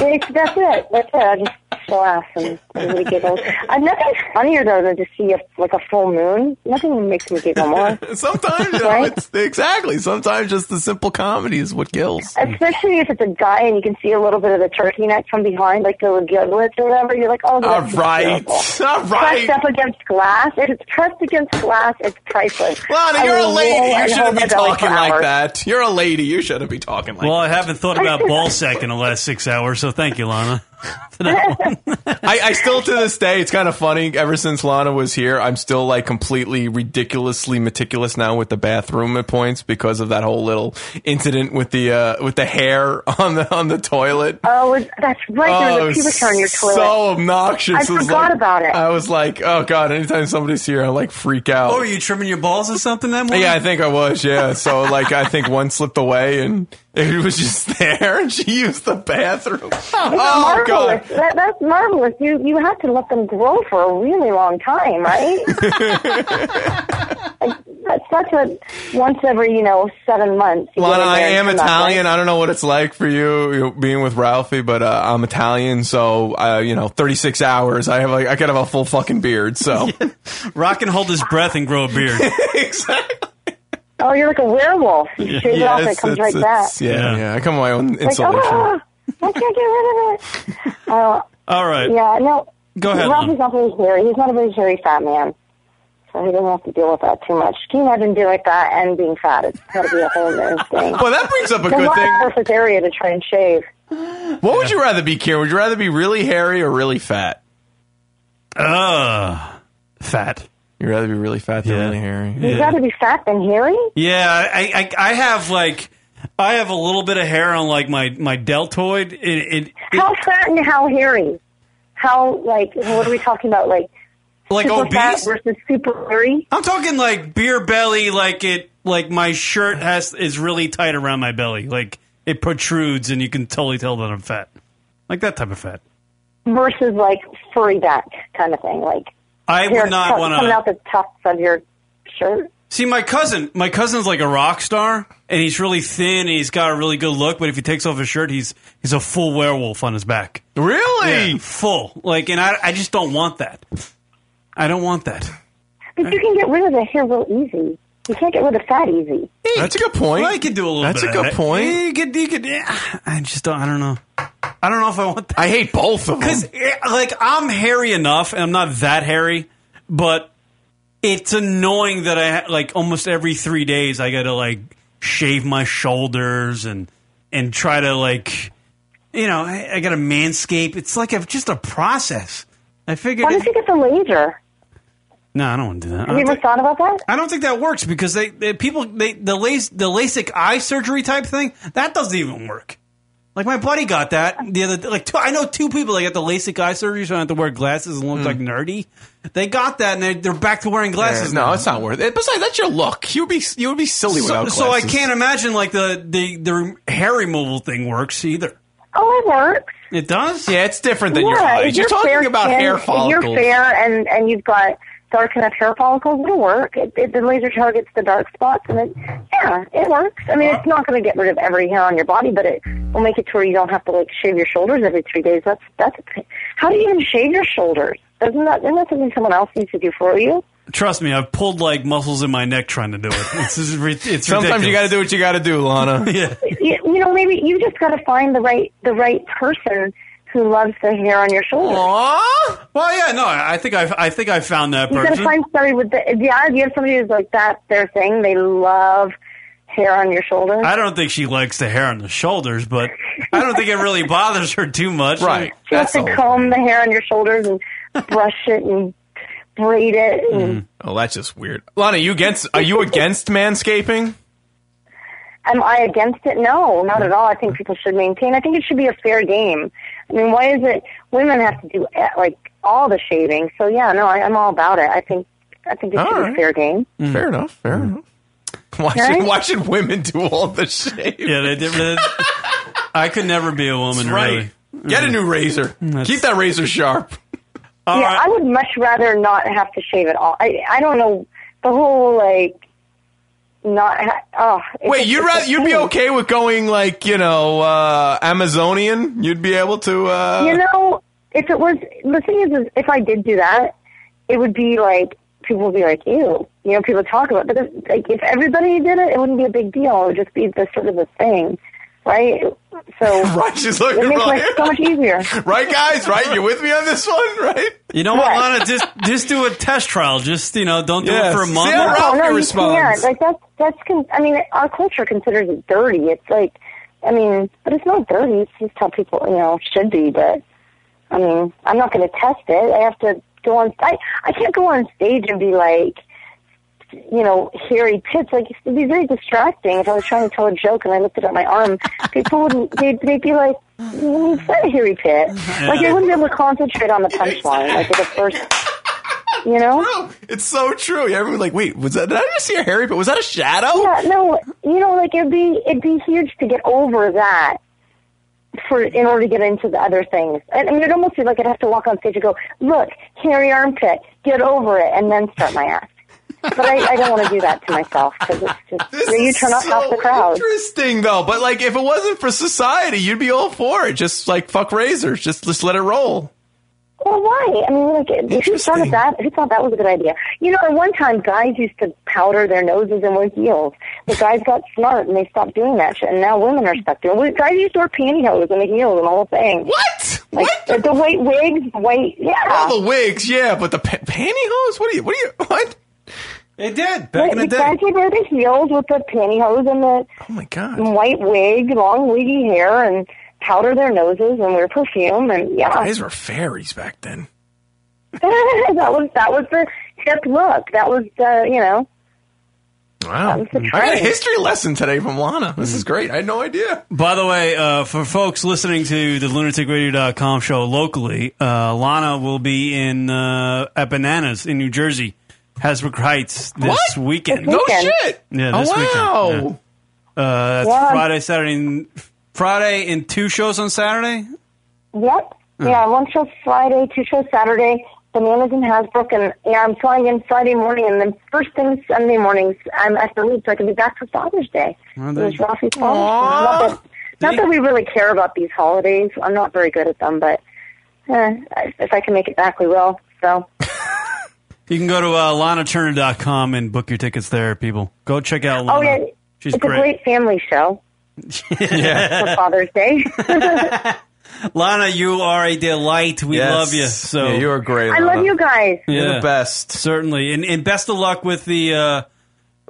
Speaker 16: It's, that's it. That's it. I just she'll and everybody giggles. Uh, nothing's funnier though than to see a, like a full moon. Nothing makes me giggle more.
Speaker 6: Sometimes, you know,
Speaker 16: Right?
Speaker 6: it's exactly. Sometimes just the simple comedy is what kills.
Speaker 16: Especially if it's a guy and you can see a little bit of the turkey neck from behind, like the giblets or whatever. You're like, oh, that's
Speaker 6: All right.
Speaker 16: adorable.
Speaker 6: All right.
Speaker 16: Pressed up against glass. If it's pressed against glass, it's priceless. Lahna,
Speaker 6: you're a
Speaker 16: will roll
Speaker 6: lady. You shouldn't be
Speaker 16: my belly for
Speaker 6: talking like
Speaker 16: hours.
Speaker 6: that. You're a lady. You shouldn't be talking like that.
Speaker 5: Well, I haven't thought about ball sack in the last six hours, so thank you, Lahna.
Speaker 6: I, I still to this day, it's kind of funny. Ever since Lahna was here, I'm still like completely ridiculously meticulous now with the bathroom at points because of that whole little incident with the uh, with the hair on the on the toilet.
Speaker 16: Oh, that's right.
Speaker 6: Oh,
Speaker 16: There was
Speaker 6: was
Speaker 16: a pubic hair on your toilet.
Speaker 6: So obnoxious.
Speaker 16: I
Speaker 6: was
Speaker 16: forgot
Speaker 6: like-
Speaker 16: about it.
Speaker 6: I was like, oh god, anytime somebody's here, I like freak out.
Speaker 5: Oh, were you trimming your balls or something that morning?
Speaker 6: Yeah, I think I was. Yeah, so like I think one slipped away and it was just there, and she used the bathroom.
Speaker 16: It's
Speaker 6: Oh
Speaker 16: marvelous.
Speaker 6: god.
Speaker 16: That, that's marvelous. You you have to let them grow for a really long time, right? that's such a once every you know seven months. you
Speaker 6: Lahna,
Speaker 16: get in
Speaker 6: I am Italian.
Speaker 16: right?
Speaker 6: I don't know what it's like for you, you know, being with Ralphie, but uh, I'm Italian, so uh, you know, 36 hours. I have like I could have a full fucking beard. So
Speaker 5: Rock and hold his breath and grow a beard.
Speaker 16: Oh, you're like a werewolf. You shave it off, and it comes right back.
Speaker 6: Yeah, yeah, I come with my own
Speaker 16: Like,
Speaker 6: insulation.
Speaker 16: ah, I can't get rid of it. Uh,
Speaker 5: All right.
Speaker 16: yeah, no.
Speaker 5: Go ahead,
Speaker 16: Ralphie's not very hairy. He's not a very hairy fat man. So he doesn't have to deal with that too much. Can you imagine being like that and being fat? It's got to be a whole new thing.
Speaker 6: Well, that brings up a
Speaker 16: There's
Speaker 6: good
Speaker 16: not
Speaker 6: thing.
Speaker 16: perfect area to try and shave.
Speaker 6: What would you rather be, Kieran? Would you rather be really hairy or really fat?
Speaker 5: Uh, fat.
Speaker 6: You'd rather be really fat than
Speaker 5: Yeah.
Speaker 6: really hairy.
Speaker 16: You'd rather be fat than hairy?
Speaker 5: Yeah, I, I I have like I have a little bit of hair on like my my deltoid. It, it
Speaker 16: How fat and how hairy? How, like, what are we talking about? Like,
Speaker 5: Like
Speaker 16: super fat
Speaker 5: obese?
Speaker 16: versus super hairy?
Speaker 5: I'm talking like beer belly, like it like my shirt has is really tight around my belly, like it protrudes, and you can totally tell that I'm fat, like that type of fat.
Speaker 16: Versus, like, furry back kind of thing. Like,
Speaker 5: I would not
Speaker 16: cut-
Speaker 5: wanna-
Speaker 16: Coming out the tufts of your shirt?
Speaker 5: See, my cousin, my cousin's like a rock star, and he's really thin, and he's got a really good look. But if he takes off his shirt, he's he's a full werewolf on his back.
Speaker 6: Really?
Speaker 5: Yeah, full. Like, and I I just don't want that. I don't want that.
Speaker 16: But you can get rid of the hair real easy. You can't get rid of fat easy.
Speaker 6: That's a good point.
Speaker 5: Well, I could do a little
Speaker 6: That's
Speaker 5: bit.
Speaker 6: a good
Speaker 5: that.
Speaker 6: point.
Speaker 5: You could, you could. yeah, I just don't. I don't know. I don't know if I want that.
Speaker 6: I hate both of them.
Speaker 5: Because, like, I'm hairy enough, and I'm not that hairy, but it's annoying that I, ha- like, almost every three days, I gotta, like, shave my shoulders and, and try to, like, you know, I, I gotta manscape. It's like a, just a process. I figured.
Speaker 16: Why don't you get the laser?
Speaker 5: No, I don't want to do that. I
Speaker 16: Have you
Speaker 5: don't
Speaker 16: ever thought about that?
Speaker 5: I don't think that works because they, they people they the lace the LASIK eye surgery type thing that doesn't even work. Like my buddy got that the other like two, I know two people that got the LASIK eye surgery so I have to wear glasses and look like nerdy. They got that and they, they're back to wearing glasses.
Speaker 6: Hmm. Yeah, no,
Speaker 5: now.
Speaker 6: it's not worth it. Besides, that's your look. You would be you would be silly
Speaker 5: So,
Speaker 6: without
Speaker 5: so I can't imagine like the the the hair removal thing works either.
Speaker 16: Oh, it works.
Speaker 5: It does.
Speaker 6: Yeah, it's different than your
Speaker 16: yeah,
Speaker 6: eyes.
Speaker 16: if
Speaker 6: You're talking about
Speaker 16: skin-
Speaker 6: hair
Speaker 16: If
Speaker 6: follicles.
Speaker 16: you're fair and and you've got dark enough hair follicles, it'll work. It, it, the laser targets the dark spots, and it yeah, it works. I mean, it's not going to get rid of every hair on your body, but it will make it to where you don't have to like shave your shoulders every three days. That's that's. A, how do you even shave your shoulders? Doesn't that isn't that something someone else needs to do for you?
Speaker 5: Trust me, I've pulled like muscles in my neck trying to do it. It's, it's, ri- it's
Speaker 6: Sometimes you got to do what you got to do, Lahna.
Speaker 5: yeah.
Speaker 16: you, you know, maybe you just got to find the right the right person who loves the hair on your shoulders.
Speaker 5: Well, yeah, no, I I think I I think I found that
Speaker 16: You got to find somebody with the yeah. You have somebody who's like that's their thing. They love hair on your shoulders.
Speaker 5: I don't think she likes the hair on the shoulders, but I don't think it really bothers her too much.
Speaker 6: Right.
Speaker 16: She has to comb the hair on your shoulders and brush it and braid it. And mm.
Speaker 6: Oh, that's just weird. Lahna, you against? Are you against manscaping?
Speaker 16: Am I against it? No, not at all. I think people should maintain. I think it should be a fair game. I mean, why is it women have to do eh, like all the shaving? So yeah, no, I, I'm all about it. I think I think it
Speaker 6: All
Speaker 16: should be
Speaker 6: right.
Speaker 16: fair game. Mm.
Speaker 6: Fair enough. Fair mm. enough. Why
Speaker 16: Right?
Speaker 6: should why should women do all the shaving?
Speaker 5: Yeah, they did. they- I could never be a woman.
Speaker 6: That's right.
Speaker 5: Really.
Speaker 6: Get a mm. new razor. Keep that razor sharp.
Speaker 16: yeah, I would much rather not have to shave at all. I I don't know the whole like not. Ha- oh,
Speaker 6: Wait, you'd rather you'd be okay with going like you know uh Amazonian? You'd be able to. uh
Speaker 16: You know, if it was the thing is, is if I did do that, it would be like people would be like, "Ew," you know, people talk about. It. But if, like if everybody did it, it wouldn't be a big deal. It would just be the sort of a thing, right? So
Speaker 6: Right, she's looking
Speaker 16: it makes
Speaker 6: right.
Speaker 16: life so much easier.
Speaker 6: right, guys? Right? You're with me on this one? Right?
Speaker 5: You know what, Lahna? Just just do a test trial. Just you know, don't do
Speaker 6: Yeah,
Speaker 5: it for a
Speaker 6: see
Speaker 5: month.
Speaker 6: how Ralphie oh,
Speaker 16: no, you
Speaker 6: responds.
Speaker 16: can't. Like that's that's. Con- I mean, our culture considers it dirty. It's like, I mean, but it's not dirty. It's just how people, you know, should be. But I mean, I'm not going to test it. I have to go on. I I can't go on stage and be like, you know, hairy tits. Like it'd be very distracting if I was trying to tell a joke and I lifted up my arm. People would they'd, they'd be like, "You said a hairy pit." Uh-huh. Like I wouldn't be able to concentrate on the punchline. Like at the first, you know.
Speaker 6: It's so true. Everyone's like, wait, was that? Did I just see a hairy? But was that a shadow?
Speaker 16: Yeah, no, you know, like it'd be it'd be huge to get over that for in order to get into the other things. I I mean, it'd almost be like I'd have to walk on stage and go, "Look, hairy armpit, get over it," and then start my act. But I, I don't want to do that to myself because it's just you turn off half the crowd.
Speaker 6: Interesting though, but like if it wasn't for society, you'd be all for it. Just like fuck razors, just just let it roll.
Speaker 16: Well, why? I mean, like, who thought of that? Who thought that was a good idea? You know, at one time, guys used to powder their noses and wear heels. The guys got smart and they stopped doing that shit, and now women are stuck doing it. Guys used to wear pantyhose and the heels and all the whole thing.
Speaker 6: What?
Speaker 16: Like, what? The white wigs, white, yeah.
Speaker 6: All the wigs, yeah, but the pa- pantyhose. What are you? What are you? What?
Speaker 5: They did
Speaker 16: Right, the guys would wear the heels with the pantyhose and the
Speaker 6: oh my god
Speaker 16: white wig, long wiggy hair, and powder their noses and wear perfume and yeah.
Speaker 6: Guys were fairies back then.
Speaker 16: that was that was the hip look. That was the you know.
Speaker 6: Wow, I got a history lesson today from Lahna. This is great. I had no idea.
Speaker 5: By the way, uh, for folks listening to the lunaticradio.com show locally, uh, Lahna will be in uh, at Bananas in New Jersey, Hasbrouck Heights this
Speaker 6: What?
Speaker 5: weekend.
Speaker 6: This No weekend? shit.
Speaker 5: Yeah,
Speaker 6: Oh,
Speaker 5: this
Speaker 6: wow.
Speaker 5: weekend. yeah. Uh, that's
Speaker 16: Wow.
Speaker 5: Friday, Saturday, and Friday, and two shows on Saturday.
Speaker 16: Yep. Yeah, one show Friday, two shows Saturday. Bananas in Hasbrouck, and yeah, I'm flying in Friday morning, and then first thing Sunday mornings, I'm at the loop, so I can be back for Father's Day.
Speaker 5: Well,
Speaker 16: it was Ralphie's Father's Day. Not that, not that we really care about these holidays. I'm not very good at them, but eh, if I can make it back, we will. So
Speaker 5: You can go to uh, lahnaturner.com and book your tickets there, people. Go check out Lahna.
Speaker 16: Oh yeah,
Speaker 5: She's
Speaker 16: it's a great family show for Father's Day.
Speaker 5: Lahna, you are a delight. We
Speaker 6: Yes.
Speaker 5: love you. So
Speaker 6: Yeah, you are great.
Speaker 16: I love you guys.
Speaker 6: You're the best.
Speaker 5: Certainly, and, and best of luck with the uh,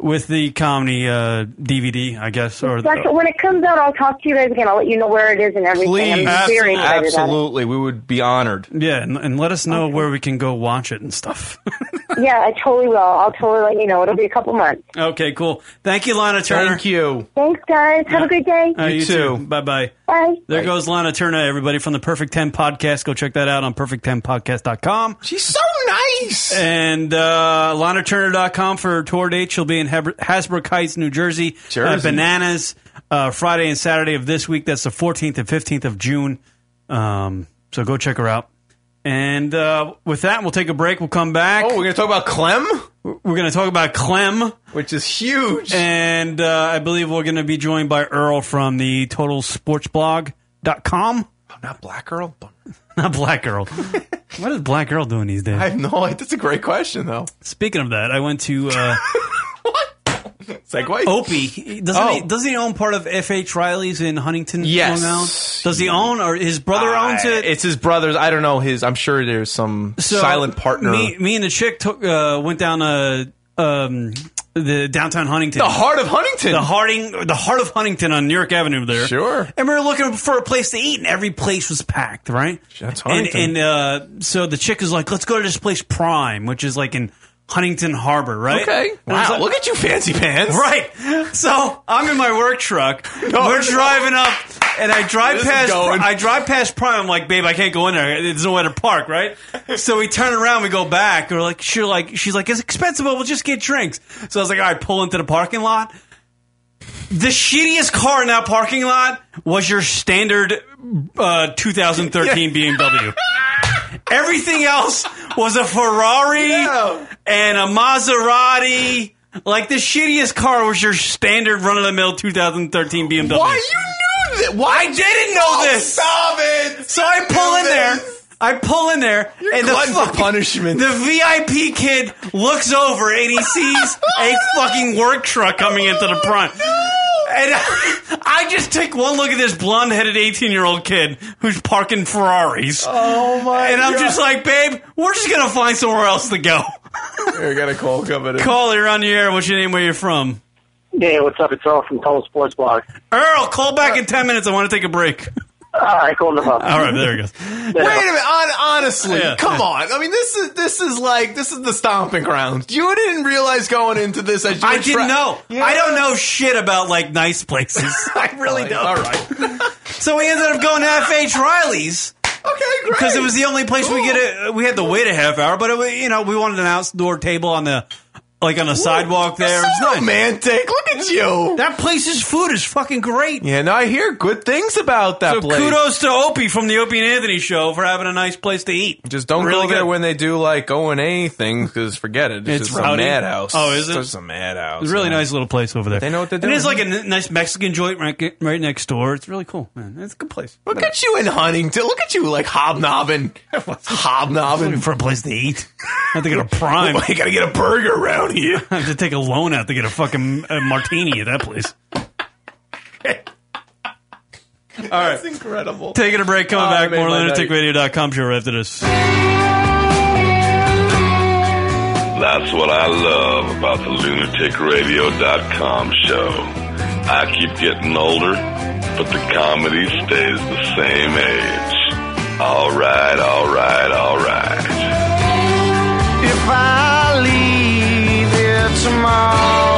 Speaker 5: with the comedy uh, DVD, I guess. Or
Speaker 16: That's, when it comes out, I'll talk to you guys again. I'll let you know where it is and everything.
Speaker 6: Please,
Speaker 16: I'm very excited about it.
Speaker 6: absolutely, we would be honored.
Speaker 5: Yeah, and, and let us know where we can go watch it and stuff.
Speaker 16: Yeah, I totally will. I'll totally let you know. It'll be a couple months.
Speaker 5: okay, cool. Thank you, Lahna Turner.
Speaker 6: Thank you.
Speaker 16: Thanks, guys. Have a great day.
Speaker 5: Uh, you too. Bye bye.
Speaker 16: Bye.
Speaker 5: There goes Lahna Turner, everybody from the Perfect 10 podcast. Go check that out on perfect10podcast.com.
Speaker 6: She's so nice.
Speaker 5: And uh, lahnaturner.com for tour dates. She'll be in Heb- Hasbrouck Heights, New Jersey.
Speaker 6: Jersey.
Speaker 5: At Bananas uh, Friday and Saturday of this week. That's the 14th and 15th of June. Um, so go check her out. And uh, with that, we'll take a break. We'll come back.
Speaker 6: Oh, we're gonna talk about Clem.
Speaker 5: We're going to talk about Clem,
Speaker 6: which is huge.
Speaker 5: And uh, I believe we're going to be joined by Earl from the TotalSportsBlog.com.
Speaker 6: Oh, not Black Girl.
Speaker 5: Not Black Girl. what is Black Girl doing these days?
Speaker 6: I have no idea. That's a great question, though.
Speaker 5: Speaking of that, I went to uh,
Speaker 6: Segway.
Speaker 5: Opie. Doesn't
Speaker 6: Oh.
Speaker 5: he? Doesn't he own part of F.H. Riley's in Huntington,
Speaker 6: Yes.
Speaker 5: Long Island? Does he own, or his brother owns
Speaker 6: Uh,
Speaker 5: it?
Speaker 6: It's his brother's. I don't know his. I'm sure there's some
Speaker 5: So,
Speaker 6: silent partner.
Speaker 5: Me, me and the chick took uh, went down uh, um, the downtown Huntington,
Speaker 6: The heart of Huntington.
Speaker 5: the Harding, the heart of Huntington on New York Avenue. There,
Speaker 6: Sure.
Speaker 5: And we were looking for a place to eat, and every place was packed. Right,
Speaker 6: That's
Speaker 5: and,
Speaker 6: Huntington.
Speaker 5: and uh, so the chick is like, "Let's go to this place, Prime, which is like in Huntington Harbor, right?"
Speaker 6: Okay.
Speaker 5: And I was
Speaker 6: Wow.
Speaker 5: like-
Speaker 6: look at you, fancy pants.
Speaker 5: Right. So I'm in my work truck. We're driving up, and I drive past. I drive past Prime. I'm like, babe, I can't go in there. There's nowhere to park. Right. So we turn around. We go back. We're like, she's like, she's like, it's expensive, but we'll just get drinks. So I was like, all right, pull into the parking lot. The shittiest car in that parking lot was your standard uh, 2013 BMW. Everything else was a Ferrari and a Maserati. Like the shittiest car was your standard run of the mill 2013 BMW.
Speaker 6: Why you knew that? Why
Speaker 5: I didn't know
Speaker 6: Oh,
Speaker 5: this.
Speaker 6: Stop it.
Speaker 5: So I pull in there. I pull in there, and the fucking-
Speaker 6: punishment.
Speaker 5: The VIP kid looks over and he sees oh, a fucking work truck coming into the front. And I just take one look at this blonde headed 18 year old kid who's parking Ferraris.
Speaker 6: Oh my
Speaker 5: And I'm
Speaker 6: God.
Speaker 5: just like, babe, we're just going to find somewhere else to go.
Speaker 6: I got a call coming in.
Speaker 5: Call, you're on the air. What's your name? Where you from?
Speaker 17: Yeah, what's up? It's Earl from Total Sports Blog.
Speaker 5: Earl, call back in 10 minutes. I want to take a break.
Speaker 17: All right, cool enough.
Speaker 5: All right, there he goes.
Speaker 6: Wait a minute, on, honestly,
Speaker 5: Yeah.
Speaker 6: come on. I mean, this is this is like this is the stomping ground. You didn't realize going into this. That you
Speaker 5: I
Speaker 6: would
Speaker 5: didn't
Speaker 6: tra-
Speaker 5: know.
Speaker 6: Yeah.
Speaker 5: I don't know shit about like nice places. I really don't.
Speaker 6: All right.
Speaker 5: So we ended up going to FH Riley's.
Speaker 6: Okay, great.
Speaker 5: Because it was the only place we get it. We had to wait a half hour, but it, you know we wanted an outdoor table on the like on the sidewalk there. It was nice.
Speaker 6: romantic. Look at you.
Speaker 5: That place's food is fucking great.
Speaker 6: Yeah, no, I hear good things about that
Speaker 5: So
Speaker 6: place.
Speaker 5: kudos to Opie from the Opie and Anthony show for having a nice place to eat.
Speaker 6: Just don't
Speaker 5: Really
Speaker 6: go there
Speaker 5: good.
Speaker 6: when they do like O and A things because forget it. It's,
Speaker 5: It's
Speaker 6: just
Speaker 5: rowdy.
Speaker 6: a madhouse.
Speaker 5: Oh, is it?
Speaker 6: It's just a madhouse.
Speaker 5: It's a really
Speaker 6: man.
Speaker 5: nice little place over there.
Speaker 6: They know what they're
Speaker 5: And
Speaker 6: doing.
Speaker 5: it's like a n- nice Mexican joint right, right next door. It's really cool, man. It's a good place.
Speaker 6: Look at you in Huntington. Look at you like hobnobbing, hobnobbing
Speaker 5: for a place to eat. I have to get a prime.
Speaker 6: you gotta get a burger around here.
Speaker 5: I have to take a loan out to get a fucking uh, martini at that place. All right.
Speaker 6: That's incredible.
Speaker 5: Taking a break, coming
Speaker 6: Oh,
Speaker 5: back.
Speaker 6: I made
Speaker 5: More
Speaker 6: my night.
Speaker 5: lunaticradio.com show right after this.
Speaker 18: That's what I love about the lunaticradio.com show. I keep getting older, but the comedy stays the same age. All right, all right, all right.
Speaker 19: Here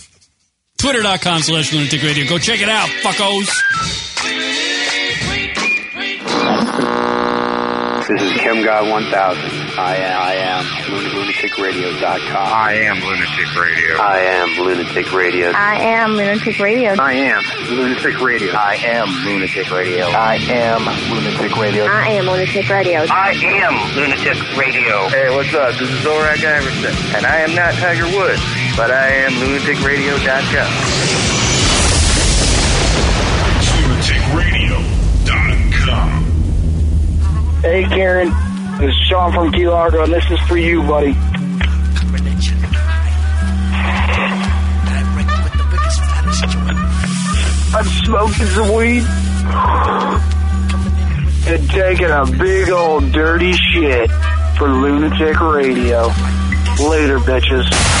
Speaker 20: Twitter.com slash lunatic radio. Go check it out, fuckos.
Speaker 21: This is Kim God 1000. I am, I am lunaticradio.com.
Speaker 13: I am Lunatic Radio.
Speaker 21: I am lunatic radio.
Speaker 3: I am Lunatic Radio.
Speaker 21: I am lunatic radio. I am lunatic radio. I am lunatic radio.
Speaker 3: I am Lunatic Radio.
Speaker 22: I am Lunatic Radio. Hey, what's up? This is Zorak Iverson, and I am not Tiger Woods, but I am lunaticradio.com.
Speaker 13: lunaticradio.com.
Speaker 17: Hey, Karen. This is Sean from Key Largo, and this is for you, buddy. I'm smoking some weed and taking a big old dirty shit for Lunatic Radio. Later, bitches.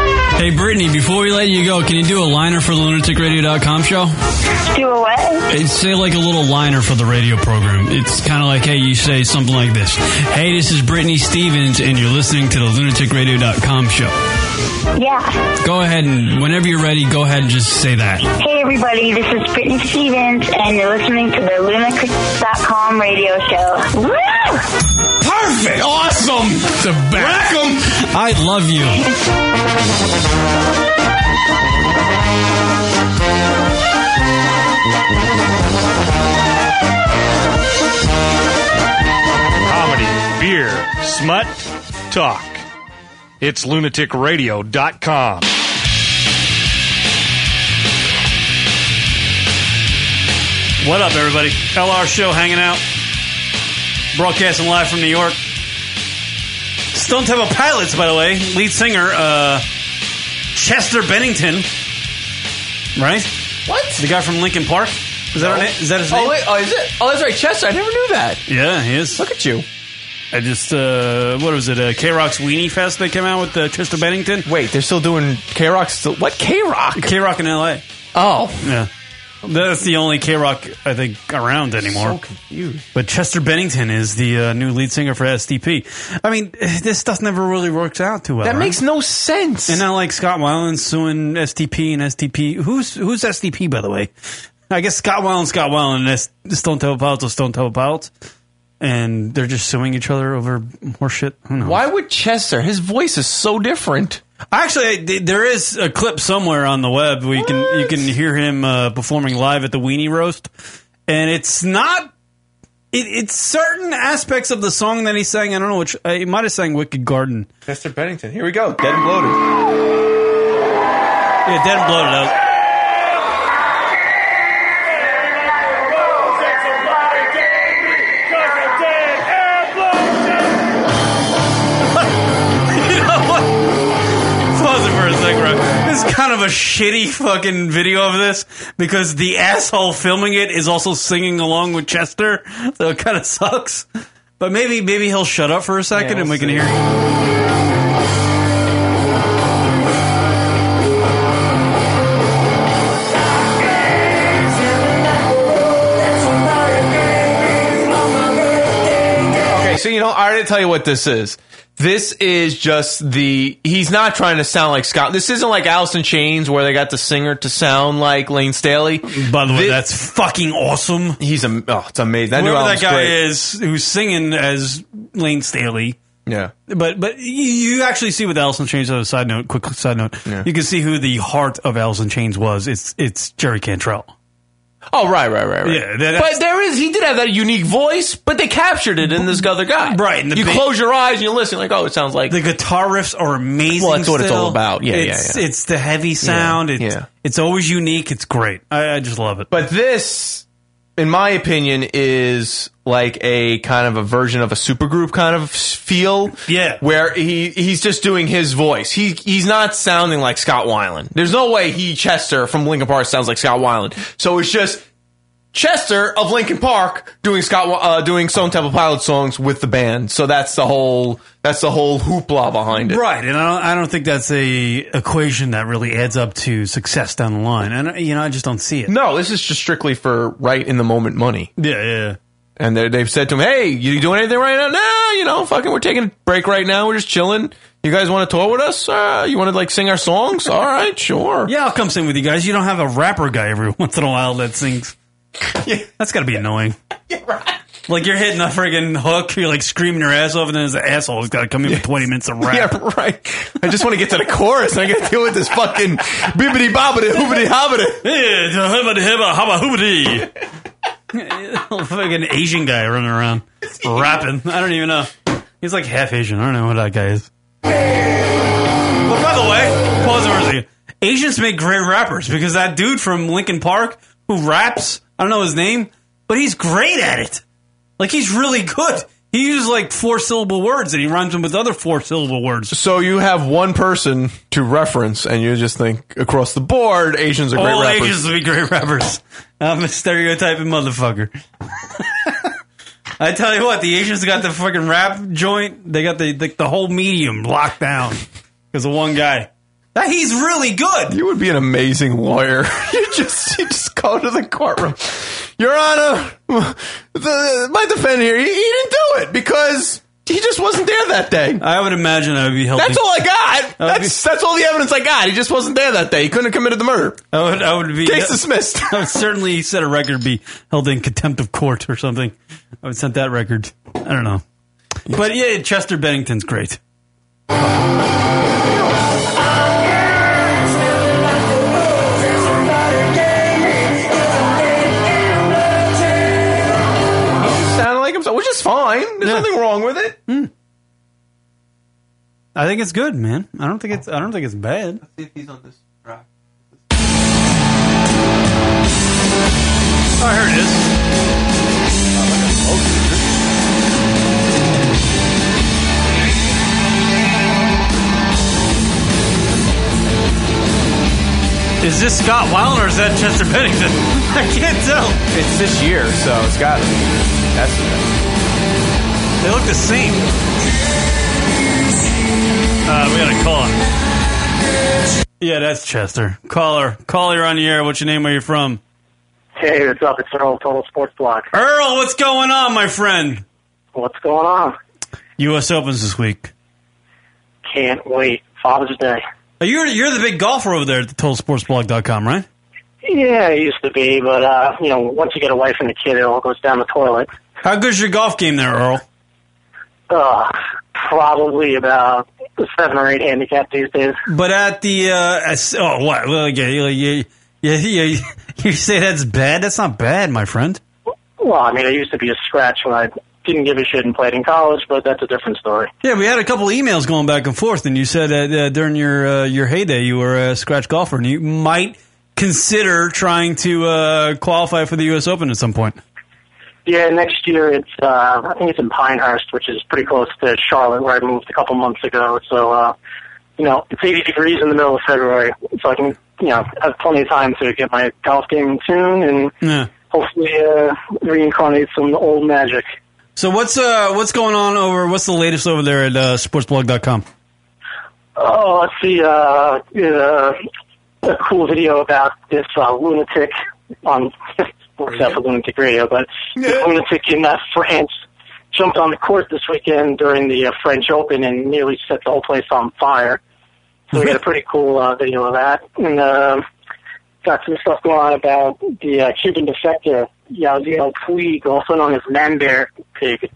Speaker 20: Hey Brittany, before we let you go, can you do a liner for the lunaticradio.com show?
Speaker 23: Do away.
Speaker 20: It's say like a little liner for the radio program. It's kind of like, hey, you say something like this. Hey, this is Brittany Stevens, and you're listening to the lunaticradio.com show.
Speaker 23: Yeah.
Speaker 20: Go ahead and whenever you're ready, go ahead and just say that.
Speaker 23: Hey everybody, this is Brittany Stevens, and you're listening to the Lunatic.com radio show. Woo!
Speaker 24: Perfect. Awesome.
Speaker 20: The
Speaker 24: Rack 'em.
Speaker 20: I love you.
Speaker 15: Comedy, beer, smut, talk. It's lunaticradio.com.
Speaker 5: What up, everybody? LR Show hanging out. Broadcasting live from New York. Stone Temple Pilots, by the way. Lead singer, uh, Chester Bennington. Right?
Speaker 6: What?
Speaker 5: The guy from Linkin Park. Is that, na- is that his
Speaker 6: Oh,
Speaker 5: name?
Speaker 6: wait, oh, is it? Oh, that's right, Chester. I never knew that.
Speaker 5: Yeah, he is.
Speaker 6: Look at you.
Speaker 5: I just, uh, what was it? Uh, K Rock's Weenie Fest they came out with uh, Chester Bennington?
Speaker 6: Wait, they're still doing K Rock? Still what K Rock?
Speaker 5: K Rock in LA.
Speaker 6: Oh,
Speaker 5: Yeah. That's the only K Rock, I think, around anymore.
Speaker 6: So confused.
Speaker 5: But Chester Bennington is the uh, new lead singer for STP. I mean, this stuff never really works out too well.
Speaker 6: that
Speaker 5: right?
Speaker 6: makes no sense.
Speaker 5: And now, like Scott Weiland suing STP and STP. Who's who's STP, by the way? I guess Scott Weiland, Scott Weiland, and Stone Temple Pilots, Stone Temple Pilots, and they're just suing each other over more shit. Who knows?
Speaker 6: Why would Chester? His voice is so different.
Speaker 5: Actually, there is a clip somewhere on the web where you can you can hear him uh, performing live at the Weenie Roast, and it's not. It, it's certain aspects of the song that he sang. I don't know which. Uh, he might have sang "Wicked Garden."
Speaker 6: Chester Bennington. Here we go. Dead and bloated.
Speaker 5: Yeah, dead and bloated. This is kind of a shitty fucking video of this because the asshole filming it is also singing along with Chester, so it kind of sucks. But maybe maybe he'll shut up for a second
Speaker 6: Yeah,
Speaker 5: and we
Speaker 6: we'll
Speaker 5: can hear.
Speaker 6: Okay, so you know, I already tell you what this is. This is just the. He's not trying to sound like Scott. This isn't like Alice in Chains where they got the singer to sound like Layne Staley.
Speaker 5: By the way, that's fucking awesome.
Speaker 6: He's a. Oh, it's amazing. That new
Speaker 5: Whoever
Speaker 6: album's
Speaker 5: that guy
Speaker 6: great.
Speaker 5: is who's singing as Layne Staley.
Speaker 6: Yeah.
Speaker 5: But but you, you actually see with in Chains. On a side note, quick side note, you can see who the heart of in Chains was. It's it's Jerry Cantrell.
Speaker 6: Oh right, right, right, right.
Speaker 5: Yeah, that-
Speaker 6: but there is. He did have that unique voice, but they captured it in this other guy.
Speaker 5: Right, and the
Speaker 6: you
Speaker 5: ba-
Speaker 6: close your eyes and you listen, like, oh, it sounds like
Speaker 5: The guitar riffs are amazing.
Speaker 6: Well, that's what it's all about. Yeah, yeah,
Speaker 5: it's,
Speaker 6: yeah.
Speaker 5: It's the heavy sound. It's,
Speaker 6: yeah.
Speaker 5: it's always unique. It's great. I, I just love it.
Speaker 6: But this, in my opinion, is like a kind of a version of a supergroup kind of feel.
Speaker 5: Yeah.
Speaker 6: Where he he's just doing his voice. He he's not sounding like Scott Weiland. There's no way he Chester from Linkin Park sounds like Scott Weiland. So it's just Chester of Linkin Park doing Scott uh, doing Stone Temple Pilots songs with the band. So that's the whole that's the whole hoopla behind it.
Speaker 5: Right, and I don't, I don't think that's a equation that really adds up to success down the line. And you know, I just don't see it.
Speaker 6: No, this is just strictly for right in the moment money.
Speaker 5: Yeah, yeah.
Speaker 6: And they- they've said to him, "Hey, you doing anything right now? Nah, you know, fucking, we're taking a break right now. We're just chilling. You guys want to tour with us? Uh, you want to like sing our songs? All right, sure.
Speaker 5: Yeah, I'll come sing with you guys. You don't have a rapper guy every once in a while that sings. Yeah, that's got to be annoying. Like you're hitting a friggin' hook, you're like screaming your ass off, and then this asshole's got to come in for 20 minutes of rap.
Speaker 6: Yeah, right. I just want to get to the chorus. and I got to deal with this fucking bibbity bobbity hoobity hobbity.
Speaker 5: Yeah, hibbity hibba habba hoobity. Fucking Asian guy running around rapping. I don't even know. He's like half Asian. I don't know what that guy is. But by the way, pause for a second. Asians make great rappers because that dude from Linkin Park who raps, I don't know his name, but he's great at it. Like he's really good. He uses like four syllable words and he rhymes them with other four syllable words.
Speaker 6: So you have one person to reference, and you just think across the board, Asians are great
Speaker 5: All
Speaker 6: rappers.
Speaker 5: Asians will be great rappers. I'm a stereotyping motherfucker. I tell you what, the Asians got the fucking rap joint. They got the the, the whole medium locked down because of one guy. That he's really good.
Speaker 6: You would be an amazing lawyer. you just you just go to the courtroom. Your Honor, the, my defendant here, he, he didn't do it because he just wasn't there that day.
Speaker 5: I would imagine I would be held.
Speaker 6: That's all I got.
Speaker 5: I would
Speaker 6: That's that's all the evidence I got. He just wasn't there that day. He couldn't have committed the murder.
Speaker 5: I would, I would be
Speaker 6: Case dismissed.
Speaker 5: I would certainly set a record be held in contempt of court or something. I would set that record. I don't know, but yeah, Chester Bennington's great.
Speaker 6: Is fine. There's nothing wrong with it. Hmm.
Speaker 5: I think it's good, man. I don't think it's I don't think it's bad.
Speaker 6: Let's see if he's on this track.
Speaker 5: Oh, here it is. Is this Scott Weiland or is that Chester Bennington? I can't tell.
Speaker 6: It's this year, so it's got to be. That's
Speaker 5: They look the same. Uh, we got a caller. Yeah, that's Chester. Caller. Caller, you're on the air. What's your name? Where you from?
Speaker 17: Hey, what's up? It's Earl, Total Sports Blog.
Speaker 5: Earl, what's going on, my friend?
Speaker 17: What's going on?
Speaker 5: U.S. Opens this week.
Speaker 17: Can't wait. Father's Day.
Speaker 5: Uh, You're you're the big golfer over there at the TotalSportsBlog.com, right?
Speaker 17: Yeah, it used to be, but uh, you know, once you get a wife and a kid, it all goes down the toilet.
Speaker 5: How good's your golf game there, Earl?
Speaker 17: Uh, probably about seven or eight handicap these days.
Speaker 5: But at the uh, oh what? Well, yeah, yeah, You say that's bad? That's not bad, my friend.
Speaker 17: Well, I mean, I used to be a scratch when I didn't give a shit and played in college, but that's a different story.
Speaker 5: Yeah, we had a couple emails going back and forth, and you said that uh, during your uh, your heyday you were a scratch golfer, and you might consider trying to uh, qualify for the U.S. Open at some point.
Speaker 17: Yeah, next year it's uh I think it's in Pinehurst, which is pretty close to Charlotte where I moved a couple months ago. So uh you know, it's eighty degrees in the middle of February. So I can you know, have plenty of time to get my golf game in tune and
Speaker 5: Yeah.
Speaker 17: hopefully uh reincarnate some old magic.
Speaker 5: So what's uh what's going on over? What's the latest over there at uh, sportsblog.com?
Speaker 17: Oh, let's see, uh, uh a cool video about this uh, lunatic on works out for lunatic radio, but this lunatic in uh, France jumped on the court this weekend during the uh, French Open and nearly set the whole place on fire. So we got a pretty cool uh, video of that, and uh, got some stuff going on about the uh, Cuban defector Yasiel Puig, also known as Man Bear Pig,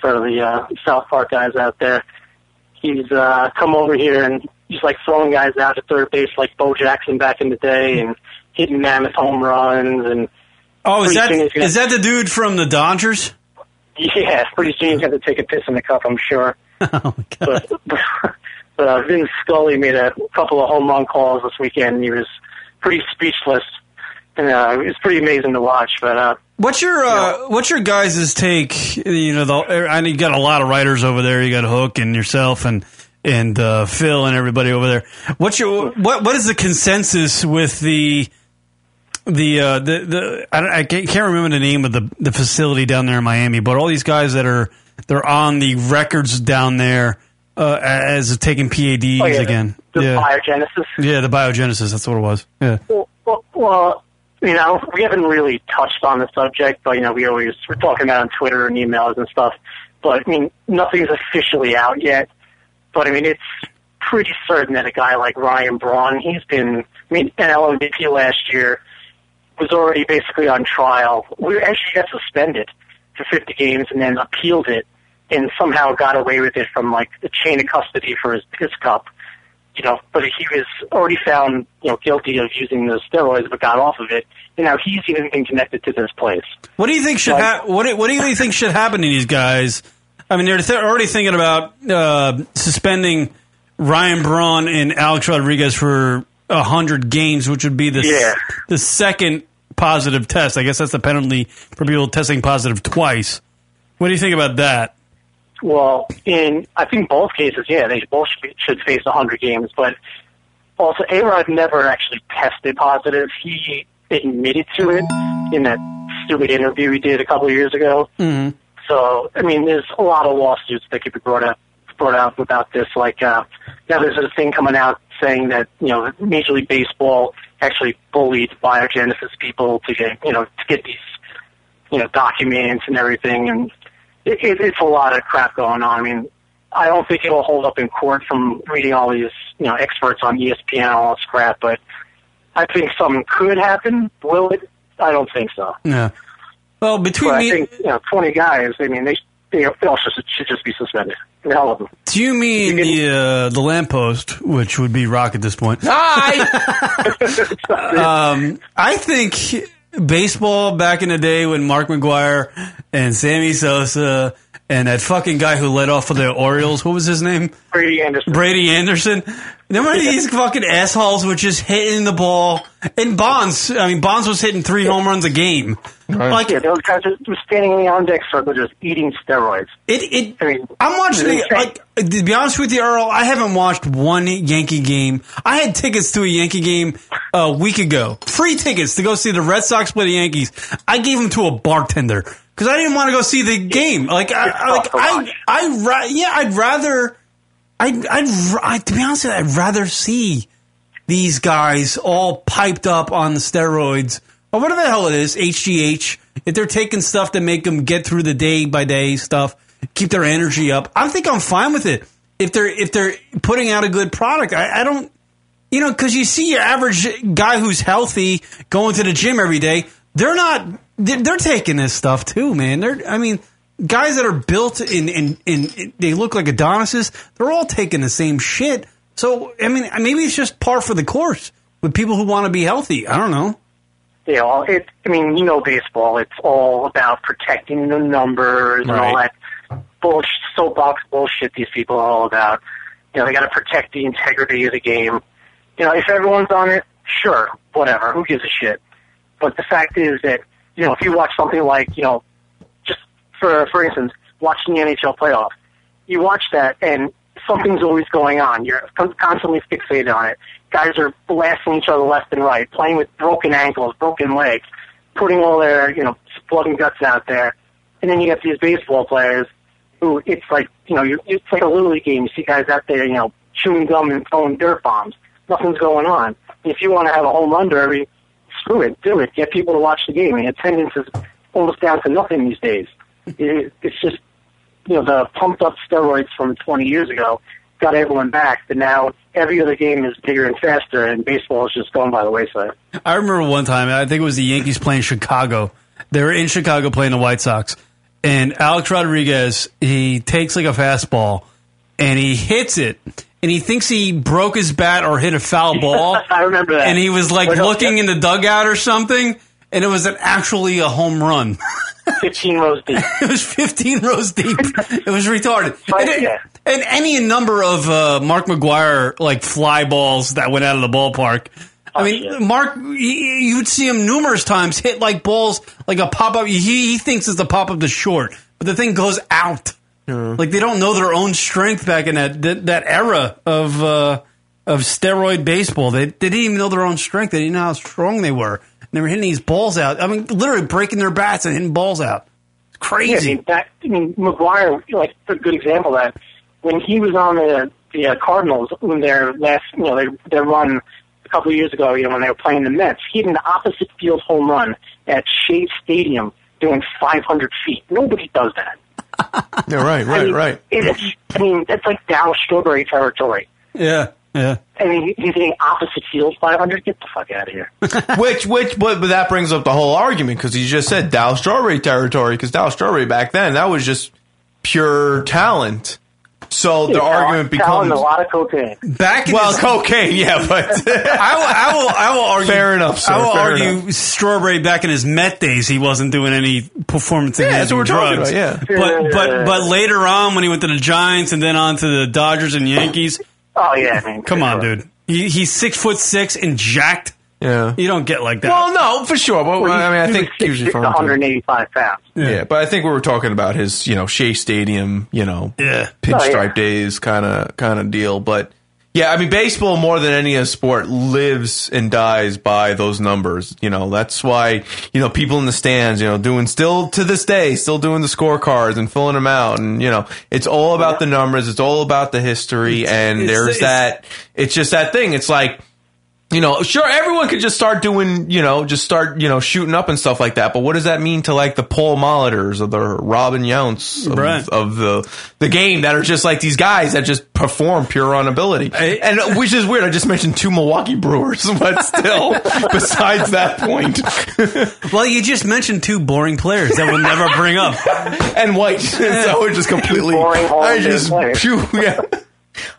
Speaker 17: for the uh, South Park guys out there. He's uh, come over here and he's like throwing guys out at third base like Bo Jackson back in the day, and hitting mammoth home runs and.
Speaker 5: Oh, is that is that the dude from the Dodgers?
Speaker 17: Yeah, pretty soon he's going to take a piss in the cup, I'm sure.
Speaker 5: Oh,
Speaker 17: But, but uh, Vin Scully made a couple of home run calls this weekend. And he was pretty speechless, and uh, it was pretty amazing to watch. But uh,
Speaker 5: What's your uh, what's your guys' take? You know, the, I know you got a lot of writers over there. You got Hook and yourself and and uh, Phil and everybody over there. What's your what what is the consensus with the the uh, the the I, I can't remember the name of the the facility down there in Miami, but all these guys that are they're on the records down there uh, as taking PEDs
Speaker 17: Oh, yeah,
Speaker 5: again.
Speaker 17: the
Speaker 5: yeah,
Speaker 17: biogenesis.
Speaker 5: yeah, the biogenesis. That's what it was. Yeah.
Speaker 17: Well, well, well, you know, we haven't really touched on the subject, but you know, we always we're talking about it on Twitter and emails and stuff. But I mean, nothing's officially out yet. But I mean, it's pretty certain that a guy like Ryan Braun, he's been, I mean, MVP last year, was already basically on trial. We actually got suspended for 50 games and then appealed it and somehow got away with it from like the chain of custody for his, his cup. You know, but he was already found, you know, guilty of using the steroids, but got off of it. And now he's even been connected to this place.
Speaker 5: What do you think should ha- what do, what do you think should happen to these guys? I mean, they're th- already thinking about uh, suspending Ryan Braun and Alex Rodriguez for a hundred games, which would be the s- the second positive test. I guess that's the penalty for people testing positive twice. What do you think about that?
Speaker 17: Well, in I think both cases, yeah, they both should, be, should face 100 games. But also, A Rod never actually tested positive. He admitted to it in that stupid interview he did a couple of years ago.
Speaker 5: Mm-hmm.
Speaker 17: So, I mean, there's a lot of lawsuits that could be brought up brought out about this. Like uh, now, there's a thing coming out saying that you know Major League Baseball actually bullied biogenesis people to get you know to get these you know documents and everything, and it, it, it's a lot of crap going on. I mean, I don't think it'll hold up in court from reading all these you know experts on ESPN and all this crap, but I think something could happen. Will it? I don't think so.
Speaker 5: Yeah. Well, between
Speaker 17: But
Speaker 5: me,
Speaker 17: I think you know, 20 guys. I mean, they they, they all should, should just be suspended. The hell of them.
Speaker 5: do you mean the uh, the lamppost, which would be Rock at this point? um, I think baseball back in the day when Mark McGwire and Sammy Sosa and that fucking guy who led off for the Orioles, what was his name?
Speaker 17: Brady Anderson.
Speaker 5: Brady Anderson. Remember these fucking assholes were just hitting the ball. And Bonds, I mean, Bonds was hitting three home runs a game. Like,
Speaker 17: yeah, those guys are were standing in the on deck circle just eating steroids.
Speaker 5: It, it,
Speaker 17: I mean,
Speaker 5: I'm watching
Speaker 17: it's
Speaker 5: the,
Speaker 17: insane.
Speaker 5: like to be honest with you, Earl. I haven't watched one Yankee game. I had tickets to a Yankee game a week ago. Free tickets to go see the Red Sox play the Yankees. I gave them to a bartender because I didn't want to go see the game. Like, I, I- like I, I, ra- yeah, I'd rather, I'd, I'd, ra- I, to be honest, with you, I'd rather see these guys all piped up on the steroids or whatever the hell it is, HGH. If they're taking stuff to make them get through the day by day stuff, keep their energy up, I think I'm fine with it. If they're if they're putting out a good product, I, I don't, you know, because you see your average guy who's healthy going to the gym every day. They're not. They're, they're taking this stuff too, man. They're. I mean, guys that are built in in, in they look like Adonises. They're all taking the same shit. So I mean, maybe it's just par for the course with people who want to be healthy. I don't know.
Speaker 17: You know, it, I mean, you know, baseball, it's all about protecting the numbers and all that bullshit, soapbox bullshit these people are all about. You know, they got to protect the integrity of the game. You know, if everyone's on it, sure, whatever, who gives a shit? But the fact is that, you know, if you watch something like, you know, just for, for instance, watching the NHL playoff, you watch that and something's always going on. You're constantly fixated on it. Guys are blasting each other left and right, playing with broken ankles, broken legs, putting all their, you know, blood and guts out there. And then you get these baseball players who it's like, you know, you it's like a little league game. You see guys out there, you know, chewing gum and throwing dirt bombs. Nothing's going on. If you want to have a home run derby, screw it, do it. Get people to watch the game. And attendance is almost down to nothing these days. It, it's just, you know, the pumped up steroids from 20 years ago got everyone back, but now every other game is bigger and faster, and baseball is just going by the wayside.
Speaker 5: I remember one time, I think it was the Yankees playing Chicago. They were in Chicago playing the White Sox. And Alex Rodriguez, he takes like a fastball and he hits it. And he thinks he broke his bat or hit a foul ball.
Speaker 17: I remember that.
Speaker 5: And he was like looking in the dugout or something. And it was an, actually a home run.
Speaker 17: 15 rows deep.
Speaker 5: it was 15 rows deep. It was retarded. And, it- and any number of uh, Mark McGwire like fly balls that went out of the ballpark. I mean, Mark, he- you would see him numerous times hit like balls, like a pop up. He, he thinks it's the pop up to short, but the thing goes out. Like they don't know their own strength back in that that, that era of uh, of steroid baseball. They, they didn't even know their own strength. They didn't know how strong they were. And they were hitting these balls out. I mean, literally breaking their bats and hitting balls out. It's crazy.
Speaker 17: Yeah, I mean, that, I mean, McGwire, like, a good example of that. When he was on the the uh, Cardinals, when their last, you know, their, their run a couple of years ago, you know, when they were playing the Mets, he hit an opposite field home run at Shea Stadium doing 500 feet. Nobody does that.
Speaker 6: Yeah, right,
Speaker 17: I
Speaker 6: right,
Speaker 17: mean,
Speaker 6: right.
Speaker 17: It's, I mean, that's like Darryl Strawberry territory.
Speaker 5: Yeah, yeah.
Speaker 17: I mean, he's hitting opposite field 500. Get the fuck out of here.
Speaker 6: which, which, but, but that brings up the whole argument because you just said Darryl Strawberry territory because Darryl Strawberry back then that was just pure talent. So the
Speaker 17: Yeah,
Speaker 6: argument
Speaker 17: talent,
Speaker 6: becomes
Speaker 17: a lot of cocaine.
Speaker 5: Back in
Speaker 6: well,
Speaker 5: his-
Speaker 6: cocaine, yeah, but
Speaker 5: I will, I will, I will argue.
Speaker 6: Fair enough, sir,
Speaker 5: I will
Speaker 6: fair
Speaker 5: argue
Speaker 6: enough.
Speaker 5: Strawberry back in his Met days, he wasn't doing any performance
Speaker 6: Yeah,
Speaker 5: enhancing
Speaker 6: that's what we're talking
Speaker 5: drugs.
Speaker 6: about, yeah.
Speaker 5: But but but later on, when he went to the Giants and then on to the Dodgers and Yankees,
Speaker 17: Oh yeah, I mean,
Speaker 5: come on, dude. He, he's six foot six and jacked.
Speaker 6: Yeah,
Speaker 5: you don't get like that.
Speaker 6: Well, no, for sure. But
Speaker 17: Well,
Speaker 6: I mean, I
Speaker 17: he
Speaker 6: think
Speaker 17: was
Speaker 6: usually
Speaker 17: 185 pounds.
Speaker 6: Yeah. but I think we were talking about his, you know, Shea Stadium, you know,
Speaker 5: yeah, oh,
Speaker 6: pinstripe days kind of kind of deal. But yeah, I mean, baseball more than any other sport lives and dies by those numbers. You know, that's why you know people in the stands, you know, doing still to this day, still doing the scorecards and filling them out, and you know, it's all about the numbers. It's all about the history, and
Speaker 5: it's-
Speaker 6: there's
Speaker 5: it's-
Speaker 6: that. It's just that thing. It's like you know, sure, everyone could just start doing, you know, just start, you know, shooting up and stuff like that. But what does that mean to like the Paul Molitors or the Robin Younts of,
Speaker 5: Right.
Speaker 6: of the the game that are just like these guys that just perform pure on ability? and uh, which is weird. I just mentioned two Milwaukee Brewers, but still, besides that point,
Speaker 5: well, you just mentioned two boring players that we'll never bring up.
Speaker 6: and White. so it just completely.
Speaker 5: boring Hall
Speaker 6: I just,
Speaker 5: players.
Speaker 6: phew, yeah.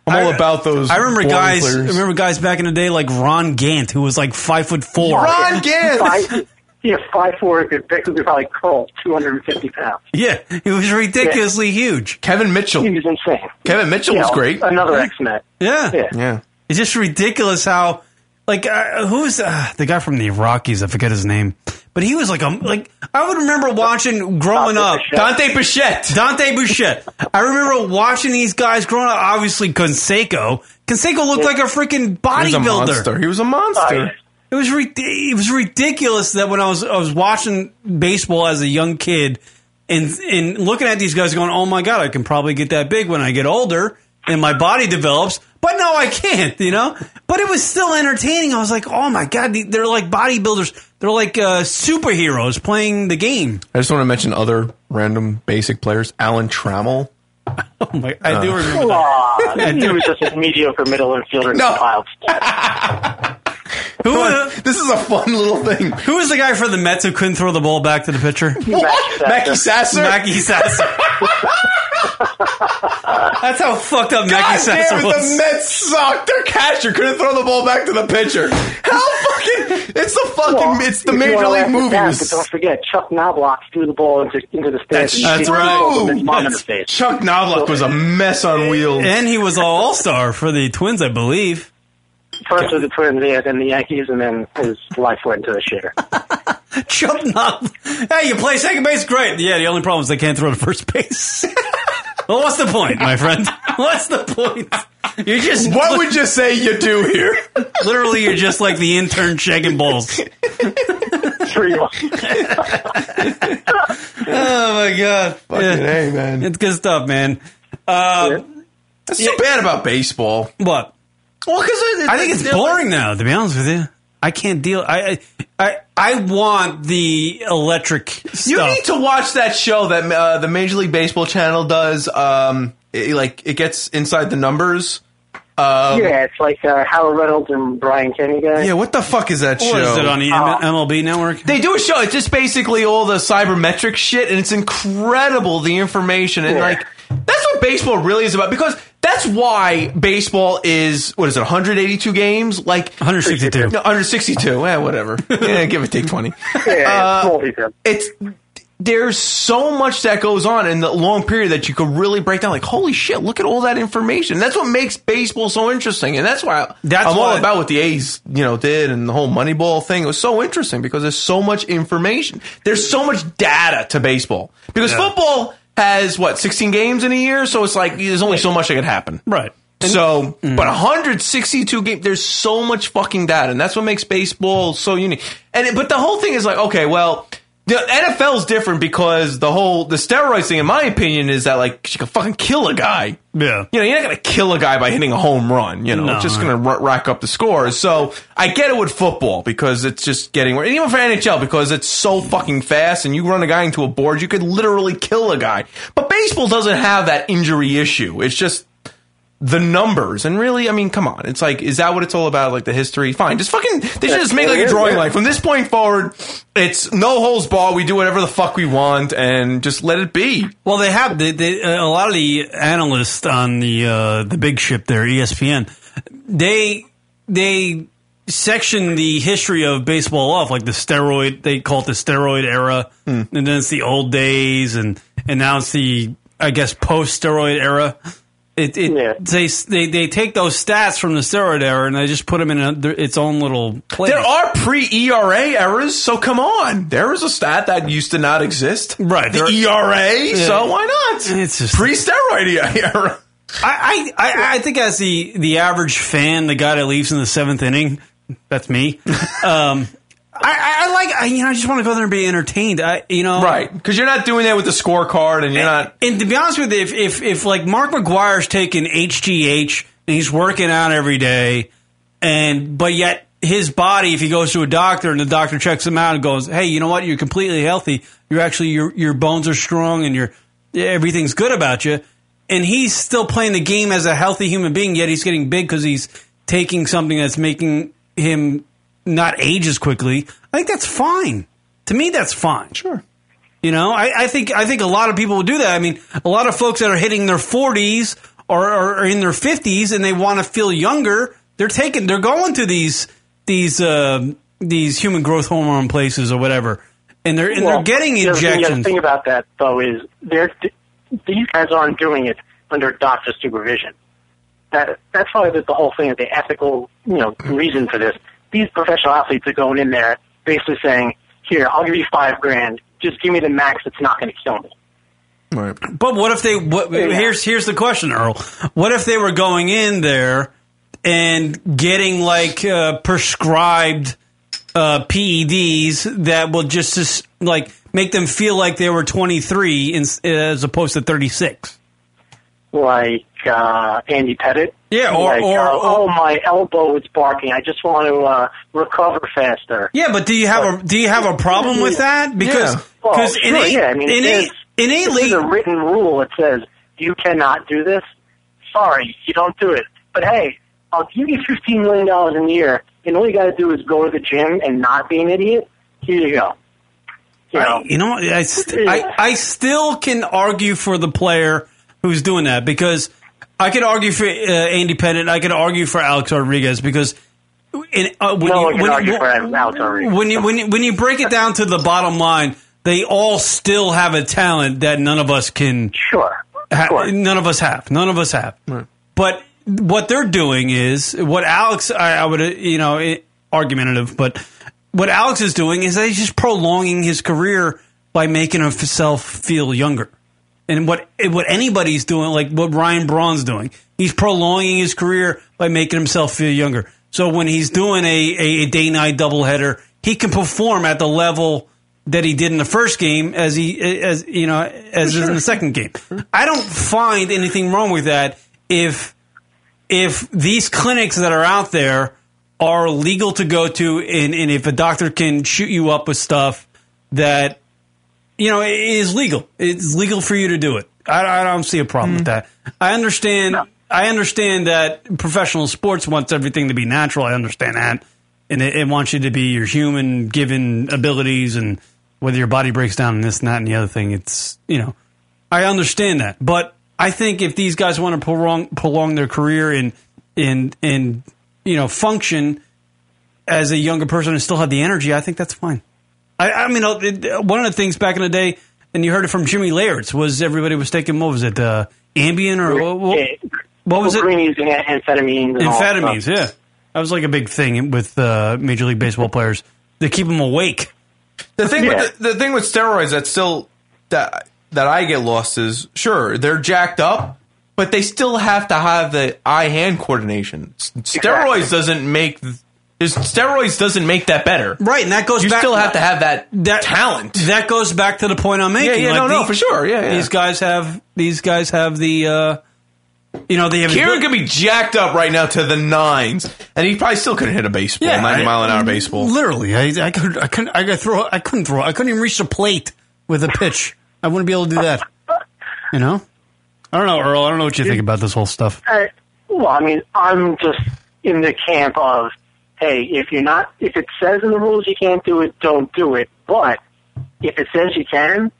Speaker 6: I'm all about those.
Speaker 5: I remember guys.
Speaker 6: players.
Speaker 5: I remember guys back in the day like Ron Gant, who was like five foot four.
Speaker 17: Ron Five, yeah, five four could could probably curl 250 pounds.
Speaker 5: Yeah, he was ridiculously huge.
Speaker 6: Kevin Mitchell.
Speaker 17: He was insane.
Speaker 6: Kevin Mitchell
Speaker 17: You
Speaker 6: was
Speaker 17: know,
Speaker 6: great.
Speaker 17: Another X Met.
Speaker 5: Yeah.
Speaker 17: Yeah.
Speaker 6: Yeah.
Speaker 5: It's just ridiculous how, like, uh, who's uh, the guy from the Rockies? I forget his name, but he was like a like. I would remember watching growing up
Speaker 6: Dante Bichette.
Speaker 5: Dante Bichette. I remember watching these guys growing up. Obviously, Canseco. Canseco looked like a freaking
Speaker 6: He was a
Speaker 5: bodybuilder.
Speaker 6: monster. He was a monster.
Speaker 5: It was ri- it was ridiculous that when I was I was watching baseball as a young kid and and looking at these guys going, "Oh my god, I can probably get that big when I get older and my body develops." But no, I can't, you know? But it was still entertaining. I was like, "Oh my god, they're like bodybuilders. They're like uh, superheroes playing the game."
Speaker 6: I just want to mention other random basic players. Alan Trammell.
Speaker 5: Oh my, I do
Speaker 6: Uh,
Speaker 5: remember
Speaker 17: Come
Speaker 5: that.
Speaker 17: on. he was just a mediocre middle infielder
Speaker 6: No.
Speaker 17: compiled.
Speaker 5: Who,
Speaker 6: this is a fun little thing.
Speaker 5: Who was the guy for the Mets who couldn't throw the ball back to the pitcher?
Speaker 6: Mackey Sasser.
Speaker 5: Mackey Sasser. That's how fucked up Mackey
Speaker 6: God
Speaker 5: Sasser
Speaker 6: damn it,
Speaker 5: was.
Speaker 6: the Mets sucked. Their catcher couldn't throw the ball back to the pitcher. How fucking? It's the fucking. it's the Major League
Speaker 17: laugh at
Speaker 6: movies.
Speaker 17: But don't forget, Chuck Knobloch threw the ball into, into the stands. and
Speaker 6: That's right.
Speaker 17: the ball from his mom in the
Speaker 6: That's- Chuck Knobloch was a mess on wheels.
Speaker 5: And he was all All Star for the Twins, I believe.
Speaker 17: First with the Twins, yeah, then the Yankees, and then his life went to the shitter.
Speaker 5: Chuck Knobloch. Hey, you play second base? Great. Yeah, the only problem is they can't throw to first base. well, what's the point, my friend? What's the point? You're just.
Speaker 6: What would you say you do here?
Speaker 5: Literally, you're just like the intern shaking balls.
Speaker 17: Sure you.
Speaker 5: Oh my god!
Speaker 6: Fucking A, man.
Speaker 5: It's good stuff, man. Uh,
Speaker 6: That's so bad about baseball.
Speaker 5: What?
Speaker 6: Well, because
Speaker 5: I think it's boring now. To be honest with you, I can't deal. I I I, I want the electric stuff.
Speaker 6: You need to watch that show that uh, the Major League Baseball channel does. Um, it, like it gets inside the numbers. Um,
Speaker 17: yeah, it's like uh, Harold Reynolds and Brian Kenny guy.
Speaker 6: Yeah, what the fuck is that
Speaker 5: Or
Speaker 6: show?
Speaker 5: is it on the
Speaker 17: Uh,
Speaker 5: M- MLB network?
Speaker 6: They do a show. It's just basically all the sabermetric shit, and it's incredible the information. And
Speaker 17: Yeah.
Speaker 6: like, that's what baseball really is about. Because that's why baseball is what is it? 182 games, like
Speaker 5: 162.
Speaker 6: No, 162. Eh, whatever. yeah, give or take 20.
Speaker 17: Yeah,
Speaker 6: Uh, it's there's so much that goes on in the long period that you could really break down. Like, holy shit, look at all that information. That's what makes baseball so interesting, and that's why
Speaker 5: That's
Speaker 6: I'm all about what the A's, you know, did and the whole Moneyball thing. It was so interesting because there's so much information. There's so much data to baseball because
Speaker 5: Yeah.
Speaker 6: football has what 16 games in a year, so it's like there's only so much that can happen.
Speaker 5: Right.
Speaker 6: So, mm-hmm. but 162 games, there's so much fucking data, and that's what makes baseball so unique. And it, but the whole thing is like, okay, well, the NFL's different because the whole the steroids thing, in my opinion, is that like you can fucking kill a guy.
Speaker 5: Yeah.
Speaker 6: You know, you're not gonna kill a guy by hitting a home run. You know,
Speaker 5: No.
Speaker 6: it's just gonna r- rack up the scores. So I get it with football because it's just getting, and even for NHL because it's so fucking fast, and you run a guy into a board, you could literally kill a guy. But baseball doesn't have that injury issue. It's just the numbers. And really, I mean, come on. It's like, is that what it's all about? Like the history? Fine. Just fucking, they should just make like a drawing line. From this point forward, it's no holes bar. We do whatever the fuck we want and just let it be.
Speaker 5: Well, they have they, they, uh, a lot of the analysts on the uh, the big ship there, ESPN. They they section the history of baseball off like the steroid. They call it the steroid era, and then it's the old days, and and now it's the I guess post steroid era. It, it they, they they take those stats from the steroid era and they just put them in a, their- its own little place.
Speaker 6: There are pre ERA errors, so come on. There is a stat that used to not exist.
Speaker 5: Right.
Speaker 6: The
Speaker 5: there-
Speaker 6: ERA,
Speaker 5: Yeah.
Speaker 6: so why not?
Speaker 5: It's just
Speaker 6: Pre steroid era.
Speaker 5: I, I, I- I think as the, the average fan, the guy that leaves in the seventh inning, that's me. Um, I, I, like, I, you know, I just want to go there and be entertained. I, you know,
Speaker 6: Right. Because you're not doing that with the scorecard and you're not.
Speaker 5: And to be honest with you, if, if, if like Mark McGwire's taking HGH and he's working out every day, and but yet his body, if he goes to a doctor and the doctor checks him out and goes, "Hey, you know what? You're completely healthy. You're actually your your bones are strong and your everything's good about you." And he's still playing the game as a healthy human being, yet he's getting big because he's taking something that's making him not age as quickly. I think that's fine. To me, that's fine.
Speaker 6: Sure.
Speaker 5: You know, I, I think I think a lot of people would do that. I mean, a lot of folks that are hitting their forties or, or are in their fifties and they want to feel younger, they're taking they're going to these these uh, these human growth hormone places or whatever, and they're and
Speaker 17: Well,
Speaker 5: they're getting
Speaker 17: thing- The other thing about that, though, is they're, these guys aren't doing it under doctor supervision. That that's probably the, the whole thing, of the ethical, you know, reason for this. These professional athletes are going in there basically saying, "Here, I'll give you five grand. Just give me the max that's not going to kill me."
Speaker 6: Right.
Speaker 5: But what if they? What, Here's here's the question, Earl. What if they were going in there and getting like uh, prescribed uh, PEDs that will just, just like make them feel like they were 23 in, as opposed to 36.
Speaker 17: Like uh, Andy Pettitte.
Speaker 5: Yeah, or-
Speaker 17: like,
Speaker 5: or-
Speaker 17: uh,
Speaker 5: or-
Speaker 17: oh my elbow is barking. I just want to uh, recover faster.
Speaker 5: Yeah, but do you have a do you have a problem with that? Because
Speaker 17: well,
Speaker 5: because
Speaker 17: sure,
Speaker 5: innate,
Speaker 17: yeah, I mean,
Speaker 5: innate,
Speaker 17: if there's- if there's a written rule that says you cannot do this. Sorry, you don't do it. But hey, I'll give you fifteen million dollars in a year, and all you got to do is go to the gym and not be an idiot. Here you go. You know,
Speaker 5: I, you know, I, st- I, I still can argue for the player who's doing that because I could argue for uh, Andy Pettitte. I could argue for Alex Rodriguez because in, uh, when
Speaker 17: no
Speaker 5: you,
Speaker 17: one can
Speaker 5: when,
Speaker 17: argue
Speaker 5: you-
Speaker 17: for Alex Rodriguez.
Speaker 5: when you when you, when you break it down to the bottom line, they all still have a talent that none of us can.
Speaker 17: Sure.
Speaker 5: Ha- None of us have. None of us have. But what they're doing is what Alex. I, I would uh, you know it, argumentative, but what Alex is doing is that he's just prolonging his career by making himself feel younger. And what what anybody's doing, like what Ryan Braun's doing, he's prolonging his career by making himself feel younger. So when he's doing a, a, a day night doubleheader, he can perform at the level that he did in the first game as he as you know as in the second game. I don't find anything wrong with that if if these clinics that are out there are legal to go to and, and if a doctor can shoot you up with stuff that you know it is legal. It's legal for you to do it. I, I don't see a problem with that. I understand i understand that professional sports wants everything to be natural. I understand that. And it, it wants you to be your human given abilities and whether your body breaks down and this and that and the other thing it's you know I understand that, but I think if these guys want to prolong prolong their career and and and you know function as a younger person and still have the energy, I think that's fine. I, I mean, uh, it, one of the things back in the day, and you heard it from Jimmy Leyritz, was everybody was taking what was it, uh, Ambien or what, what, what was it?
Speaker 17: Greenies and amphetamines. And all
Speaker 5: Amphetamines, yeah. That was like a big thing with uh, Major League Baseball players. They keep them awake.
Speaker 6: The thing with the, the thing with steroids that still that that I get lost is sure they're jacked up, but they still have to have the eye hand coordination. S- Steroids doesn't make is steroids doesn't make that better.
Speaker 5: Right, and that goes
Speaker 6: You
Speaker 5: back
Speaker 6: still have to have that
Speaker 5: that
Speaker 6: talent.
Speaker 5: That goes back to the point I'm making.
Speaker 6: Yeah, yeah, no, no,
Speaker 5: the-
Speaker 6: for sure. Yeah, yeah.
Speaker 5: These guys have these guys have the uh, you know they have
Speaker 6: Kieran could be jacked up right now to the nines, and he probably still couldn't hit a baseball,
Speaker 5: Yeah,
Speaker 6: ninety
Speaker 5: I-
Speaker 6: mile an hour baseball.
Speaker 5: Literally, I, I could I couldn't I could throw I couldn't throw I couldn't even reach the plate with a pitch. I wouldn't be able to do that. You know, I don't know, Earl. I don't know what you think about this whole stuff.
Speaker 17: Uh, well, I mean, I'm just in the camp of, hey, if you're not, if it says in the rules you can't do it, don't do it. But if it says you can,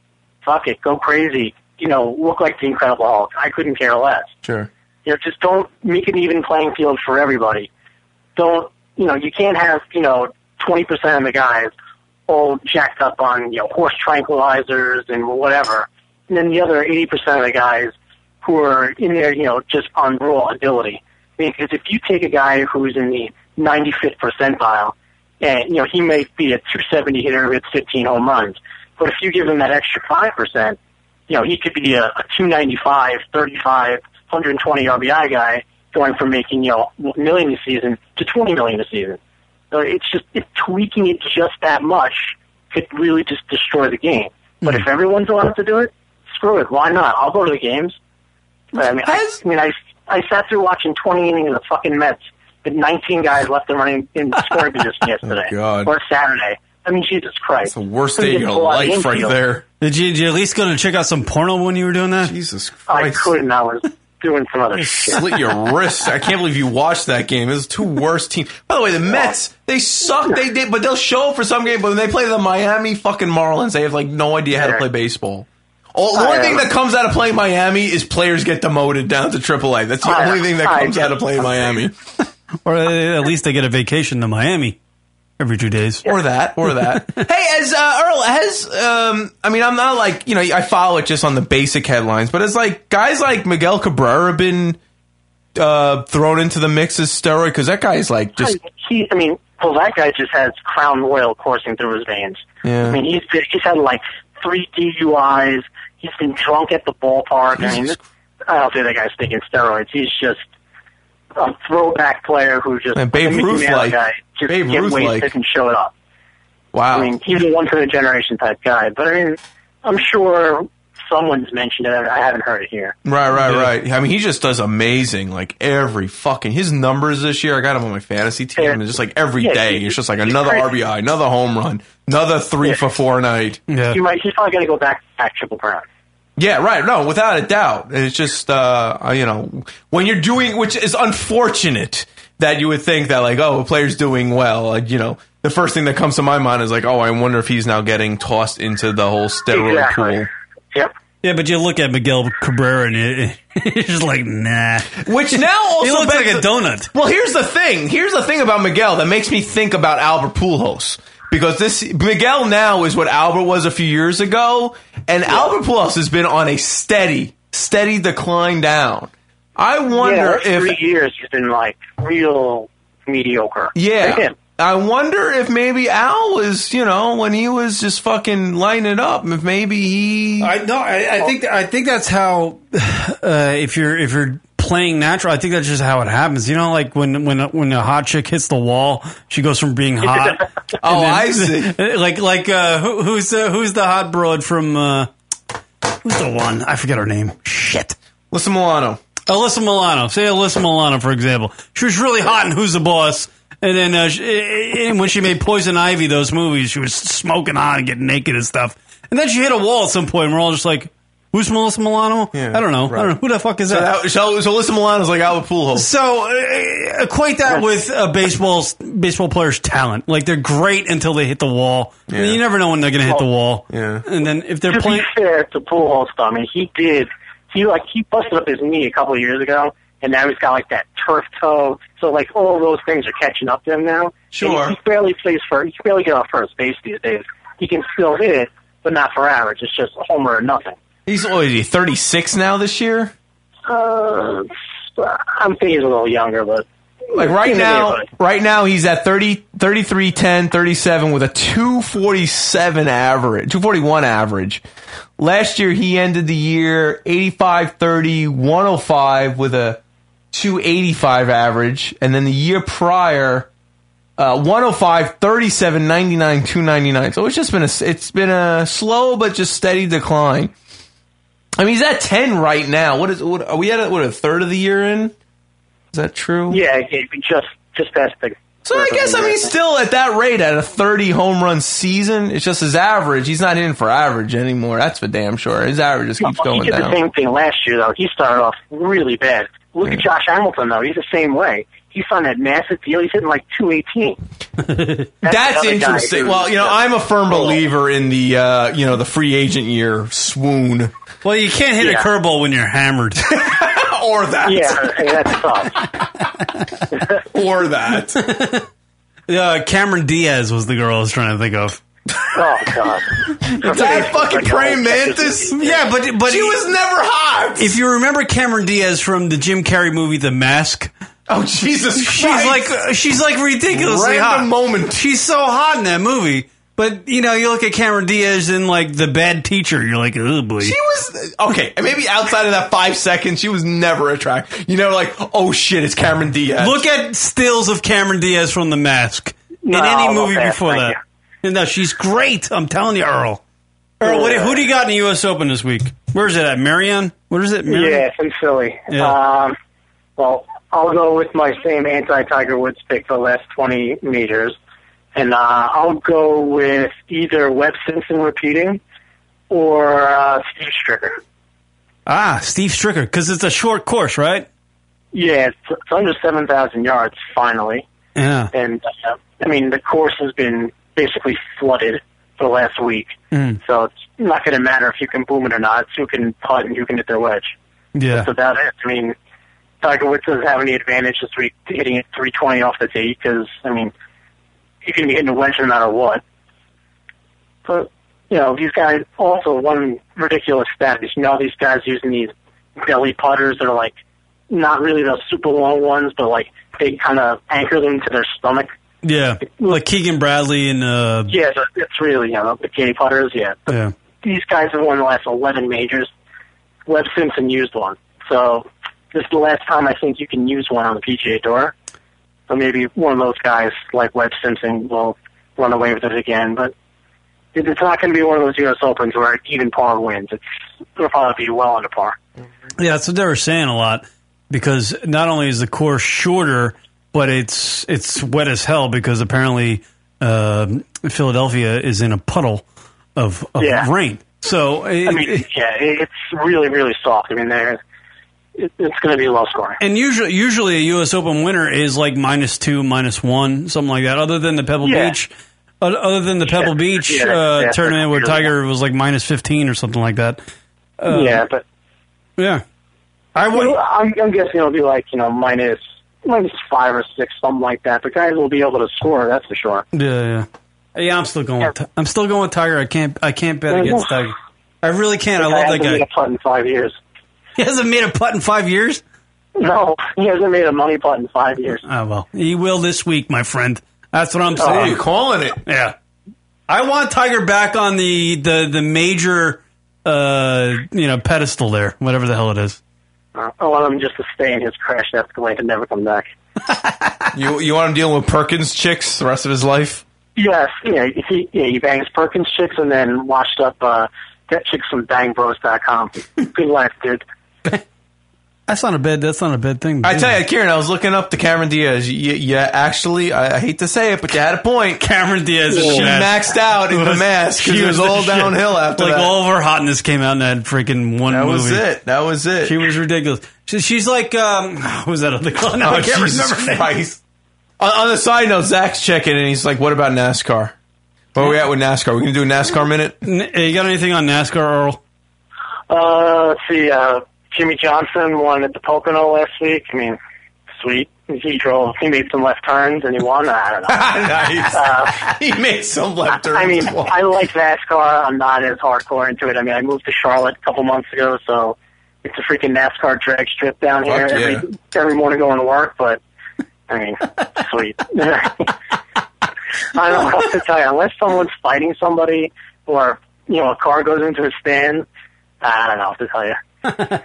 Speaker 17: fuck it, go crazy. You know, look like the Incredible Hulk. I couldn't care less.
Speaker 6: Sure.
Speaker 17: You know, just don't make an even playing field for everybody. Don't, you know, you can't have, you know, 20% of the guys all jacked up on, you know, horse tranquilizers and whatever. And then the other 80% of the guys who are in there, you know, just on raw ability. Because if you take a guy who's in the 95th percentile, and, you know, he may be a 270 hitter with 15 home runs. But if you give him that extra 5%, you know, he could be a, a 295, 35, 120 RBI guy going from making, you know, a million a season to 20 million a season. So it's just, it, tweaking it just that much could really just destroy the game. But if hmm. everyone's allowed to do it, screw it. Why not? I'll go to the games. But, I mean, I, I mean, I, I sat through watching 20 innings of the fucking Mets with 19 guys left and running in scoring position yesterday.
Speaker 6: Oh, God.
Speaker 17: Or Saturday. I mean, Jesus Christ.
Speaker 6: That's the worst day of your
Speaker 17: the of
Speaker 6: life right there.
Speaker 5: Did you, did you at least go to check out some porno when you were doing that?
Speaker 6: Jesus
Speaker 17: I couldn't. I was doing some other shit.
Speaker 6: Slit your wrists. I can't believe you watched that game. It was two worst teams. By the way, the oh. Mets, they suck. They did, but they'll show up for some game. But when they play the Miami fucking Marlins, they have like no idea how to play baseball. All, the only
Speaker 17: I,
Speaker 6: thing that comes out of playing Miami is players get demoted down to AAA. That's the
Speaker 5: I-
Speaker 6: only thing that
Speaker 5: I
Speaker 6: comes out of playing Miami.
Speaker 5: Or uh, at least they get a vacation to Miami every two days.
Speaker 6: Or that, or that. hey, as uh, Earl has, um, I mean, I'm not like you know, I follow it just on the basic headlines, but it's like guys like Miguel Cabrera been uh, thrown into the mix as steroid because that guy is like just
Speaker 17: he, I mean, well, that guy just has Crown Royal coursing through his veins.
Speaker 6: Yeah.
Speaker 17: I mean, he's he's had like three DUIs. He's been drunk at the ballpark. I mean, I don't think that guy's taking steroids. He's just a throwback player who just
Speaker 6: And Babe
Speaker 17: a Mickey
Speaker 6: Ruth like-
Speaker 17: guy, just
Speaker 6: Babe
Speaker 17: get
Speaker 6: Ruth
Speaker 17: wasted
Speaker 6: like.
Speaker 17: and show it up.
Speaker 6: Wow.
Speaker 17: I mean, he's a one for the generation type guy. But I mean, I'm sure someone's mentioned it. I haven't heard it here.
Speaker 6: Right, right, right. I mean, he just does amazing. Like every fucking his numbers this year. I got him on my fantasy team, and just like every
Speaker 17: Yeah,
Speaker 6: day,
Speaker 17: he-
Speaker 6: it's just like another
Speaker 17: crazy.
Speaker 6: RBI, another home run, another three
Speaker 17: Yeah.
Speaker 6: for four night.
Speaker 5: Yeah.
Speaker 17: He might. He's probably going to go back back triple crown.
Speaker 6: Yeah, right. No, without a doubt. It's just, uh, you know, when you're doing, which is unfortunate that you would think that, like, oh, a player's doing well. Like, you know, the first thing that comes to my mind is like, oh, I wonder if he's now getting tossed into the whole steroid
Speaker 17: Exactly.
Speaker 6: pool.
Speaker 17: Yep.
Speaker 5: Yeah, but you look at Miguel Cabrera and it, it's just like nah.
Speaker 6: Which now also
Speaker 5: he looks like
Speaker 6: begs
Speaker 5: a donut.
Speaker 6: Well, here's the thing. Here's the thing about Miguel that makes me think about Albert Pujols. Because this Miguel now is what Albert was a few years ago, and Albert Pujols has been on a steady, steady decline down. I wonder
Speaker 17: yeah,
Speaker 6: if
Speaker 17: three years he's been like real mediocre.
Speaker 6: Yeah.
Speaker 17: Look at him.
Speaker 6: I wonder if maybe Al was, you know, when he was just fucking lining it up, if maybe he.
Speaker 5: I no, I, I think I think that's how uh, if you're if you're playing natural, I think that's just how it happens. You know, like when when when a hot chick hits the wall, she goes from being hot.
Speaker 6: Oh,
Speaker 5: and
Speaker 6: I see.
Speaker 5: Like like uh, who, who's uh, who's the hot broad from? Uh, who's the one? I forget her name. Shit.
Speaker 6: Alyssa Milano.
Speaker 5: Alyssa Milano. Say Alyssa Milano, for example. She was really hot in Who's the Boss. And then uh, she, and when she made Poison Ivy, those movies, she was smoking hot and getting naked and stuff. And then she hit a wall at some point, and we're all just like, "Who's Melissa Milano? I don't know. I don't know who the fuck is
Speaker 6: So,
Speaker 5: that."
Speaker 6: that, so, so Alyssa Milano's like Albert Pujols.
Speaker 5: So uh, equate that with a baseball's baseball player's talent. Like they're great until they hit the wall. And
Speaker 17: Yeah.
Speaker 5: you never know when they're going to hit the wall.
Speaker 6: Yeah.
Speaker 5: And then if they're
Speaker 17: to
Speaker 5: playing,
Speaker 17: be fair to Pujols, though, I mean, he did. He like he busted up his knee a couple of years ago, and now he's got like that turf toe. So like all those things are catching up to him now.
Speaker 6: Sure.
Speaker 17: And he barely plays for. He can barely get off first base these days. He can still hit, but not for average. It's just a homer or nothing.
Speaker 6: He's he, 36 now this year?
Speaker 17: Uh, I'm thinking he's a little younger, but
Speaker 6: Like right now, right now he's at 30, 33, 10, 37 with a 247 average, 241 average. Last year he ended the year 85, 30, 105 with a 285 average. And then the year prior, uh, 105, 37, 99, 299. So it's just been a, it's been a slow but just steady decline. I mean, he's at 10 right now. What is, what, are we at, a, what, a third of the year in? Is that true?
Speaker 17: yeah, he he just just past the.
Speaker 6: So I guess I mean still at that rate at a 30 home run season, it's just his average. He's not in for average anymore. That's for damn sure. His average just keeps
Speaker 17: he
Speaker 6: going
Speaker 17: did the
Speaker 6: down.
Speaker 17: same thing last year, though. He started off really bad. Look at Josh Hamilton, though. He's the same way. He signed that massive deal. He's hitting like 218.
Speaker 6: That's
Speaker 17: guy
Speaker 6: interesting. Well, you know, I'm a firm believer in the uh, you know the free agent year swoon.
Speaker 5: Well, you can't hit
Speaker 6: Yeah.
Speaker 5: a curveball when you're hammered.
Speaker 6: or that.
Speaker 17: Yeah, I mean, that's tough.
Speaker 6: or that.
Speaker 5: uh, Cameron Diaz was the girl I was trying to think of.
Speaker 17: Oh God!
Speaker 6: that fucking praying mantis?
Speaker 5: Yeah, but but
Speaker 6: She was never hot.
Speaker 5: If you remember Cameron Diaz from the Jim Carrey movie The Mask,
Speaker 6: Oh Jesus
Speaker 5: she's like she's like ridiculously
Speaker 6: Random
Speaker 5: hot.
Speaker 6: moment.
Speaker 5: She's so hot in that movie. But you know, you look at Cameron Diaz in like The Bad Teacher, you're like, oh boy.
Speaker 6: She was okay. Maybe outside of that five seconds, she was never attractive. You know, like oh shit, it's Cameron Diaz.
Speaker 5: Look at stills of Cameron Diaz from The Mask
Speaker 17: No,
Speaker 5: in any movie
Speaker 17: pass,
Speaker 5: before
Speaker 17: thank
Speaker 5: that. And no, she's great. I'm telling you, Earl. Earl, what, who do you got in the U.S. Open this week? Where is it at? Merion? What is it? Merion?
Speaker 17: Yeah, it's in Philly.
Speaker 5: Yeah.
Speaker 17: Um, well, I'll go with my same anti-Tiger Woods pick for the last 20 majors. And uh, I'll go with either Webb Simpson repeating or uh, Steve Stricker.
Speaker 5: Ah, Steve Stricker, because it's a short course, right?
Speaker 17: Yeah, it's, it's under 7,000 yards, finally.
Speaker 5: Yeah.
Speaker 17: And, uh, I mean, the course has been basically flooded for the last week.
Speaker 5: Mm.
Speaker 17: So it's not going to matter if you can boom it or not. It's who can putt and who can hit their wedge.
Speaker 5: Yeah.
Speaker 17: That's about it. I mean, Tiger Woods doesn't have any advantage this week hitting it 320 off the tee because, I mean, he can be hitting a wedge no matter what. But, you know, these guys also, one ridiculous stat is, you know, these guys using these belly putters that are like not really the super long ones, but like they kind of anchor them to their stomach.
Speaker 5: Yeah. Like Keegan Bradley and, uh,
Speaker 17: Yeah, so it's really, you know, the K putters, yeah.
Speaker 5: yeah.
Speaker 17: these guys have won the last 11 majors. Webb Simpson used one. So this is the last time I think you can use one on the PGA Tour. So maybe one of those guys like Webb Simpson will run away with it again. But it's not going to be one of those U.S. Opens where even par wins. It's it'll probably be well under par.
Speaker 5: Yeah, that's what they were saying a lot because not only is the course shorter, but it's it's wet as hell because apparently um Philadelphia is in a puddle of, of
Speaker 17: Yeah.
Speaker 5: rain. So it,
Speaker 17: I mean, yeah, it's really really soft. I mean, there it, it's going to be low scoring.
Speaker 5: and usually usually a U.S. Open winner is like minus two, minus one, something like that. Other than the Pebble
Speaker 17: Yeah.
Speaker 5: Beach, other than the Pebble Beach
Speaker 17: Yeah,
Speaker 5: uh,
Speaker 17: yeah,
Speaker 5: tournament where Tiger was like minus fifteen or something like that. Uh,
Speaker 17: yeah, but
Speaker 5: yeah, I
Speaker 17: would. I'm, I'm guessing it'll be like you know minus minus five or six, something like that. But guys will be able to score. That's for sure.
Speaker 5: Yeah, yeah. Yeah, I'm still going. With, I'm still going with Tiger. I can't. I can't bet against Tiger. I really can't. I love that guy.
Speaker 17: putt in five years.
Speaker 5: He hasn't made a putt in five years.
Speaker 17: No, he hasn't made a money putt in five years.
Speaker 5: Oh well, he will this week, my friend. That's what I'm
Speaker 17: Oh,
Speaker 5: saying.
Speaker 17: you're
Speaker 6: calling it?
Speaker 5: Yeah. I want Tiger back on the the the major, uh, you know, pedestal there, whatever the hell it is.
Speaker 17: Uh, I want him just to stay in his crash Escalade and never come back.
Speaker 6: You you want him dealing with Perkins chicks the rest of his life?
Speaker 17: Yes, yeah, he yeah, he bangs Perkins chicks and then washed up uh that chicks from bangbros.com. Good life, dude.
Speaker 5: That's not a bad. That's not a bad thing.
Speaker 6: I
Speaker 5: do.
Speaker 6: tell you, Kieran, I was looking up to Cameron Diaz. You, you actually, I, I hate to say it, but you had a point.
Speaker 5: Cameron Diaz, is
Speaker 6: she maxed out in the mask because
Speaker 5: she
Speaker 6: it was
Speaker 5: the
Speaker 6: all
Speaker 5: shit.
Speaker 6: downhill after
Speaker 5: like
Speaker 6: that.
Speaker 5: all of her hotness came out in that freaking one
Speaker 6: That
Speaker 5: movie.
Speaker 6: was it. That was it.
Speaker 5: She was ridiculous. She, she's like, um, who was that other girl? No,
Speaker 6: Oh,
Speaker 5: I can't
Speaker 6: Jesus
Speaker 5: remember.
Speaker 6: Christ. On, on the side note, Zach's checking and he's like, "What about NASCAR? Where are we at with NASCAR? We gonna do a NASCAR minute?
Speaker 5: N- You got anything on NASCAR, Earl?
Speaker 17: Uh let's see, uh Jimmie Johnson won at the Pocono last week. I mean, sweet. He drove he made some left turns and he won. I don't know.
Speaker 6: nice.
Speaker 17: Uh,
Speaker 6: he made some left turns.
Speaker 17: I mean, I like NASCAR. I'm not as hardcore into it. I mean, I moved to Charlotte a couple months ago, so it's a freaking NASCAR drag strip down here
Speaker 6: Fuck
Speaker 17: every every morning going to work. But I mean, sweet. I don't know what to tell you. Unless someone's fighting somebody, or you know, a car goes into a stand, I don't know what to tell you.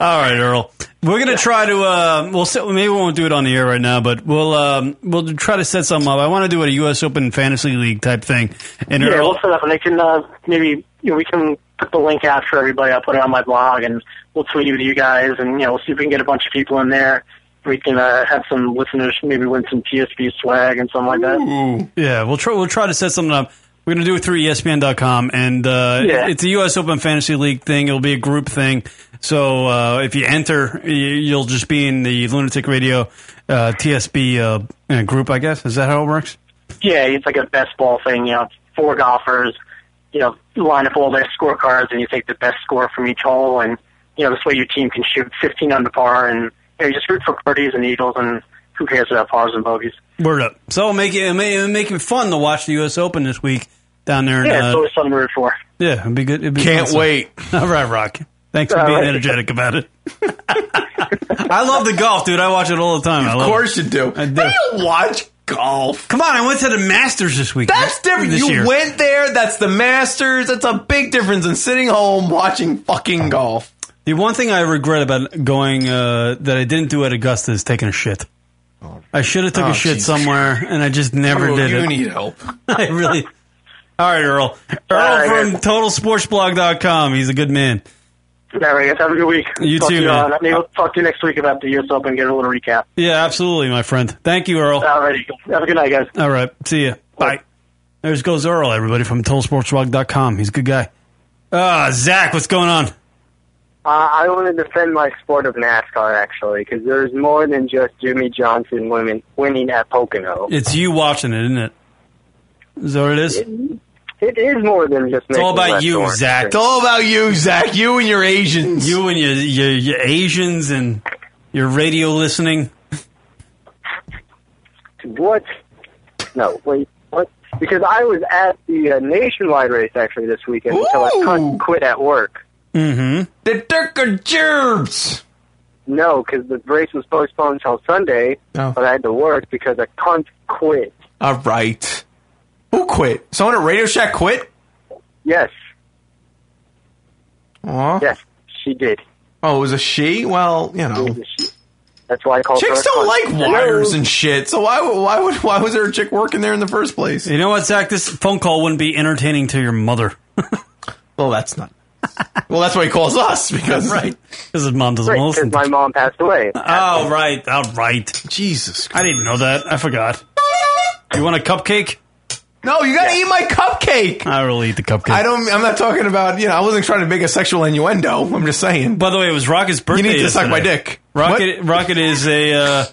Speaker 5: All right, Earl. We're gonna try to. Uh, we'll set, maybe we won't do it on the air right now, but we'll um, we'll try to set something up. I want to do a U.S. Open fantasy league type thing. And
Speaker 17: yeah,
Speaker 5: Earl,
Speaker 17: we'll set up, and they can uh, maybe you know we can put the link out for everybody. I'll put it on my blog, and we'll tweet it to you guys, and you know we'll see if we can get a bunch of people in there. We can uh, have some listeners maybe win some TSB swag and something like that.
Speaker 5: Yeah, we'll try. We'll try to set something up. We're gonna do it through ESPN.com, and uh,
Speaker 17: Yeah.
Speaker 5: it's a U.S. Open Fantasy League thing. It'll be a group thing. So uh, if you enter, you'll just be in the Lunatic Radio uh, TSB uh, uh, group. I guess is that how it works?
Speaker 17: Yeah, it's like a best ball thing. You know, four golfers. You know, line up all their scorecards, and you take the best score from each hole, and you know this way your team can shoot 15 under par, and you, know, you just root for birdies and eagles, and who cares about pars and bogeys?
Speaker 5: Word up. So it'll make it it'll make, it'll make it fun to watch the U.S. Open this week down there. In,
Speaker 17: Yeah,
Speaker 5: uh,
Speaker 17: it's always something to root for.
Speaker 5: Yeah, it'd be good. It'd be
Speaker 6: Can't
Speaker 5: fun.
Speaker 6: wait.
Speaker 5: All right, Rock. Thanks for being
Speaker 17: right.
Speaker 5: energetic about it. I love the golf, dude. I watch it all the time. I
Speaker 6: Of
Speaker 5: love
Speaker 6: course
Speaker 5: it.
Speaker 6: you do.
Speaker 5: I do.
Speaker 6: You watch golf.
Speaker 5: Come on, I went to the Masters this week.
Speaker 6: That's different.
Speaker 5: This
Speaker 6: you
Speaker 5: year.
Speaker 6: went there. That's the Masters. That's a big difference than sitting home watching fucking golf.
Speaker 5: The one thing I regret about going uh, that I didn't do at Augusta is taking a shit. I should have took
Speaker 6: Oh,
Speaker 5: a shit
Speaker 6: Jesus.
Speaker 5: somewhere, and I just never
Speaker 6: Oh,
Speaker 5: did
Speaker 6: you
Speaker 5: it.
Speaker 6: need help.
Speaker 5: I really. All right, Earl. Earl
Speaker 17: right,
Speaker 5: from
Speaker 17: guys.
Speaker 5: TotalSportsBlog.com. He's a good man.
Speaker 17: All right, guys, have a good week.
Speaker 5: You
Speaker 17: talk
Speaker 5: too,
Speaker 17: to you,
Speaker 5: man.
Speaker 17: uh, maybe we'll talk to you next week about the U.S. Open. And get a little recap.
Speaker 5: Yeah, absolutely, my friend. Thank you, Earl.
Speaker 17: All righty, have a good night, guys.
Speaker 5: All right. See ya. Bye. There goes Earl, everybody, from TotalSportsBlog.com. He's a good guy. Ah, Zach, what's going on?
Speaker 25: Uh, I want to defend my sport of NASCAR, actually, because there's more than just Jimmie Johnson winning, winning at Pocono.
Speaker 5: It's you watching it, isn't it? Is that what it is?
Speaker 25: It is more than just.
Speaker 5: It's all about you,
Speaker 25: orange.
Speaker 5: Zach.
Speaker 6: It's all about you, Zach. You and your Asians.
Speaker 5: You and your, your, your Asians and your radio listening.
Speaker 25: What? No, wait, what? Because I was at the uh, nationwide race actually this weekend until I con- quit at work.
Speaker 5: Mm-hmm.
Speaker 6: The Durker Gerbs.
Speaker 25: No, because the race was postponed until Sunday,
Speaker 6: Oh.
Speaker 25: but I had to work because I can't quit.
Speaker 6: All right. Who quit? Someone at Radio Shack quit?
Speaker 25: Yes,
Speaker 6: Aw.
Speaker 25: yes, she did.
Speaker 6: Oh, it was a she? Well, you know.
Speaker 25: It was a she. That's why I call
Speaker 6: Chicks
Speaker 25: her
Speaker 6: don't like wires and shit. So why why would why was there a chick working there in the first place?
Speaker 5: You know what, Zach? This phone call wouldn't be entertaining to your mother.
Speaker 6: well, that's not. Well, that's why he calls us because
Speaker 5: right. Because his mom doesn't
Speaker 25: Right,
Speaker 5: listen.
Speaker 25: my mom passed away.
Speaker 5: Oh, right. Oh, right.
Speaker 6: Jesus.
Speaker 5: I didn't know that. I forgot. You want a cupcake?
Speaker 6: No, you gotta eat my cupcake.
Speaker 5: I will eat the cupcake.
Speaker 6: I don't. I'm not talking about. You know, I wasn't trying to make a sexual innuendo. I'm just saying.
Speaker 5: By the way, it was Rocket's birthday.
Speaker 6: You need to suck my
Speaker 5: yesterday.
Speaker 6: dick.
Speaker 5: Rocket. Rocket is a uh,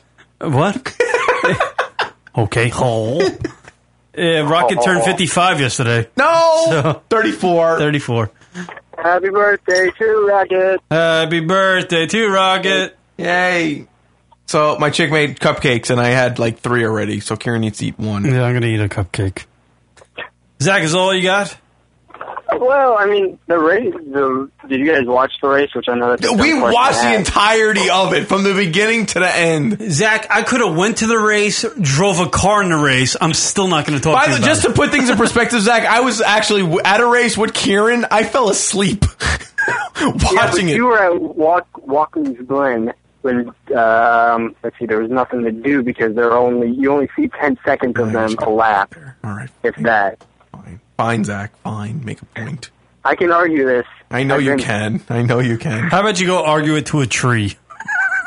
Speaker 5: what? okay, hole. Yeah, Rocket turned 55 yesterday.
Speaker 6: No,
Speaker 5: So-
Speaker 6: 34.
Speaker 5: 34.
Speaker 25: Happy birthday to Rocket.
Speaker 5: Happy birthday to Rocket.
Speaker 6: Yay. So my chick made cupcakes, and I had like three already. So Karen needs to eat one.
Speaker 5: Yeah, I'm gonna eat a cupcake. Zach, is all you got?
Speaker 25: Well, I mean, the race. The, did you guys watch the race? Which I know that's a
Speaker 6: We watched the entirety of it from the beginning to the end.
Speaker 5: Zach, I could have went to the race, drove a car in the race. I'm still not going to talk
Speaker 6: By
Speaker 5: to
Speaker 6: the,
Speaker 5: about
Speaker 6: just
Speaker 5: it.
Speaker 6: to put things in perspective, Zach, I was actually at a race with Kieran. I fell asleep
Speaker 25: yeah, but
Speaker 6: watching it.
Speaker 25: you were at Walk, Watkins Glen when um, let's see, there was nothing to do because there are only you only see ten seconds of them a lap,
Speaker 6: All right,
Speaker 25: if that.
Speaker 6: Fine, fine, Zach. Fine, make a point.
Speaker 25: I can argue this.
Speaker 6: I know
Speaker 25: I've
Speaker 6: you
Speaker 25: been-
Speaker 6: can. I know you can.
Speaker 5: How about you go argue it to a tree?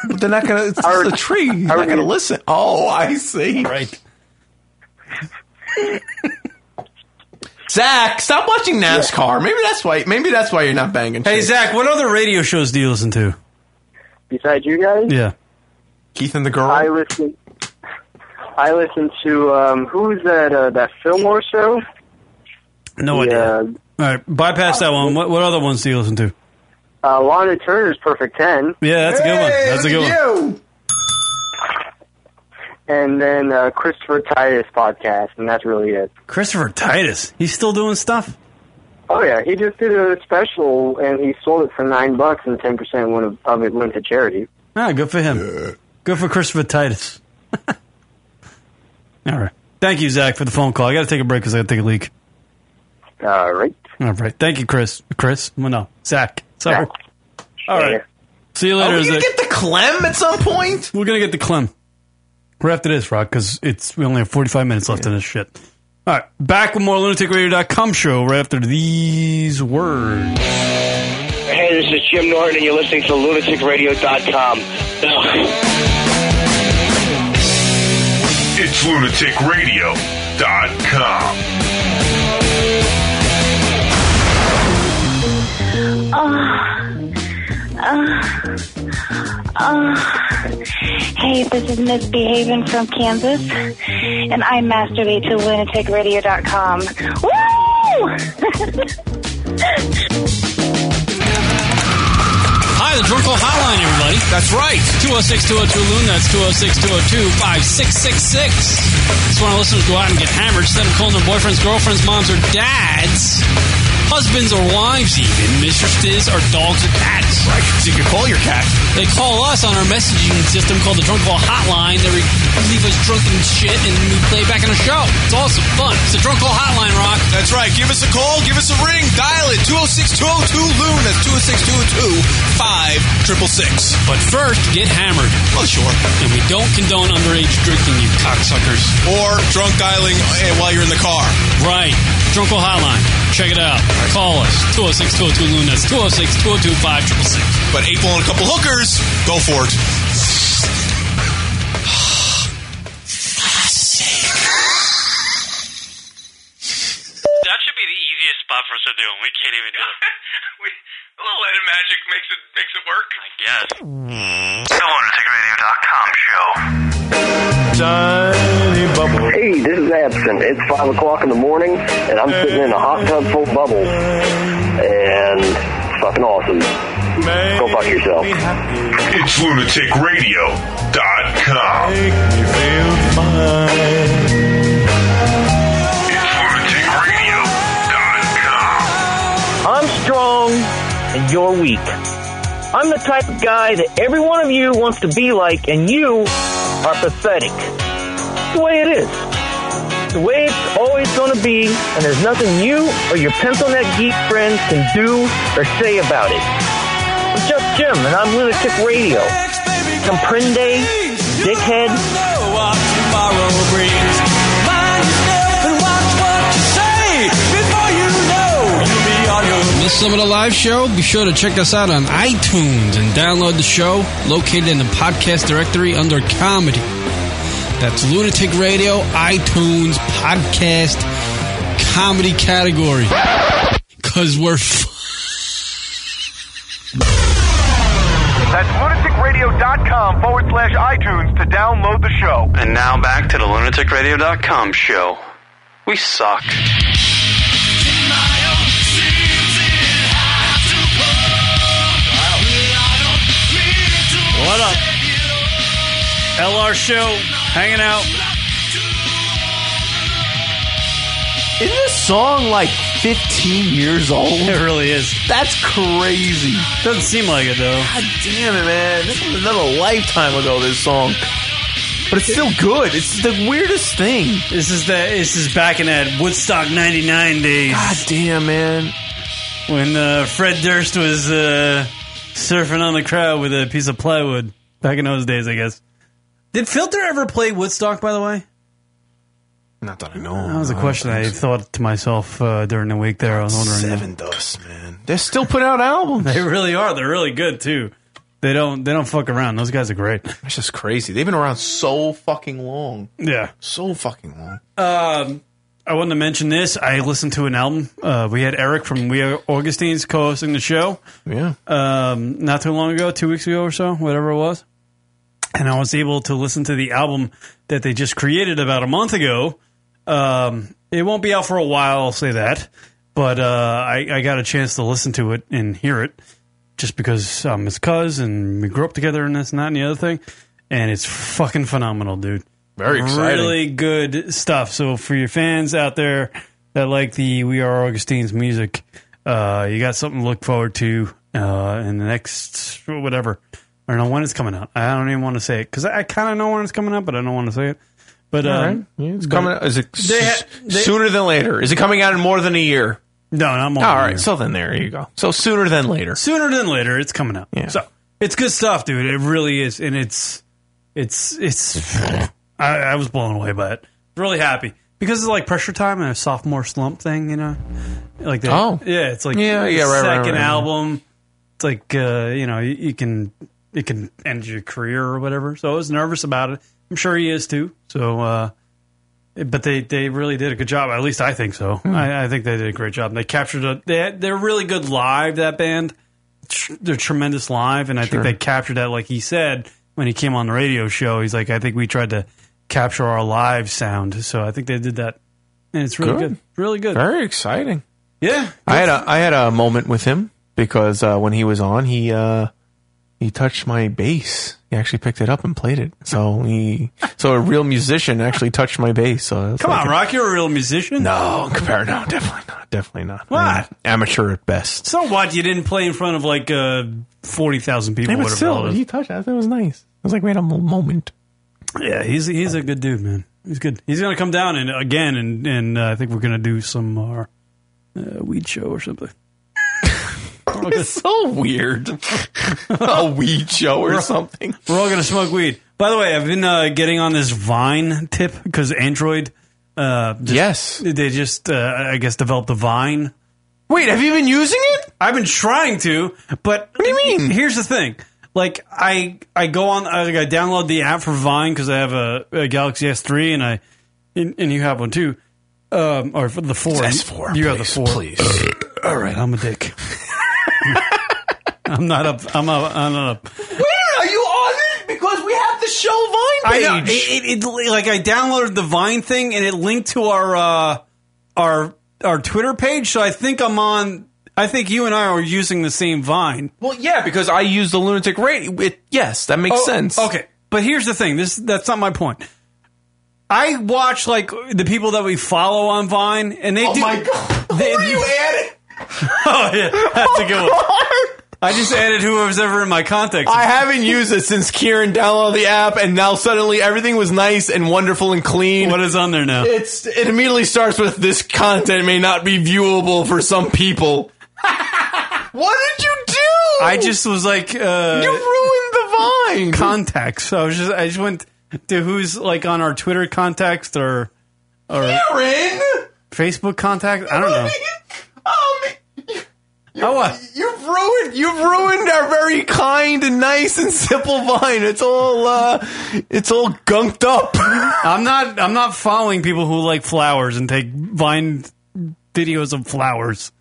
Speaker 6: But they're not gonna. It's just a tree. He's not gonna listen. Oh, I see.
Speaker 5: Right.
Speaker 6: Zach, stop watching NASCAR. Maybe that's why. Maybe that's why you're not banging.
Speaker 5: Hey,
Speaker 6: chicks.
Speaker 5: Zach, what other radio shows do you listen to?
Speaker 25: Besides you guys,
Speaker 5: Yeah.
Speaker 6: Keith and the girl.
Speaker 25: I listen. I listen to um, who's that? Uh, that Fillmore show.
Speaker 5: No idea. All right, bypass that one. What, what other ones do you listen to?
Speaker 25: Uh, Lahna Turner's Perfect Ten.
Speaker 5: Yeah, that's a good one. That's a good one.
Speaker 6: one.
Speaker 25: And then uh, Christopher Titus podcast, and that's really it.
Speaker 5: Christopher Titus. He's still doing stuff.
Speaker 25: Oh yeah, he just did a special, and he sold it for nine bucks, and ten percent of, of it went to charity.
Speaker 5: Ah, good for him. Good for Christopher Titus. All right. Thank you, Zach, for the phone call. I got to take a break because I got to take a leak.
Speaker 25: All right.
Speaker 5: All right. Thank you, Chris. Chris? Well, no, Zach. Sorry. All right. See you later.
Speaker 6: Are we gonna get the Clem at some point?
Speaker 5: We're gonna get the Clem. Right after this, Rock, because it's we only have forty five minutes left in this shit. All right, back with more lunaticradio.com show right after these words.
Speaker 7: Hey, this is Jim Norton, and you're listening to lunaticradio.com. Ugh.
Speaker 18: It's lunaticradio.com.
Speaker 23: Uh, uh, hey, this is Miss Behaven from Kansas, and I masturbate to lunaticradio.com. Woo!
Speaker 1: Hi, the Drunk Call Hotline, everybody. That's right. 206-202-LUN. That's 206-202-5666. Just want to listen to go out and get hammered instead of calling their boyfriends, girlfriends, moms, or dads. Husbands or wives, even. Mistresses or dogs or cats. Right. So you can call your cat. They call us on our messaging system called the Drunk Call Hotline. They leave us drunk and shit, and we play back on the show. It's awesome. Fun. It's the Drunk Call Hotline, Rock.
Speaker 2: That's right. Give us a call. Give us a ring. Dial it. 206-202-LUN. That's 206-202-5666.
Speaker 1: But first, get hammered.
Speaker 2: Well, sure.
Speaker 1: And we don't condone underage drinking, you cocksuckers.
Speaker 2: Or drunk dialing eh, while you're in the car.
Speaker 1: Right. Drunk Call Hotline. Check it out. Call us. 206-202-LUN. That's 206-202-5666.
Speaker 2: But April and a couple hookers, go for it.
Speaker 26: That should be the easiest spot for us to do, and we can't even do it. we, a little light of magic makes it makes it work. I guess.
Speaker 7: The lunaticradio.com show.
Speaker 6: Tiny bubble.
Speaker 25: Hey, this is Absent. It's five o'clock in the morning, and I'm sitting in a hot tub full of bubbles, and it's fucking awesome. Go fuck yourself.
Speaker 18: It's lunaticradio.com.
Speaker 27: I'm strong and you're weak. I'm the type of guy that every one of you wants to be like, and you are pathetic. The way it is. The way it's always going to be, and there's nothing you or your pencil neck geek friends can do or say about it. I'm just Jim, and I'm Lunatic Radio. Comprende, dickhead.
Speaker 1: Miss some of the live show? Be sure to check us out on iTunes and download the show located in the podcast directory under comedy. That's Lunatic Radio, iTunes, podcast, comedy category. Cause we're f-
Speaker 19: That's lunaticradio.com forward slash iTunes to download the show.
Speaker 26: And now back to the lunaticradio.com show. We suck.
Speaker 5: What up? LR show, hanging out.
Speaker 6: Isn't this song like 15 years old?
Speaker 5: It really is.
Speaker 6: That's crazy.
Speaker 5: Doesn't seem like it though.
Speaker 6: God damn it, man. This was another lifetime ago, this song. But it's still good. It's the weirdest thing.
Speaker 5: This is the this is back in that Woodstock '99 days.
Speaker 6: God damn, man.
Speaker 5: When uh, Fred Durst was uh, surfing on the crowd with a piece of plywood. Back in those days, I guess. Did Filter ever play Woodstock? By the way,
Speaker 6: Not that I know.
Speaker 5: that was a question I thought to myself uh, during the week. There, I was wondering.
Speaker 6: Sevendust, man. They're still putting out albums.
Speaker 5: They really are. They're really good too. They don't. They don't fuck around. Those guys are great.
Speaker 6: It's just crazy. They've been around so fucking long.
Speaker 5: Yeah.
Speaker 6: So fucking long.
Speaker 5: Um, I wanted to mention this. I listened to an album. Uh, we had Eric from We Are Augustines co-hosting the show.
Speaker 6: Yeah.
Speaker 5: Um, not too long ago, two weeks ago or so, whatever it was. And I was able to listen to the album that they just created about a month ago. Um, it won't be out for a while, I'll say that. But uh, I, I got a chance to listen to it and hear it just because I'm his cuz and we grew up together and this and that and the other thing. And it's fucking phenomenal, dude.
Speaker 6: Very exciting.
Speaker 5: Really good stuff. So for your fans out there that like the We Are Augustines music, uh, you got something to look forward to uh, in the next whatever. I don't know when it's coming out. I don't even want to say it because I kind of know when it's coming out, but I don't want to say it. But um,
Speaker 6: right. Yeah, it's
Speaker 5: but
Speaker 6: coming. Is it
Speaker 5: they ha- they-
Speaker 6: sooner than later? Is it coming out in more than a year?
Speaker 5: No, not more.
Speaker 6: All
Speaker 5: than a year.
Speaker 6: So then there you go. So sooner than later.
Speaker 5: sooner than later it's coming out
Speaker 6: Yeah.
Speaker 5: so it's good stuff dude it really is and it's it's it's I, I was blown away by it really happy because it's like pressure time and a sophomore slump thing you know like that
Speaker 6: Oh.
Speaker 5: yeah it's like
Speaker 6: Yeah, yeah, right, right,
Speaker 5: second
Speaker 6: right.
Speaker 5: album it's like uh you know you, you can it can end your career or whatever so i was nervous about it i'm sure he is too so uh but they, they really did a good job. At least I think so.
Speaker 6: Hmm.
Speaker 5: I, I think they did a great job. They captured a, they they're really good live. That band, they're tremendous live, and I
Speaker 6: Sure.
Speaker 5: think they captured that. Like he said when he came on the radio show, he's like, I think we tried to capture our live sound. So I think they did that, and it's really
Speaker 6: Good.
Speaker 5: good, really good.
Speaker 6: Very exciting.
Speaker 5: Yeah,
Speaker 6: I had a I had a moment with him because uh, when he was on, he uh, he touched my bass. He actually picked it up and played it. So he so a real musician actually touched my bass. So
Speaker 5: Come
Speaker 6: like
Speaker 5: on, Rock, you're a real musician.
Speaker 6: No, compare no, definitely not, definitely not.
Speaker 5: What?
Speaker 6: I mean, amateur at best.
Speaker 5: So what? You didn't play in front of like uh, forty thousand people.
Speaker 6: Yeah, but still,
Speaker 5: it was.
Speaker 6: he touched. it. I thought it was nice. It was like we had a moment.
Speaker 5: Yeah, he's he's a good dude, man. He's good. He's gonna come down and again, and and uh, I think we're gonna do some uh, uh, weed show or something.
Speaker 6: It's so weird. a weed show or
Speaker 5: We're-
Speaker 6: something.
Speaker 5: We're all gonna smoke weed. By the way, I've been uh, getting on this Vine tip because Android. Uh, just,
Speaker 6: Yes.
Speaker 5: they just uh, I guess developed the Vine.
Speaker 6: Wait, have you been using it?
Speaker 5: I've been trying to, but what
Speaker 6: do you mean?
Speaker 5: Here's the thing. Like I, I go on. I, I download the app for Vine because I have a, a Galaxy S3, and I, and, and you have one too, um, or for the four.
Speaker 6: It's S4,
Speaker 5: You have the four.
Speaker 6: please.
Speaker 5: All right, I'm a dick. I'm not up. I'm up. I'm not up.
Speaker 6: Wait, are you on it? Because we have the show Vine
Speaker 5: I
Speaker 6: page.
Speaker 5: know. It, it, it- like I downloaded the Vine thing and it linked to our uh, our our Twitter page. So I think I'm on. I think you and I are using the same Vine.
Speaker 6: Well, yeah, because I use the lunatic radio. It, yes, that makes
Speaker 5: Oh,
Speaker 6: sense.
Speaker 5: Okay, but here's the thing. This that's not my point. I watch like the people that we follow on Vine, and they
Speaker 6: Oh
Speaker 5: do.
Speaker 6: my God.
Speaker 5: They,
Speaker 6: Who are you adding?
Speaker 5: oh yeah, that's a good one. Oh, I just added whoever's ever in my contacts.
Speaker 6: I haven't used it since Kieran downloaded the app, and now suddenly everything was nice and wonderful and clean.
Speaker 5: what is on there now?
Speaker 6: It's it immediately starts with this content may not be viewable for some people. What did you do?
Speaker 5: I just was like, uh,
Speaker 6: you ruined the Vine.
Speaker 5: contacts. So I was just I just went to who's like on our Twitter contacts or or
Speaker 6: Aaron.
Speaker 5: Facebook contact. I don't know.
Speaker 6: Oh, what? You've ruined. You've ruined our very kind and nice and simple Vine. It's all. uh It's all gunked up.
Speaker 5: I'm not. I'm not following people who like flowers and take Vine videos of flowers.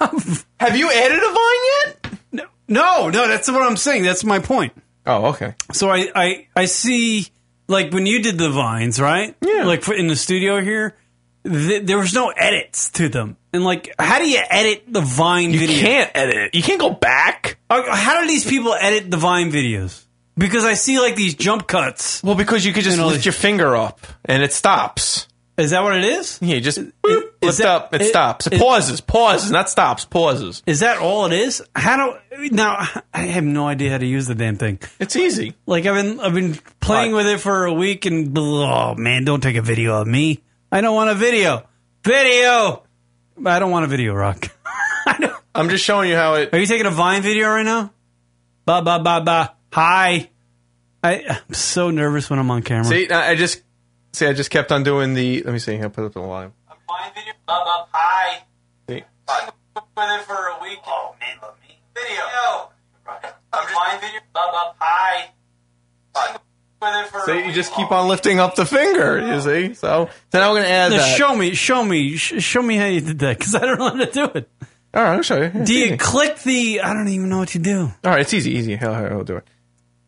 Speaker 6: Have you added a Vine yet?
Speaker 5: No, no, no. That's what I'm saying. That's my point.
Speaker 6: Oh, okay.
Speaker 5: So I, I, I see, like when you did the vines, right? Yeah. Like for, in the studio here, th- there was no edits to them. And like, how do you edit the Vine
Speaker 6: You
Speaker 5: video?
Speaker 6: can't edit it. You can't go back.
Speaker 5: Uh, How do these people edit the Vine videos? Because I see like these jump cuts.
Speaker 6: Well, because you could just lift your finger up and it stops.
Speaker 5: Is that what it is?
Speaker 6: Yeah, just boop, lift
Speaker 5: that-
Speaker 6: up. It,
Speaker 5: it-
Speaker 6: stops. It
Speaker 5: it-
Speaker 6: pauses. Pauses. Not stops. Pauses.
Speaker 5: Is that all it is? How do now? I have no idea how to use the damn thing.
Speaker 6: It's easy.
Speaker 5: Like I've been I've been playing with it for a week, and oh man, don't take a video of me. I don't want a video. Video. I don't want a video, Rock.
Speaker 6: I'm just showing you how it.
Speaker 5: Are you taking a Vine video right now? Ba ba ba ba. Hi. I, I'm so nervous when I'm on camera.
Speaker 6: See, I I just see. I just kept on doing the. Let me see. I'll put up the volume.
Speaker 5: Vine video. Ba ba. Hi.
Speaker 6: See.
Speaker 5: With it for a week. Oh man, love me. Video. I'm just Vine video. Ba ba. Hi. With it for a
Speaker 6: See, you
Speaker 5: week.
Speaker 6: just keep on lifting up the finger. You see. So, so now we're gonna add
Speaker 5: Now
Speaker 6: that.
Speaker 5: show me, show me, sh- show me how you did that because I don't know how to do it.
Speaker 6: All right, I'll show you.
Speaker 5: Do you click the? I don't even know what you do.
Speaker 6: All right, it's easy, easy. I'll, I'll do it.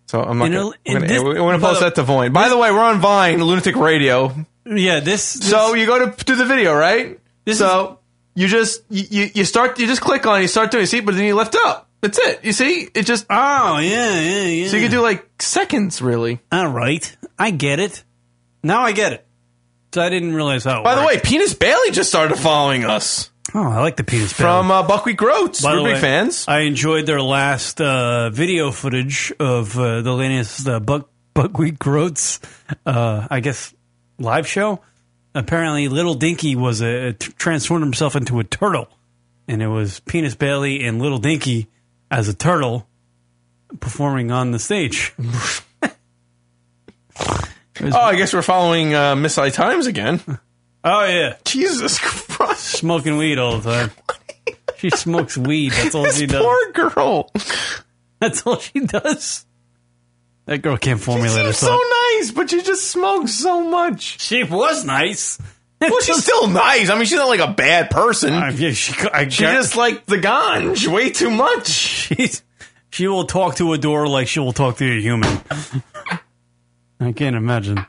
Speaker 6: So I'm not gonna, we're gonna,
Speaker 5: this-
Speaker 6: we're gonna post that to Vine. By the way, we're on Vine, Lunatic Radio.
Speaker 5: Yeah, this.
Speaker 6: So you go to do the video, right? so you just you, you start you just click on it, you start doing it, see, but then you lift up. That's it. You see, it just
Speaker 5: oh yeah yeah yeah.
Speaker 6: So you can do like seconds, really.
Speaker 5: All right, I get it. Now I get it. So I didn't realize how. It
Speaker 6: By the way, Penis Bailey just started following us
Speaker 5: oh, I like the penis
Speaker 6: from uh, Buckwheat Groats.
Speaker 5: By
Speaker 6: We're
Speaker 5: the
Speaker 6: big
Speaker 5: way,
Speaker 6: fans.
Speaker 5: I enjoyed their last uh, video footage of uh, the latest uh, Buck Buckwheat Groats, uh, I guess, live show. Apparently, Little Dinky was a t- transformed himself into a turtle, and it was Penis Bailey and Little Dinky as a turtle performing on the stage.
Speaker 6: Oh, I guess we're following uh, Miss I Times again.
Speaker 5: Oh yeah,
Speaker 6: Jesus Christ,
Speaker 5: smoking weed all the time. she smokes weed. That's all
Speaker 6: This
Speaker 5: she does.
Speaker 6: poor girl.
Speaker 5: That's all she does. That girl can't formulate herself.
Speaker 6: so nice, but she just smokes so much.
Speaker 5: She was nice.
Speaker 6: Well, she's still nice. I mean, she's not like a bad person.
Speaker 5: yeah, she, I,
Speaker 6: she just like the ganj way too much.
Speaker 5: She's, she will talk to a door like she will talk to a human. I can't imagine.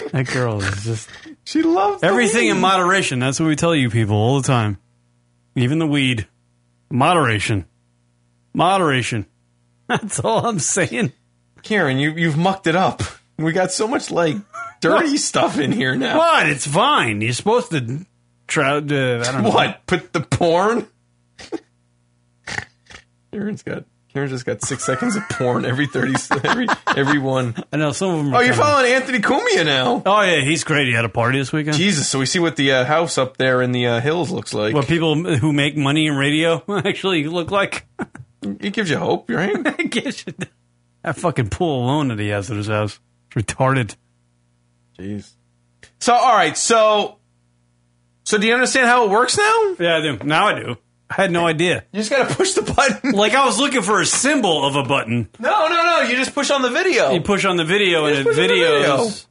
Speaker 5: That girl is just.
Speaker 6: She loves
Speaker 5: everything in moderation. That's what we tell you people all the time. Even the weed. Moderation. Moderation. That's all I'm saying.
Speaker 6: Karen, you you've mucked it up. We got so much like dirty stuff in here now.
Speaker 5: What? It's fine. You're supposed to try to. I don't know.
Speaker 6: What? Put the porn? Karen's got Karen just got six seconds of porn every thirty every every one.
Speaker 5: I know some of them. Are Oh,
Speaker 6: you're
Speaker 5: kinda-
Speaker 6: following Anthony Cumia now.
Speaker 5: Oh yeah, he's great. He had a party this weekend.
Speaker 6: Jesus, so we see what the uh, house up there in the uh, hills looks like.
Speaker 5: What people who make money in radio actually look like.
Speaker 6: It gives you hope, right?
Speaker 5: it gives you that fucking pool alone that he has at his house. It's retarded.
Speaker 6: Jeez. So all right, so so do you understand how it works now?
Speaker 5: Yeah, I do. Now I do. I had no idea.
Speaker 6: You just gotta push the button.
Speaker 5: Like I was looking for a symbol of a button.
Speaker 6: No, no, no. You just push on the video.
Speaker 5: You push on the video and it
Speaker 6: push on the
Speaker 5: videos.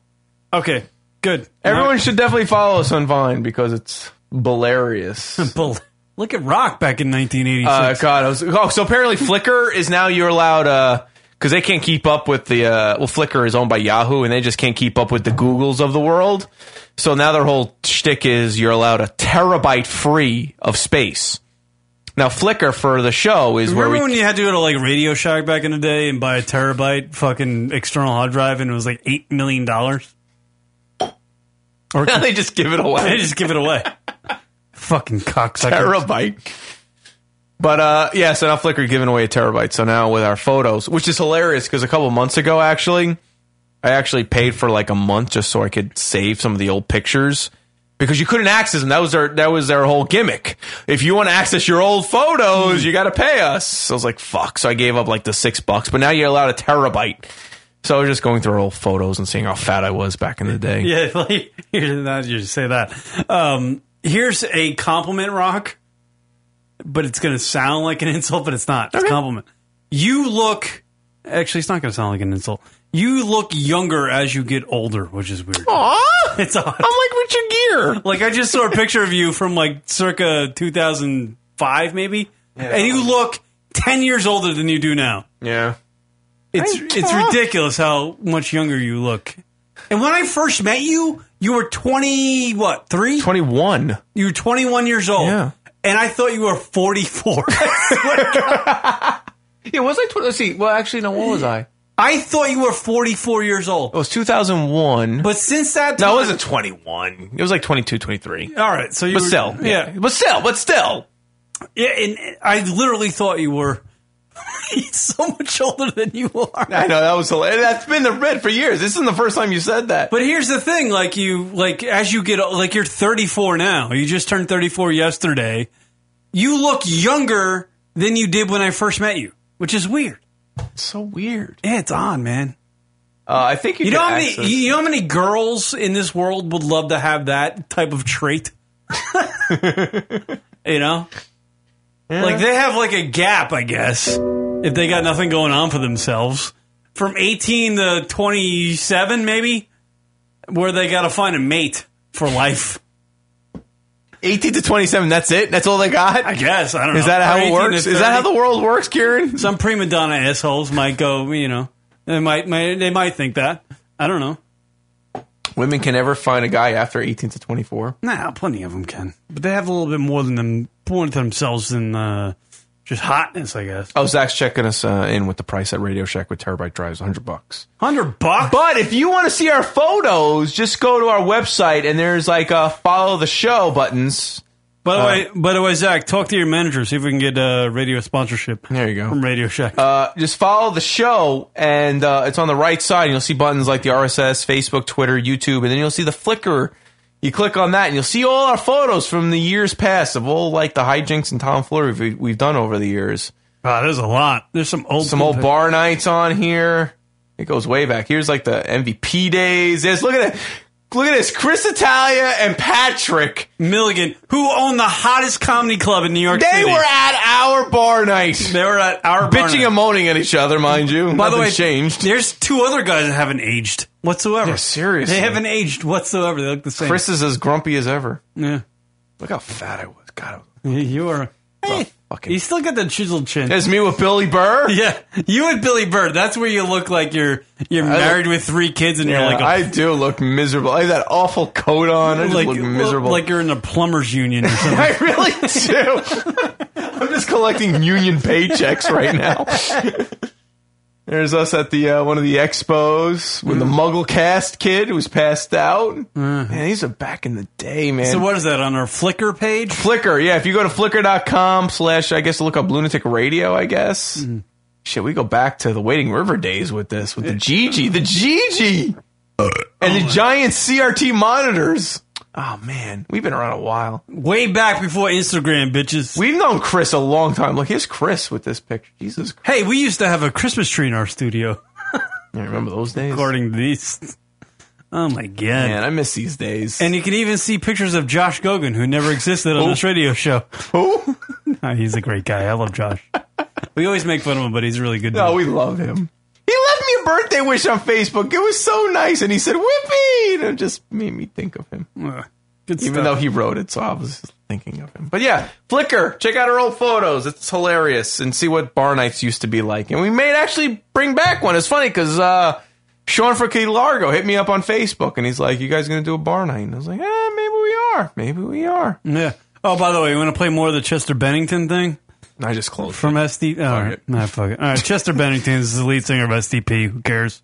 Speaker 5: Okay, good.
Speaker 6: Everyone should definitely follow us on Vine because it's hilarious.
Speaker 5: Bel- Look at Rock back in 1986.
Speaker 6: Uh, God, I was, oh, so apparently Flickr is now you're allowed uh because they can't keep up with the uh well Flickr is owned by Yahoo and they just can't keep up with the Googles of the world. So now their whole shtick is you're allowed a terabyte free of space. Now Flickr for the show is
Speaker 5: Remember
Speaker 6: where we
Speaker 5: when you had to go to like Radio Shack back in the day and buy a terabyte fucking external hard drive and it was like eight million dollars? Or
Speaker 6: Now they just give it away.
Speaker 5: They just give it away. fucking cocksucker.
Speaker 6: terabyte. But uh, yeah, so now Flickr giving away a terabyte. So now with our photos, which is hilarious because a couple months ago, actually, I actually paid for like a month just so I could save some of the old pictures because you couldn't access them. That was their that was their whole gimmick. If you want to access your old photos, you got to pay us. So I was like, fuck. So I gave up like the six bucks. But now you're allowed a terabyte. So I was just going through old photos and seeing how fat I was back in the day.
Speaker 5: Yeah, like, you say that. Um, here's a compliment, Rock, but it's going to sound like an insult, but it's not. It's a compliment. You look. Actually, it's not going to sound like an insult. You look younger as you get older, which is weird.
Speaker 6: Aw,
Speaker 5: it's odd.
Speaker 6: I'm like what's your gear?
Speaker 5: Like I just saw a picture of you from like circa 2005, maybe, and you look 10 years older than you do now.
Speaker 6: Yeah.
Speaker 5: It's
Speaker 6: I-
Speaker 5: it's ridiculous how much younger you look. And when I first met you, you were 20 what, 3?
Speaker 6: 21.
Speaker 5: You were 21 years old.
Speaker 6: Yeah.
Speaker 5: And I thought you were 44.
Speaker 6: Yeah, was I? Tw- let's see. Well, actually, no. What was I?
Speaker 5: I thought you were 44 years old.
Speaker 6: It was 2001.
Speaker 5: But since that
Speaker 6: no,
Speaker 5: time-
Speaker 6: it wasn't 21. It was like 22, 23.
Speaker 5: All right, so you
Speaker 6: but
Speaker 5: were-
Speaker 6: still,
Speaker 5: yeah.
Speaker 6: but still, but still.
Speaker 5: Yeah, and I literally thought you were so much older than you are.
Speaker 6: I know that was hilarious. That's been the red for years. This isn't the first time you said that.
Speaker 5: But here's the thing: like you, like as you get, like you're 34 now. You just turned 34 yesterday. You look younger than you did when I first met you, which is weird.
Speaker 6: It's so weird.
Speaker 5: Yeah, it's on, man.
Speaker 6: Uh, I think you,
Speaker 5: You know how many?
Speaker 6: access-
Speaker 5: You know how many girls in this world would love to have that type of trait? you know, like they have like a gap, I guess, if they got nothing going on for themselves. From 18 to 27, maybe, where they got to find a mate for life.
Speaker 6: 18 to 27. That's it. That's all they got.
Speaker 5: I guess I don't know.
Speaker 6: Is that how it works? Is that how the world works, Kieran?
Speaker 5: Some prima donna assholes might go, you know, they might, might they might think that. I don't know.
Speaker 6: Women can never find a guy after 18 to 24.
Speaker 5: Nah, plenty of them can, but they have a little bit more than them, more to themselves than uh, just hotness, I guess.
Speaker 6: Oh, Zach's checking us uh, in with the price at Radio Shack with terabyte drives, 100 bucks.
Speaker 5: Hundred bucks.
Speaker 6: But if you want to see our photos, just go to our website and there's like uh, follow the show buttons.
Speaker 5: By the
Speaker 6: Uh,
Speaker 5: way, by the way, Zach, talk to your manager, see if we can get uh, radio sponsorship.
Speaker 6: There you go
Speaker 5: from Radio Shack.
Speaker 6: Uh, just follow the show, and uh, it's on the right side. And you'll see buttons like the RSS, Facebook, Twitter, YouTube, and then you'll see the Flickr. You click on that, and you'll see all our photos from the years past of all like the hijinks and tomfoolery we, we've done over the years.
Speaker 5: Wow, there's a lot. There's some old
Speaker 6: some old bar nights on here. It goes way back. Here's like the MVP days. There's look at it. Look at this, Chris Italia and Patrick
Speaker 5: Milligan, who own the hottest comedy club in New York City.
Speaker 6: They
Speaker 5: City.
Speaker 6: were at our bar night.
Speaker 5: They were at our bar
Speaker 6: bitching
Speaker 5: night.
Speaker 6: and moaning at each other, mind you.
Speaker 5: By the way,
Speaker 6: changed.
Speaker 5: There's two other guys that haven't aged whatsoever.
Speaker 6: Yeah, seriously.
Speaker 5: They haven't aged whatsoever. They look the same.
Speaker 6: Chris is as grumpy as ever.
Speaker 5: Yeah.
Speaker 6: Look how fat I was. God,
Speaker 5: you are. Hey, you still got the chiseled chin.
Speaker 6: That's me with Billy Burr.
Speaker 5: Yeah, you and Billy Bird. That's where you look like you're you're
Speaker 6: I
Speaker 5: married with three kids, and
Speaker 6: Yeah,
Speaker 5: you're like a,
Speaker 6: I do look miserable. I have that awful coat on. I just
Speaker 5: like
Speaker 6: look miserable.
Speaker 5: like you're in the plumbers union or something.
Speaker 6: I really do. I'm just collecting union paychecks right now. There's us at the uh, one of the expos with the Muggle cast kid who's passed out. Man, these are back in the day, man.
Speaker 5: So what is that on our Flickr page?
Speaker 6: Flickr, yeah. If you go to flickr.com slash, I guess look up Lunatic Radio, I guess.
Speaker 5: Mm-hmm.
Speaker 6: Shit, we go back to the Waiting River days with this, with the Gigi, the Gigi, and the giant CRT monitors. Oh man, we've been around a while.
Speaker 5: Way back before Instagram, bitches.
Speaker 6: We've known Chris a long time. Look, here's Chris with this picture. Jesus,
Speaker 5: Hey, we used to have a Christmas tree in our studio.
Speaker 6: you remember those days?
Speaker 5: According to these. Oh my god.
Speaker 6: Man, I miss these days.
Speaker 5: And you can even see pictures of Josh Gogan, who never existed on this radio show.
Speaker 6: Who?
Speaker 5: Oh, he's a great guy. I love Josh. We always make fun of him, but he's really good. Dude.
Speaker 6: No, we love him. He left me a birthday wish on Facebook. It was so nice, and he said "Whippy," and it just made me think of him.
Speaker 5: Uh,
Speaker 6: Even
Speaker 5: stuff.
Speaker 6: though he wrote it, so I was thinking of him. But yeah, Flickr. Check out our old photos. It's hilarious, and see what bar nights used to be like. And we may actually bring back one. It's funny because uh, Sean from Key Largo hit me up on Facebook, and he's like, "You guys gonna do a bar night?" And I was like, "Yeah, maybe we are. Maybe we are."
Speaker 5: Yeah. Oh, by the way, you want to play more of the Chester Bennington thing?
Speaker 6: I just closed
Speaker 5: from SD. Oh, all
Speaker 6: Fuck
Speaker 5: right.
Speaker 6: it.
Speaker 5: Nah, fuck it. All right, Chester Bennington is the lead singer of STP. Who cares?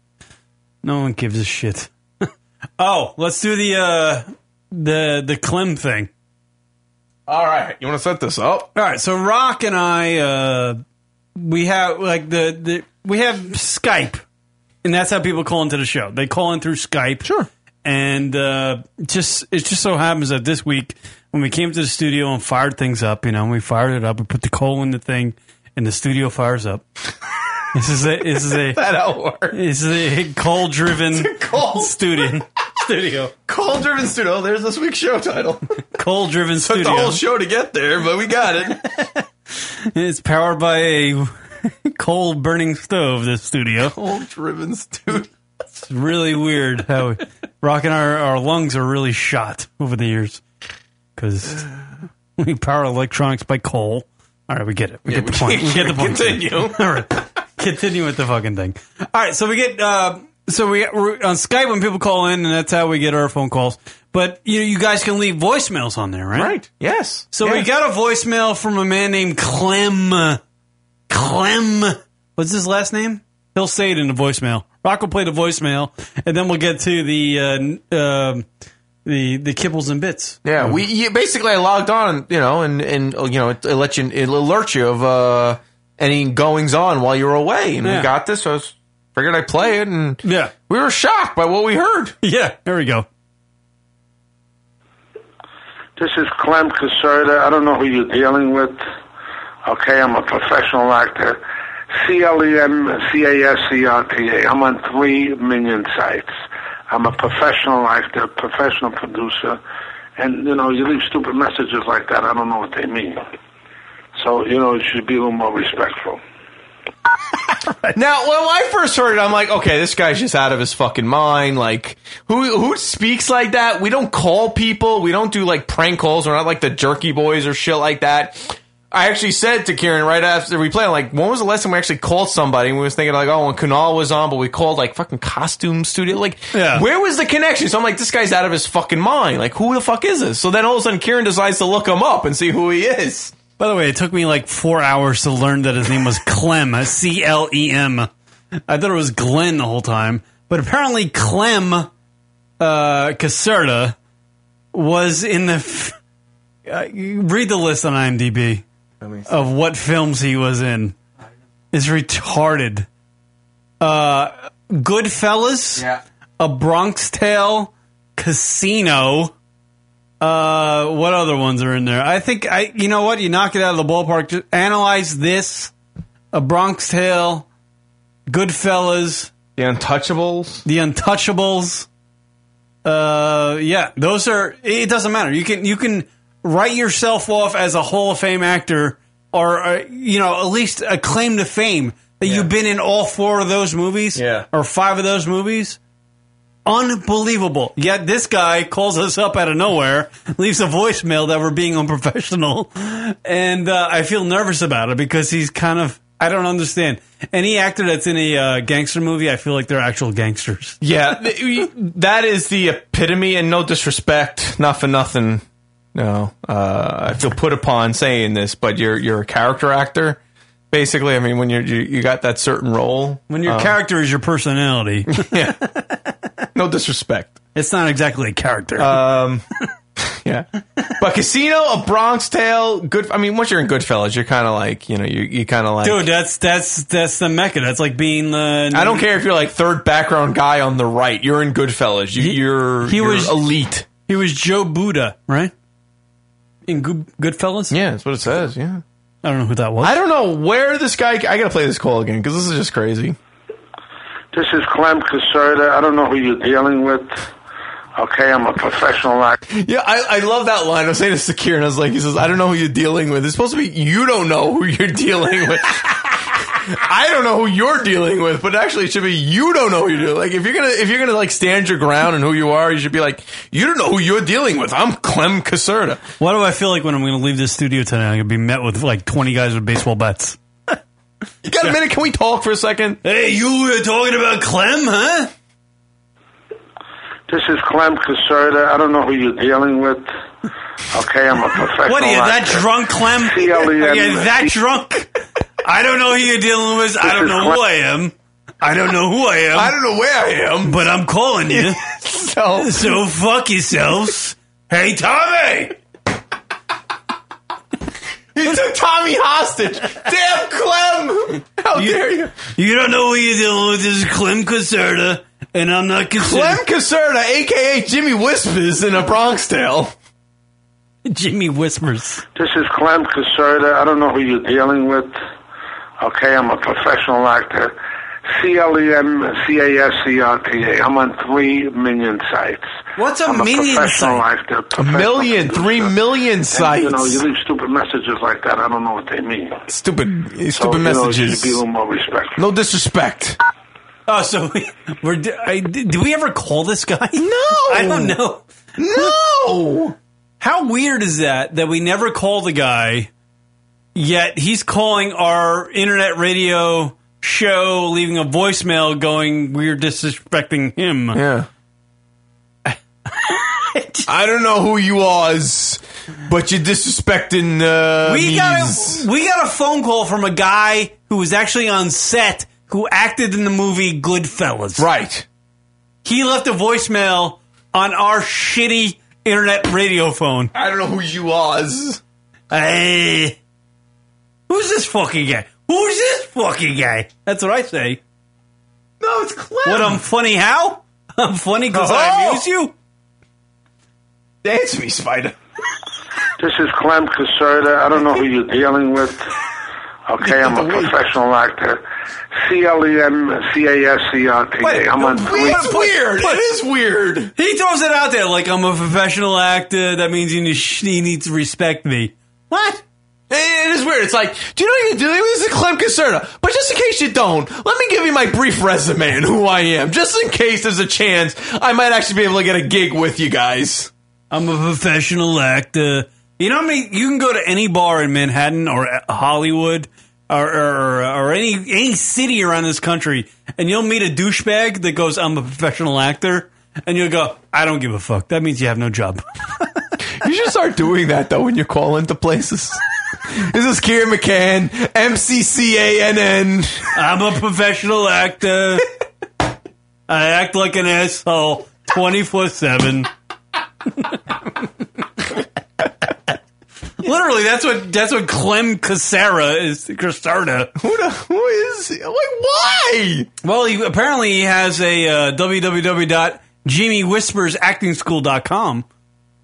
Speaker 5: No one gives a shit. oh, let's do the uh the the Clem thing.
Speaker 6: All right, you want to set this up?
Speaker 5: All right, so Rock and I, uh we have like the the we have Skype, and that's how people call into the show. They call in through Skype.
Speaker 6: Sure.
Speaker 5: and uh, just it just so happens that this week when we came to the studio and fired things up, you know, we fired it up, we put the coal in the thing, and the studio fires up. this is a this is a
Speaker 6: that how it works.
Speaker 5: This is a coal driven studio studio.
Speaker 6: Coal driven studio. Oh, there's this week's show title.
Speaker 5: Coal driven studio.
Speaker 6: Took the whole show to get there, but we got it.
Speaker 5: It's powered by a coal burning stove. This studio.
Speaker 6: Coal driven studio.
Speaker 5: It's really weird how rocking our, our lungs are really shot over the years because we power electronics by coal. All right, we get it. We
Speaker 6: Yeah,
Speaker 5: get the point. We get the point.
Speaker 6: Continue.
Speaker 5: All right, continue with the fucking thing. All right, so we get uh, so we we're on Skype when people call in, and that's how we get our phone calls. But you know, you guys can leave voicemails on there, right?
Speaker 6: Right. Yes.
Speaker 5: So we got a voicemail from a man named Clem. Clem. What's his last name? He'll say it in the voicemail. Rock will play the voicemail, and then we'll get to the uh, um the the kibbles and bits.
Speaker 6: Yeah, we you, basically I logged on, you know, and and uh, you know it, it let you it alert you of uh, any goings on while you were away, and
Speaker 5: Yeah.
Speaker 6: we got this. So I was, figured I'd play it, and
Speaker 5: yeah,
Speaker 6: we were shocked by what we heard.
Speaker 5: Yeah, there we go.
Speaker 28: This is Clem Caserta. I don't know who you're dealing with. Okay, I'm a professional actor. C L E M C A S C R T A. I'm on three million sites. I'm a professional actor, a professional producer, and you know, you leave stupid messages like that. I don't know what they mean. So you know, you should be a little more respectful.
Speaker 6: Now, when I first heard it, I'm like, okay, this guy's just out of his fucking mind. Like, who who speaks like that? We don't call people. We don't do like prank calls. We're not like the Jerky Boys or shit like that. I actually said to Kieran right after we played, I'm like, when was the last time we actually called somebody? And we was thinking like, oh, when Kunal was on, but we called like fucking costume studio. Like,
Speaker 5: Yeah.
Speaker 6: where was the connection? So I'm like, this guy's out of his fucking mind. Like, who the fuck is this? So then all of a sudden, Kieran decides to look him up and see who he is.
Speaker 5: By the way, it took me like four hours to learn that his name was Clem, C L E M. I thought it was Glenn the whole time, but apparently Clem uh, Caserta was in the. F- uh, read the list on IMDb of what films he was in. Is retarded. Uh, Goodfellas,
Speaker 6: yeah.
Speaker 5: A Bronx Tale, Casino. Uh, what other ones are in there? I think I. You know what? You knock it out of the ballpark. Just analyze this: A Bronx Tale, Goodfellas,
Speaker 6: The Untouchables,
Speaker 5: The Untouchables. Uh, yeah, those are. It doesn't matter. You can you can write yourself off as a Hall of Fame actor, or uh, you know at least a claim to fame that you've been in all four of those movies,
Speaker 6: Yeah.
Speaker 5: or five of those movies. Unbelievable. Yet this guy calls us up out of nowhere, leaves a voicemail that we're being unprofessional, and uh, I feel nervous about it because he's kind of. I don't understand. Any actor that's in a uh, gangster movie, I feel like they're actual gangsters.
Speaker 6: Yeah, that is the epitome, and no disrespect, not for nothing. No, uh, I feel put upon saying this, but you're you're a character actor. Basically, I mean, when you're you, you got that certain role,
Speaker 5: When your
Speaker 6: um,
Speaker 5: character is your personality, yeah.
Speaker 6: no disrespect.
Speaker 5: It's not exactly a character.
Speaker 6: Um, yeah, but Casino, a Bronx Tale, good. I mean, once you're in Goodfellas, you're kind of like you know you you kind of like.
Speaker 5: dude, that's that's that's the mecca. That's like being the.
Speaker 6: I don't care if you're like third background guy on the right. You're in Goodfellas. You, you're
Speaker 5: he
Speaker 6: you're
Speaker 5: was-
Speaker 6: elite.
Speaker 5: He was Joe Buddha, right? In Good Goodfellas.
Speaker 6: Yeah, that's what it says. Yeah.
Speaker 5: I don't know who that was.
Speaker 6: I don't know where this guy. I gotta play this call again because this is just crazy.
Speaker 28: This is Clem Caserta. I don't know who you're dealing with. Okay, I'm a professional actor.
Speaker 6: Yeah, I, I love that line. I was saying to Sakir, and I was like, he says, I don't know who you're dealing with. It's supposed to be you don't know who you're dealing with. I don't know who you're dealing with, but actually it should be you don't know who you're dealing. Like if you're gonna if you're gonna like stand your ground and who you are, you should be like, you don't know who you're dealing with. I'm Clem Caserta.
Speaker 5: Why do I feel like when I'm going to leave this studio tonight, I'm going to be met with like 20 guys with baseball bats?
Speaker 6: You got a minute? Can we talk for a second?
Speaker 5: Hey, you were talking about Clem, huh?
Speaker 28: This is Clem Caserta. I don't know who you're dealing with. Okay, I'm a professional
Speaker 5: What are you, that
Speaker 28: actor.
Speaker 5: drunk, Clem?
Speaker 28: C-L-E-M.
Speaker 5: Are you that drunk? I don't know who you're dealing with. I don't know who I am. I don't know who I am.
Speaker 6: I don't know where I am.
Speaker 5: But I'm calling you.
Speaker 6: so,
Speaker 5: so fuck yourselves. Hey, Tommy!
Speaker 6: He took Tommy hostage. Damn Clem! How dare you?
Speaker 5: You don't know who you're dealing with. This is Clem Caserta, And I'm not
Speaker 6: Clem Caserta, aka Jimmy Whispers in a Bronx Tale.
Speaker 5: Jimmy Whispers.
Speaker 28: This is Clem Caserta. I don't know who you're dealing with. Okay, I'm a professional actor. C L E M C A S C R T A. I'm on three million sites.
Speaker 5: What's a
Speaker 28: I'm
Speaker 5: million
Speaker 28: a professional
Speaker 5: site?
Speaker 28: actor.
Speaker 6: A million,
Speaker 28: producer.
Speaker 6: three million
Speaker 28: And,
Speaker 6: sites.
Speaker 28: you know, you leave stupid messages like that. I don't know what they mean.
Speaker 6: Stupid,
Speaker 28: So,
Speaker 6: stupid
Speaker 28: you know, you
Speaker 6: messages.
Speaker 28: should be a little more respectful.
Speaker 6: No disrespect.
Speaker 5: Oh, so we, we're. I, did we ever call this guy? No, I don't know.
Speaker 6: No.
Speaker 5: How weird is that? That we never call the guy, yet he's calling our internet radio show, leaving a voicemail, going, "We're disrespecting him."
Speaker 6: Yeah. I don't know who you was, but you're disrespecting uh,
Speaker 5: we got a, we got a phone call from a guy who was actually on set who acted in the movie Goodfellas.
Speaker 6: Right.
Speaker 5: He left a voicemail on our shitty internet radio phone.
Speaker 6: I don't know who you was.
Speaker 5: Hey, who's this fucking guy? Who's this fucking guy? That's what I say.
Speaker 6: No, it's Clem.
Speaker 5: What? I'm funny? How? I'm funny because I
Speaker 6: Oh.
Speaker 5: amuse you.
Speaker 6: Dance me, Spider.
Speaker 28: This is Clem Caserta. I don't know who you're dealing with. Okay, I'm a professional actor. C L E M C A S C R T A. I'm on three.
Speaker 6: It's weird. It is weird.
Speaker 5: He throws it out there like I'm a professional actor. That means he needs, he needs to respect me. What?
Speaker 6: It is weird. It's like, do you know what you're doing? This is Clem Caserta. But just in case you don't, let me give you my brief resume and who I am. Just in case there's a chance I might actually be able to get a gig with you guys.
Speaker 5: I'm a professional actor. You know what I mean? You can go to any bar in Manhattan or Hollywood or, or, or any any city around this country, and you'll meet a douchebag that goes, "I'm a professional actor," and you'll go, "I don't give a fuck." That means you have no job.
Speaker 6: You should start doing that though when you call into places. this is Kieran McCann, MCCANN.
Speaker 5: I'm a professional actor. I act like an asshole twenty four seven. Literally, that's what that's what Clem Casera is. Casarda.
Speaker 6: Who the who is like why?
Speaker 5: Well, he apparently he has a uh, www.jimmywhispersactingschool.com,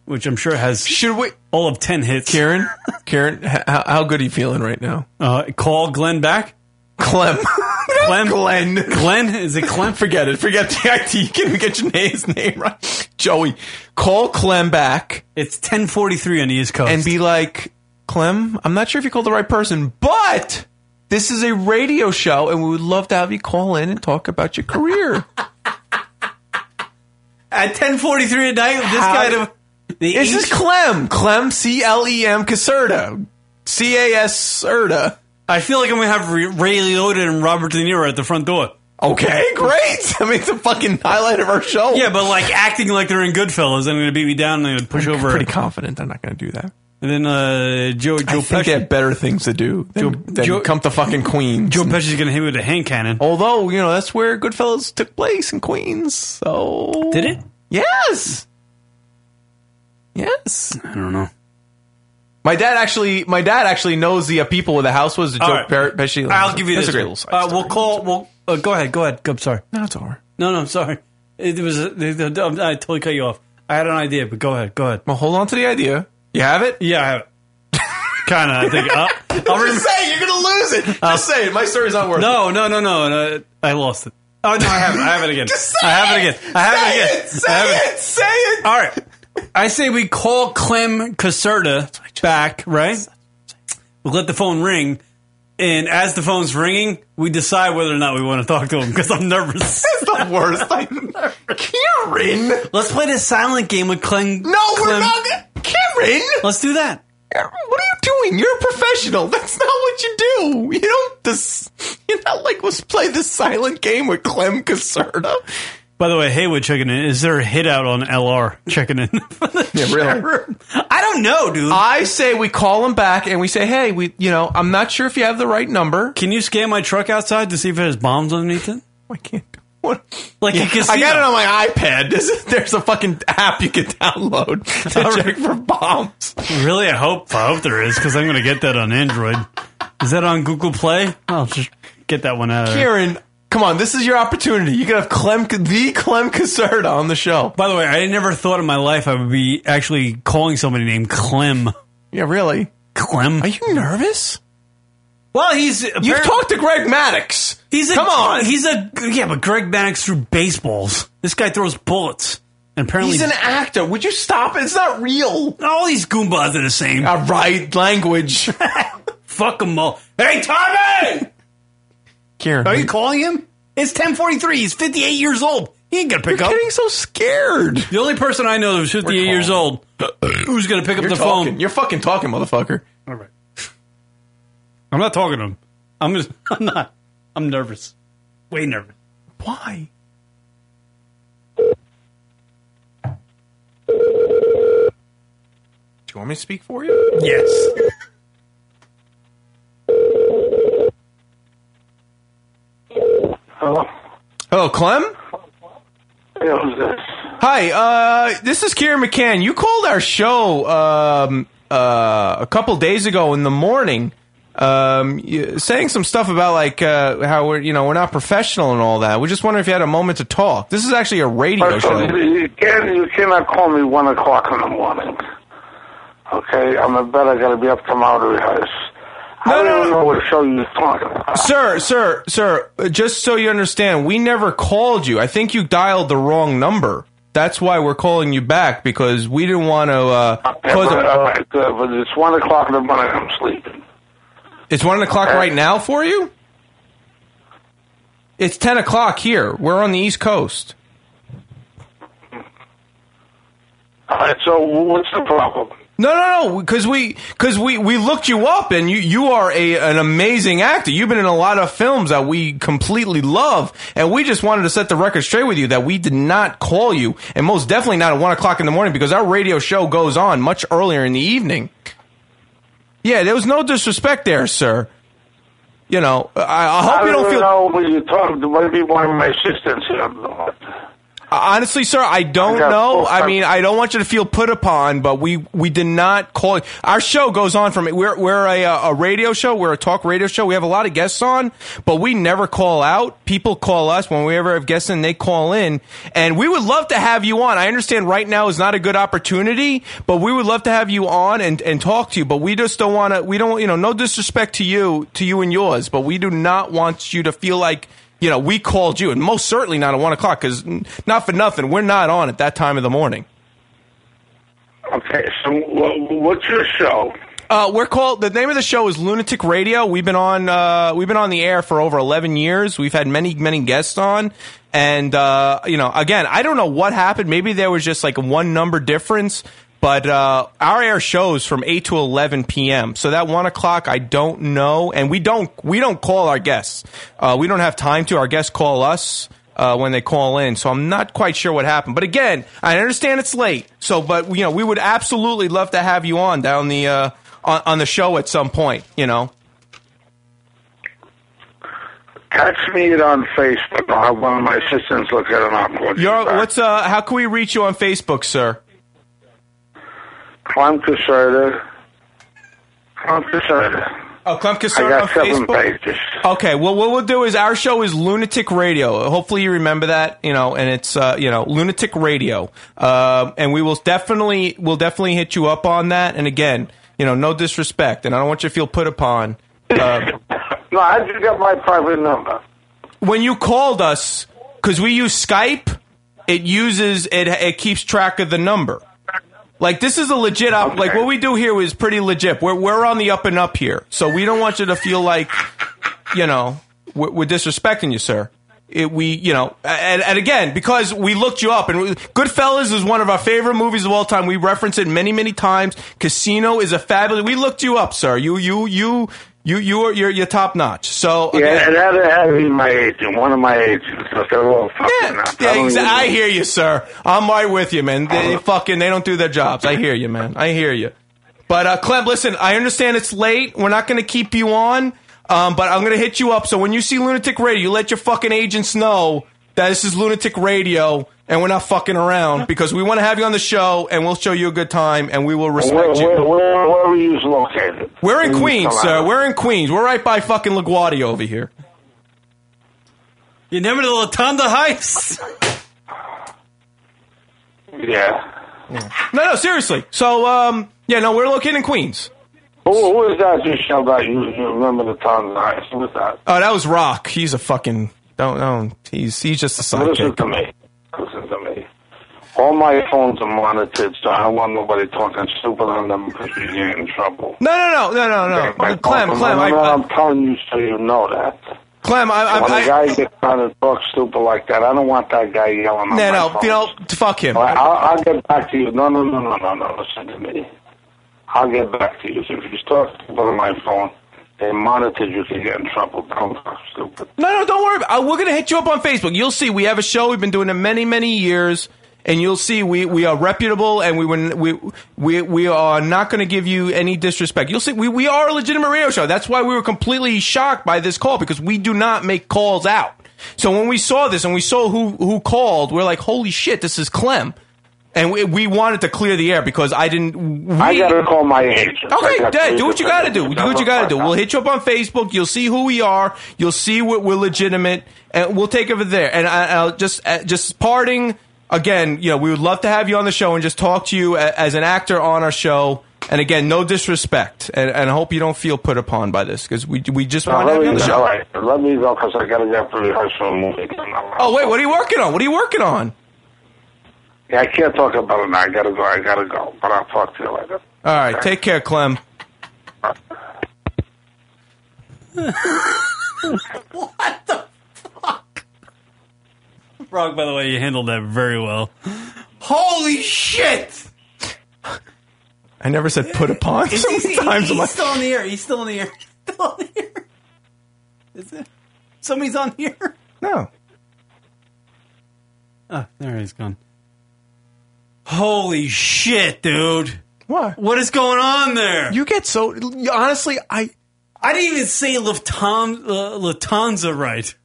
Speaker 5: which I'm sure has
Speaker 6: should we
Speaker 5: all of ten hits.
Speaker 6: Karen, Kieran, h- how, how good are you feeling right now?
Speaker 5: Uh, call Glenn back.
Speaker 6: Clem.
Speaker 5: Clem.
Speaker 6: Glenn.
Speaker 5: Glenn is it Clem?
Speaker 6: Forget it. Forget the IT. Can we get your name, his name right? Joey, call Clem back
Speaker 5: It's 10:43 on the East Coast.
Speaker 6: and be like, Clem, I'm not sure if you called the right person, but this is a radio show, and we would love to have you call in and talk about your career.
Speaker 5: at 10:43 at night. This
Speaker 6: How-
Speaker 5: guy to the
Speaker 6: this is Clem. Clem, C L E M, Caserta. C A S Serta.
Speaker 5: I feel like I'm gonna have Ray Ray Liotta and Robert De Niro at the front door.
Speaker 6: Okay, great. I mean, it's a fucking highlight of our show.
Speaker 5: Yeah, but like acting like they're in Goodfellas, I'm gonna beat me down and they're gonna push over.
Speaker 6: pretty confident I'm not going to do that.
Speaker 5: And then uh, Joe Joe
Speaker 6: I think they
Speaker 5: Pesci.
Speaker 6: have better things to do than, than
Speaker 5: Joe-
Speaker 6: come to fucking Queens.
Speaker 5: Joe Pesci's gonna hit me with a hand cannon.
Speaker 6: Although, you know, that's where Goodfellas took place in Queens. So
Speaker 5: Did it?
Speaker 6: Yes. Yes.
Speaker 5: I don't know.
Speaker 6: My dad actually, my dad actually knows the uh, people where the house was. The Joe
Speaker 5: All right.
Speaker 6: Pe- Pesci.
Speaker 5: I'll give you
Speaker 6: That's
Speaker 5: this.
Speaker 6: a great little side
Speaker 5: uh,
Speaker 6: story.
Speaker 5: we'll call. We'll uh, go ahead. Go ahead. Go, I'm sorry.
Speaker 6: No, it's all right.
Speaker 5: No, no, I'm sorry. It was. A, the, the, I totally cut you off. I had an idea, but go ahead. Go ahead.
Speaker 6: Well, hold on to the idea. You have it?
Speaker 5: Yeah, I have it. kind of. I think. Uh, I'll rem-
Speaker 6: Just say it, you're gonna lose it. Just say it. My story's not worth it.
Speaker 5: no, no, no, no, no. I lost it. Oh no, I have it. I have it again.
Speaker 6: Just say
Speaker 5: I have it
Speaker 6: it.
Speaker 5: again. I have
Speaker 6: Say
Speaker 5: it again.
Speaker 6: Say
Speaker 5: I have
Speaker 6: it. Say it.
Speaker 5: All right. I say we call Clem Caserta back, right? We let the phone ring, and as the phone's ringing, we decide whether or not we want to talk to him because I'm nervous.
Speaker 6: It's the worst. I never. Kieran.
Speaker 5: Let's play this silent game with Clem.
Speaker 6: No, we're
Speaker 5: Clem.
Speaker 6: not. Kieran.
Speaker 5: Let's do that.
Speaker 6: What are you doing? You're a professional. That's not what you do. You don't. This. You're not like let's play this silent game with Clem Caserta.
Speaker 5: By the way, Haywood checking in. Is there a hit out on LR checking in?
Speaker 6: Yeah, really.
Speaker 5: I don't know, dude.
Speaker 6: I say we call him back and we say, hey, we, you know, I'm not sure if you have the right number.
Speaker 5: Can you scan my truck outside to see if it has bombs underneath it?
Speaker 6: I can't. What?
Speaker 5: Like
Speaker 6: Yeah. I got it on my iPad. There's, there's a fucking app you can download to
Speaker 5: All right.
Speaker 6: check for bombs.
Speaker 5: Really, I hope I hope there is because I'm going to get that on Android. Is that on Google Play? I'll just get that one out. Of.
Speaker 6: Kieran, Come on, this is your opportunity. You can have Clem, the Clem Caserta on the show.
Speaker 5: By the way, I never thought in my life I would be actually calling somebody named Clem.
Speaker 6: Yeah, really?
Speaker 5: Clem.
Speaker 6: Are you nervous?
Speaker 5: Well, he's
Speaker 6: You've talked to Greg Maddux.
Speaker 5: He's a,
Speaker 6: Come on.
Speaker 5: He's a yeah, but Greg Maddux threw baseballs. This guy throws bullets. And apparently
Speaker 6: He's an actor. Would you stop it? It's not real.
Speaker 5: All these goombas are the same.
Speaker 6: All right, language.
Speaker 5: Fuck them all. Hey, Tommy!
Speaker 6: Kieran,
Speaker 5: Are you calling him? It's 1043. He's 58 years old. He ain't gonna pick
Speaker 6: You're
Speaker 5: up.
Speaker 6: getting so scared.
Speaker 5: The only person I know who's 58 years old who's gonna pick up
Speaker 6: You're
Speaker 5: the
Speaker 6: talking.
Speaker 5: phone.
Speaker 6: You're fucking talking, motherfucker.
Speaker 5: All right. I'm not talking to him. I'm just. I'm not. I'm nervous. Way nervous.
Speaker 6: Why? Do you want me to speak for you?
Speaker 5: Yes.
Speaker 28: Hello?
Speaker 6: Hello, Clem?
Speaker 28: Yeah, who's this?
Speaker 6: Hi, uh, this is Kieran McCann. You called our show um, uh, a couple days ago in the morning, um, you- saying some stuff about like uh, how we're you know we're not professional and all that. We just wondering if you had a moment to talk. This is actually a radio
Speaker 28: First of all,
Speaker 6: show.
Speaker 28: you, can, you cannot call me 1 o'clock in the morning. Okay? I'm a bet I got to be up tomorrow to rehearse. I don't even know what show you're talking about.
Speaker 6: Sir, sir, sir, uh, just so you understand, we never called you. I think you dialed the wrong number. That's why we're calling you back because we didn't want to uh,
Speaker 28: Yeah,
Speaker 6: cause
Speaker 28: but,
Speaker 6: a-
Speaker 28: all right, but it's 1 o'clock in the morning. I'm sleeping.
Speaker 6: It's one o'clock right now for you. It's ten o'clock here. We're on the East Coast.
Speaker 28: All right, so what's the problem?
Speaker 6: No, no, no, because we because we we looked you up and you you are a an amazing actor. You've been in a lot of films that we completely love, and we just wanted to set the record straight with you that we did not call you, and most definitely not at one o'clock in the morning because our radio show goes on much earlier in the evening. Yeah, there was no disrespect there, sir. You know, I, I hope you don't feel.
Speaker 28: know when you talk. Maybe one of my assistants.
Speaker 6: Honestly, sir, I don't
Speaker 28: I
Speaker 6: know. I mean, I don't want you to feel put upon, but we we did not call. Our show goes on from we're we're a a radio show. We're a talk radio show. We have a lot of guests on, but we never call out. People call us when we ever have guests in. They call in, and we would love to have you on. I understand right now is not a good opportunity, but we would love to have you on and and talk to you. But we just don't want to. We don't. You know, no disrespect to you, to you and yours, but we do not want you to feel like you know, we called you, and most certainly not at one o'clock, because not for nothing, we're not on at that time of the morning.
Speaker 28: Okay, so what's your show?
Speaker 6: Uh, we're called. The name of the show is Lunatic Radio. We've been on. Uh, we've been on the air for over eleven years. We've had many, many guests on, and uh, you know, again, I don't know what happened. Maybe there was just like one number difference. But uh, our air shows from eight to eleven p.m. So that one o'clock, I don't know, and we don't we don't call our guests. Uh, we don't have time to. Our guests call us uh, when they call in. So I'm not quite sure what happened. But again, I understand it's late. So, but you know, we would absolutely love to have you on down the uh, on, on the show at some point. You know.
Speaker 28: Catch me on Facebook. I'll have one of my assistants look at. I'll you
Speaker 6: You're, what's uh? How can we reach you on Facebook, sir?
Speaker 28: Clem Caserta. Clem Caserta.
Speaker 6: Oh, Clem
Speaker 28: I
Speaker 6: Caserta
Speaker 28: got
Speaker 6: on
Speaker 28: seven
Speaker 6: Facebook?
Speaker 28: pages.
Speaker 6: Okay, well, what we'll do is our show is Lunatic Radio. Hopefully, you remember that, you know, and it's uh, you know Lunatic Radio, uh, and we will definitely we'll definitely hit you up on that. And again, you know, no disrespect, and I don't want you to feel put upon. Uh,
Speaker 28: No, I just got my private number.
Speaker 6: when you called us, because we use Skype, it uses it. It keeps track of the number. Like this is a legit up. Like what we do here is pretty legit. We're we're on the up and up here, so we don't want you to feel like, you know, we're, we're disrespecting you, sir. It, we, you know, and, and again, because we looked you up, and we, Goodfellas is one of our favorite movies of all time. We reference it many, many times. Casino is a fabulous. We looked you up, sir. You, you, you, you, you are you're, you're top notch. So
Speaker 28: Yeah,
Speaker 6: again-
Speaker 28: it had to be my agent, one of my agents. So they're all fucking up. I
Speaker 6: Yeah,
Speaker 28: don't
Speaker 6: exa- I hear you, sir. I'm right with you, man. They fucking they don't do their jobs. I hear you, man. I hear you. But uh, Clem, listen, I understand it's late. We're not going to keep you on, um, but I'm going to hit you up. So when you see Lunatic Radio, you let your fucking agents know that this is Lunatic Radio and we're not fucking around because we want to have you on the show and we'll show you a good time and we will
Speaker 28: Where,
Speaker 6: respect you.
Speaker 28: where, where, where are you located?
Speaker 6: We're in
Speaker 28: Where you
Speaker 6: Queens,
Speaker 28: come
Speaker 6: sir. We're in Queens. We're right by fucking LaGuardia over here.
Speaker 5: You never the Latanda Heights?
Speaker 28: Yeah.
Speaker 6: No, no, seriously. So, um, yeah, no, we're located in Queens.
Speaker 28: Who, who is that you shelled out? You, you remember the Tons Heights? Who is that?
Speaker 6: Oh, that was Rock. He's a fucking don't don't. He's he's just a
Speaker 28: Listen
Speaker 6: sidekick.
Speaker 28: to me. Listen to me. All my phones are monitored, so I don't want nobody talking stupid on them because you get in trouble.
Speaker 6: No, no, no, no, no, no.
Speaker 28: My
Speaker 6: Clem, Clem, I,
Speaker 28: I'm telling you so you know that.
Speaker 6: Clem, I, I,
Speaker 28: when a guy gets trying to talk stupid like that, I don't want that guy yelling on
Speaker 6: no, no,
Speaker 28: phone.
Speaker 6: you know, fuck him.
Speaker 28: Right, I'll, I'll get back to you. No, no, no, no, no, no. Listen to me. I'll get back to you. So if you talk stupid on my phone, monitored you to get in trouble. Don't talk stupid.
Speaker 6: No, no, don't worry. Uh, we're gonna hit you up on Facebook. You'll see. We have a show. We've been doing it many, many years, and you'll see we, we are reputable, and we we we we are not going to give you any disrespect. You'll see. We we are a legitimate radio show. That's why we were completely shocked by this call because we do not make calls out. So when we saw this and we saw who who called, we're like, holy shit, this is Clem. And we, we wanted to clear the air because I didn't. We,
Speaker 28: I gotta call my agent.
Speaker 6: Okay, Dad, do what you got to do. Do what you got to do. We'll hit you up on Facebook. You'll see who we are. You'll see what we're legitimate, and we'll take over there. And I, I'll just uh, just parting again. You know, we would love to have you on the show and just talk to you a, as an actor on our show. And again, no disrespect, and, and I hope you don't feel put upon by this because we we just
Speaker 28: No,
Speaker 6: want to have you on the show.
Speaker 28: All right, let me go because I gotta get for rehearsal movie.
Speaker 6: Oh wait, what are you working on? What are you working on?
Speaker 28: Yeah, I can't talk about it now. I gotta go. I gotta go. But I'll talk to you later.
Speaker 6: All right, take care, Clem. What the fuck?
Speaker 5: Frog, by the way, you handled that very well. Holy shit!
Speaker 6: I never said put upon.
Speaker 5: Is
Speaker 6: So
Speaker 5: he-
Speaker 6: many
Speaker 5: he-
Speaker 6: times I'm
Speaker 5: he's
Speaker 6: like,
Speaker 5: still on the air. He's still on the air. Still on the air. Is it? Somebody's on here.
Speaker 6: No.
Speaker 5: Oh, there he's gone. Holy shit, dude!
Speaker 6: What?
Speaker 5: What is going on there?
Speaker 6: You get so honestly, I
Speaker 5: I didn't even say Lufthansa, uh, Lufthansa right.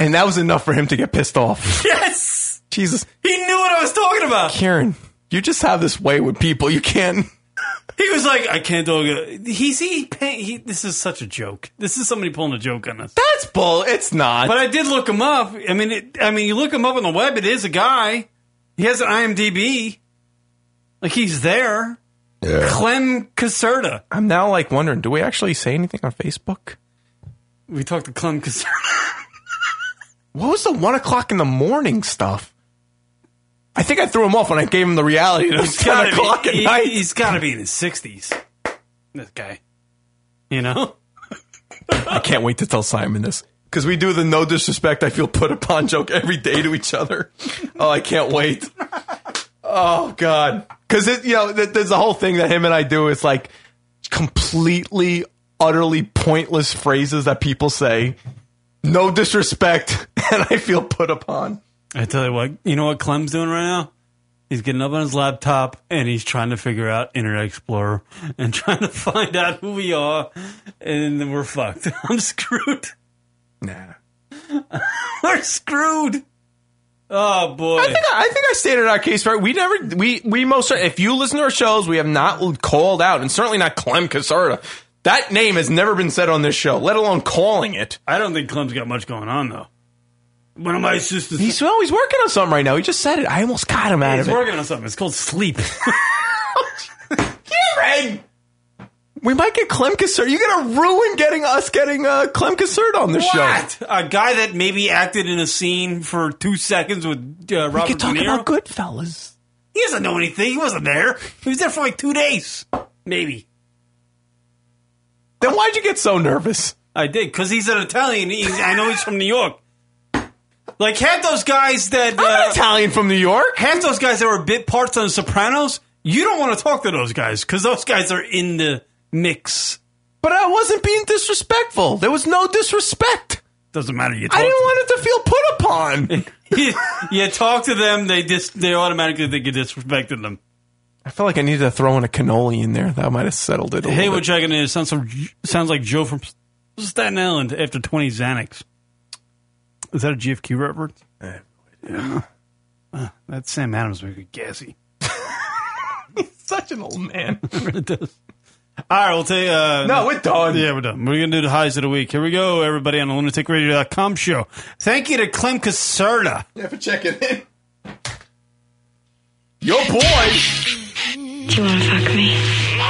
Speaker 6: and that was enough for him to get pissed off.
Speaker 5: Yes,
Speaker 6: Jesus,
Speaker 5: he knew what I was talking about.
Speaker 6: Karen, you just have this way with people. You can't.
Speaker 5: He was like, "I can't do it." He's he, he. This is such a joke. This is somebody pulling a joke on us.
Speaker 6: That's bull. It's not.
Speaker 5: But I did look him up. I mean, it, I mean, you look him up on the web. It is a guy. He has an IMDb. Like he's there. Clem Caserta.
Speaker 6: I'm now like wondering, do we actually say anything on Facebook?
Speaker 5: We talked to Clem Caserta.
Speaker 6: What was the one o'clock in the morning stuff? I think I threw him off when I gave him the reality. It was ten o'clock
Speaker 5: be,
Speaker 6: at
Speaker 5: he-
Speaker 6: night.
Speaker 5: He's got to be in his sixties. This guy. You know.
Speaker 6: I can't wait to tell Simon this because we do the no disrespect. I feel put upon joke every day to each other. Oh, I can't wait. Oh God, because it you know there's a whole thing that him and I do. It's like completely, utterly pointless phrases that people say. No disrespect, and I feel put upon.
Speaker 5: I tell you what, you know what Clem's doing right now? He's getting up on his laptop and he's trying to figure out Internet Explorer and trying to find out who we are, and then we're fucked. I'm screwed.
Speaker 6: Nah.
Speaker 5: we're screwed. Oh boy.
Speaker 6: I think I, I think I stated our case right. We never we we most if you listen to our shows, we have not called out, and certainly not Clem Caserta. That name has never been said on this show, let alone calling it.
Speaker 5: I don't think Clem's got much going on though. One of my sisters.
Speaker 6: He's well, he's working on something right now. He just said it. I almost got him out
Speaker 5: He's
Speaker 6: of it.
Speaker 5: He's working on something. It's called sleep.
Speaker 6: Oh, Karen! We might get Clem Caserta. You're gonna ruin getting us getting uh, Clem Caserta on the show.
Speaker 5: What? A guy that maybe acted in a scene for two seconds with uh, Robert
Speaker 6: We could talk
Speaker 5: De Niro.
Speaker 6: about Goodfellas.
Speaker 5: He doesn't know anything. He wasn't there. He was there for like two days, maybe.
Speaker 6: Then why'd you get so nervous?
Speaker 5: I did because he's an Italian. He's, I know he's from New York. Like half those guys that
Speaker 6: I'm Italian from New York.
Speaker 5: half those guys that were bit parts on The Sopranos. You don't want to talk to those guys because those guys are in the mix.
Speaker 6: But I wasn't being disrespectful. There was no disrespect.
Speaker 5: Doesn't matter. You
Speaker 6: I didn't want it to feel put upon.
Speaker 5: you, you talk to them, they dis, they automatically think you're disrespecting them.
Speaker 6: I felt like I needed to throw in a cannoli in there. That might have settled it a
Speaker 5: Hey,
Speaker 6: little
Speaker 5: we're
Speaker 6: bit.
Speaker 5: checking in. It sounds some, sounds like Joe from Staten Island after twenty Xanax. Is that a GFQ reference? Yeah. Uh, that Sam Adams make it gassy.
Speaker 6: Such an old man.
Speaker 5: it really does. All right, we'll take. Uh,
Speaker 6: No, we're done.
Speaker 5: Yeah, we're done. We're gonna do the highs of the week. Here we go, everybody on the lunaticradio.com show. Thank you to Clem Caserta.
Speaker 6: Yeah, for checking in. Your boy.
Speaker 11: Do you want to fuck me?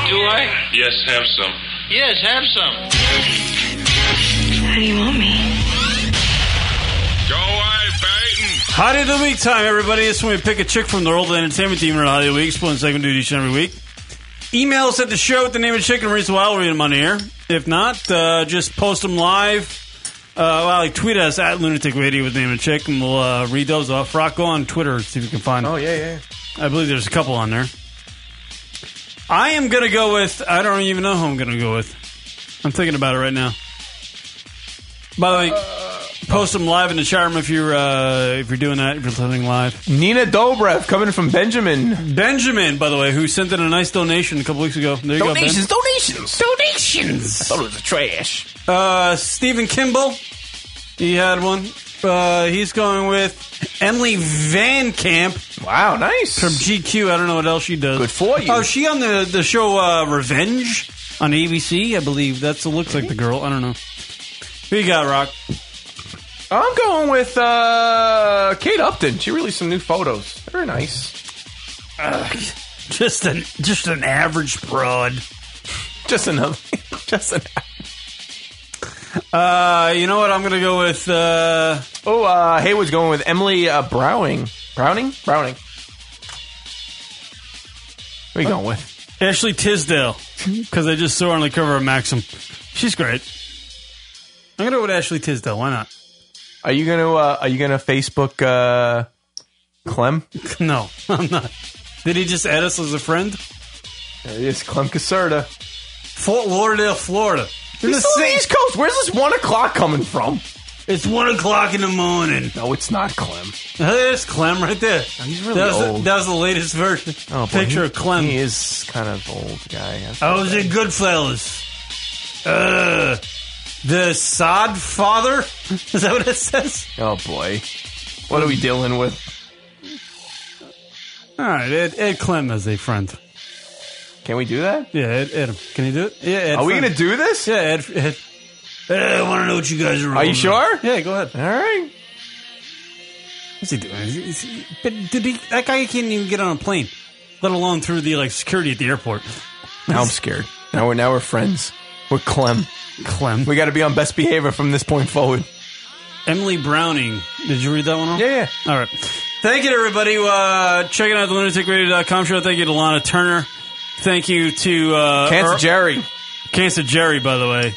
Speaker 26: Do I? Yes, have some. Yes, have some.
Speaker 11: How do you want me?
Speaker 26: Go away, Peyton.
Speaker 5: Hottie of the week time, everybody. This is when we pick a chick from the world of entertainment team in Hottie of the week. Split second duty each and every week. Email us at the show with the name of the chick and reason why we'll read them on the air. If not, uh, just post them live. Uh, well, like tweet us at Lunatic Radio with the name of the chick, and we'll uh, read those off. Rock, go on Twitter see if you can find.
Speaker 6: Oh yeah, yeah.
Speaker 5: I believe there's a couple on there. I am gonna go with. I don't even know who I'm gonna go with. I'm thinking about it right now. By the way, post them live in the chat room if you're uh, if you're doing that. If you're listening live.
Speaker 6: Nina Dobrev coming from Benjamin.
Speaker 5: Benjamin, by the way, who sent in a nice donation a couple weeks ago. There you
Speaker 6: Donations,
Speaker 5: go,
Speaker 6: donations,
Speaker 5: donations.
Speaker 6: I thought it was a trash.
Speaker 5: Ben. Uh, Stephen Kimball, he had one. Uh, he's going with Emily Van Camp.
Speaker 6: Wow, nice
Speaker 5: from GQ. I don't know what else she does.
Speaker 6: Good for you.
Speaker 5: Oh, is she on the the show uh, Revenge on ABC, I believe. That's looks like the girl. I don't know. Who you got, Rock?
Speaker 6: I'm going with uh, Kate Upton. She released some new photos. Very nice.
Speaker 5: just an just an average broad.
Speaker 6: Just another. just an.
Speaker 5: Uh, you know what? I'm gonna go with. Uh,
Speaker 6: oh, uh, Haywood's going with Emily uh, Browning. Browning? Browning. Who are you going with?
Speaker 5: Ashley Tisdale, because I just saw her on the cover of Maxim. She's great. I'm gonna go with Ashley Tisdale. Why not?
Speaker 6: Are you gonna uh, Are you gonna Facebook uh, Clem?
Speaker 5: No, I'm not. Did he just add us as a friend?
Speaker 6: There he is, Clem Caserta.
Speaker 5: Fort Lauderdale, Florida.
Speaker 6: He's
Speaker 5: the
Speaker 6: still on the
Speaker 5: same-
Speaker 6: East Coast. Where's this one o'clock coming from?
Speaker 5: It's one o'clock in the morning.
Speaker 6: No, it's not Clem.
Speaker 5: There's Clem right there.
Speaker 6: He's really
Speaker 5: that was
Speaker 6: old.
Speaker 5: The, that was the latest version.
Speaker 6: Oh, boy,
Speaker 5: Picture
Speaker 6: he-
Speaker 5: of Clem.
Speaker 6: He is kind of old guy. I
Speaker 5: was
Speaker 6: bad.
Speaker 5: in Goodfellas. Uh, the sod father? Is that what it says?
Speaker 6: Oh boy, what are we dealing with?
Speaker 5: All right, Ed, Ed Clem as a friend.
Speaker 6: Can we do that?
Speaker 5: Yeah, Ed, Ed. Can you do it? Yeah, Ed
Speaker 6: Are we
Speaker 5: friend.
Speaker 6: gonna do this?
Speaker 5: Yeah, Ed. Ed. I want to know what you guys are.
Speaker 6: Are you sure?
Speaker 5: Yeah, go ahead.
Speaker 6: All right.
Speaker 5: What's he doing? Is he- is he- but did he? That guy can't even get on a plane, let alone through the like security at the airport.
Speaker 6: Now I'm scared. Now we're now we're friends. We're Clem.
Speaker 5: Clem.
Speaker 6: We got to be on best behavior from this point forward.
Speaker 5: Emily Browning. Did you read that one? Off?
Speaker 6: Yeah, yeah.
Speaker 5: All right. Thank you to everybody uh, checking out the lunaticradio.com show. Thank you to Lahna Turner. Thank you to uh,
Speaker 6: Cancer
Speaker 5: Earl-
Speaker 6: Jerry.
Speaker 5: Cancer Jerry, by the way.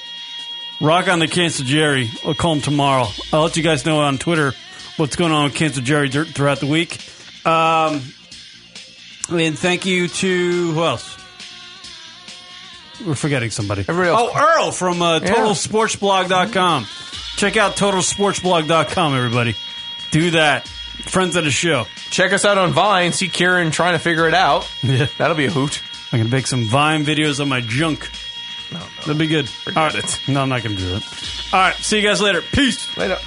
Speaker 5: Rock on the Cancer Jerry. I'll call him tomorrow. I'll let you guys know on Twitter what's going on with Cancer Jerry throughout the week. Um, and thank you to who else? We're forgetting somebody.
Speaker 6: Everybody else.
Speaker 5: Oh, Earl from uh, TotalSportsBlog.com. Check out TotalSportsBlog.com, everybody. Do that. Friends of the show.
Speaker 6: Check us out on Vine. See Kieran trying to figure it out.
Speaker 5: Yeah.
Speaker 6: That'll be a hoot.
Speaker 5: I'm going to make some Vine videos of my junk.
Speaker 6: No, no.
Speaker 5: That'd be good. All right. No, I'm not going to do that. All right. See you guys later. Peace.
Speaker 6: Later.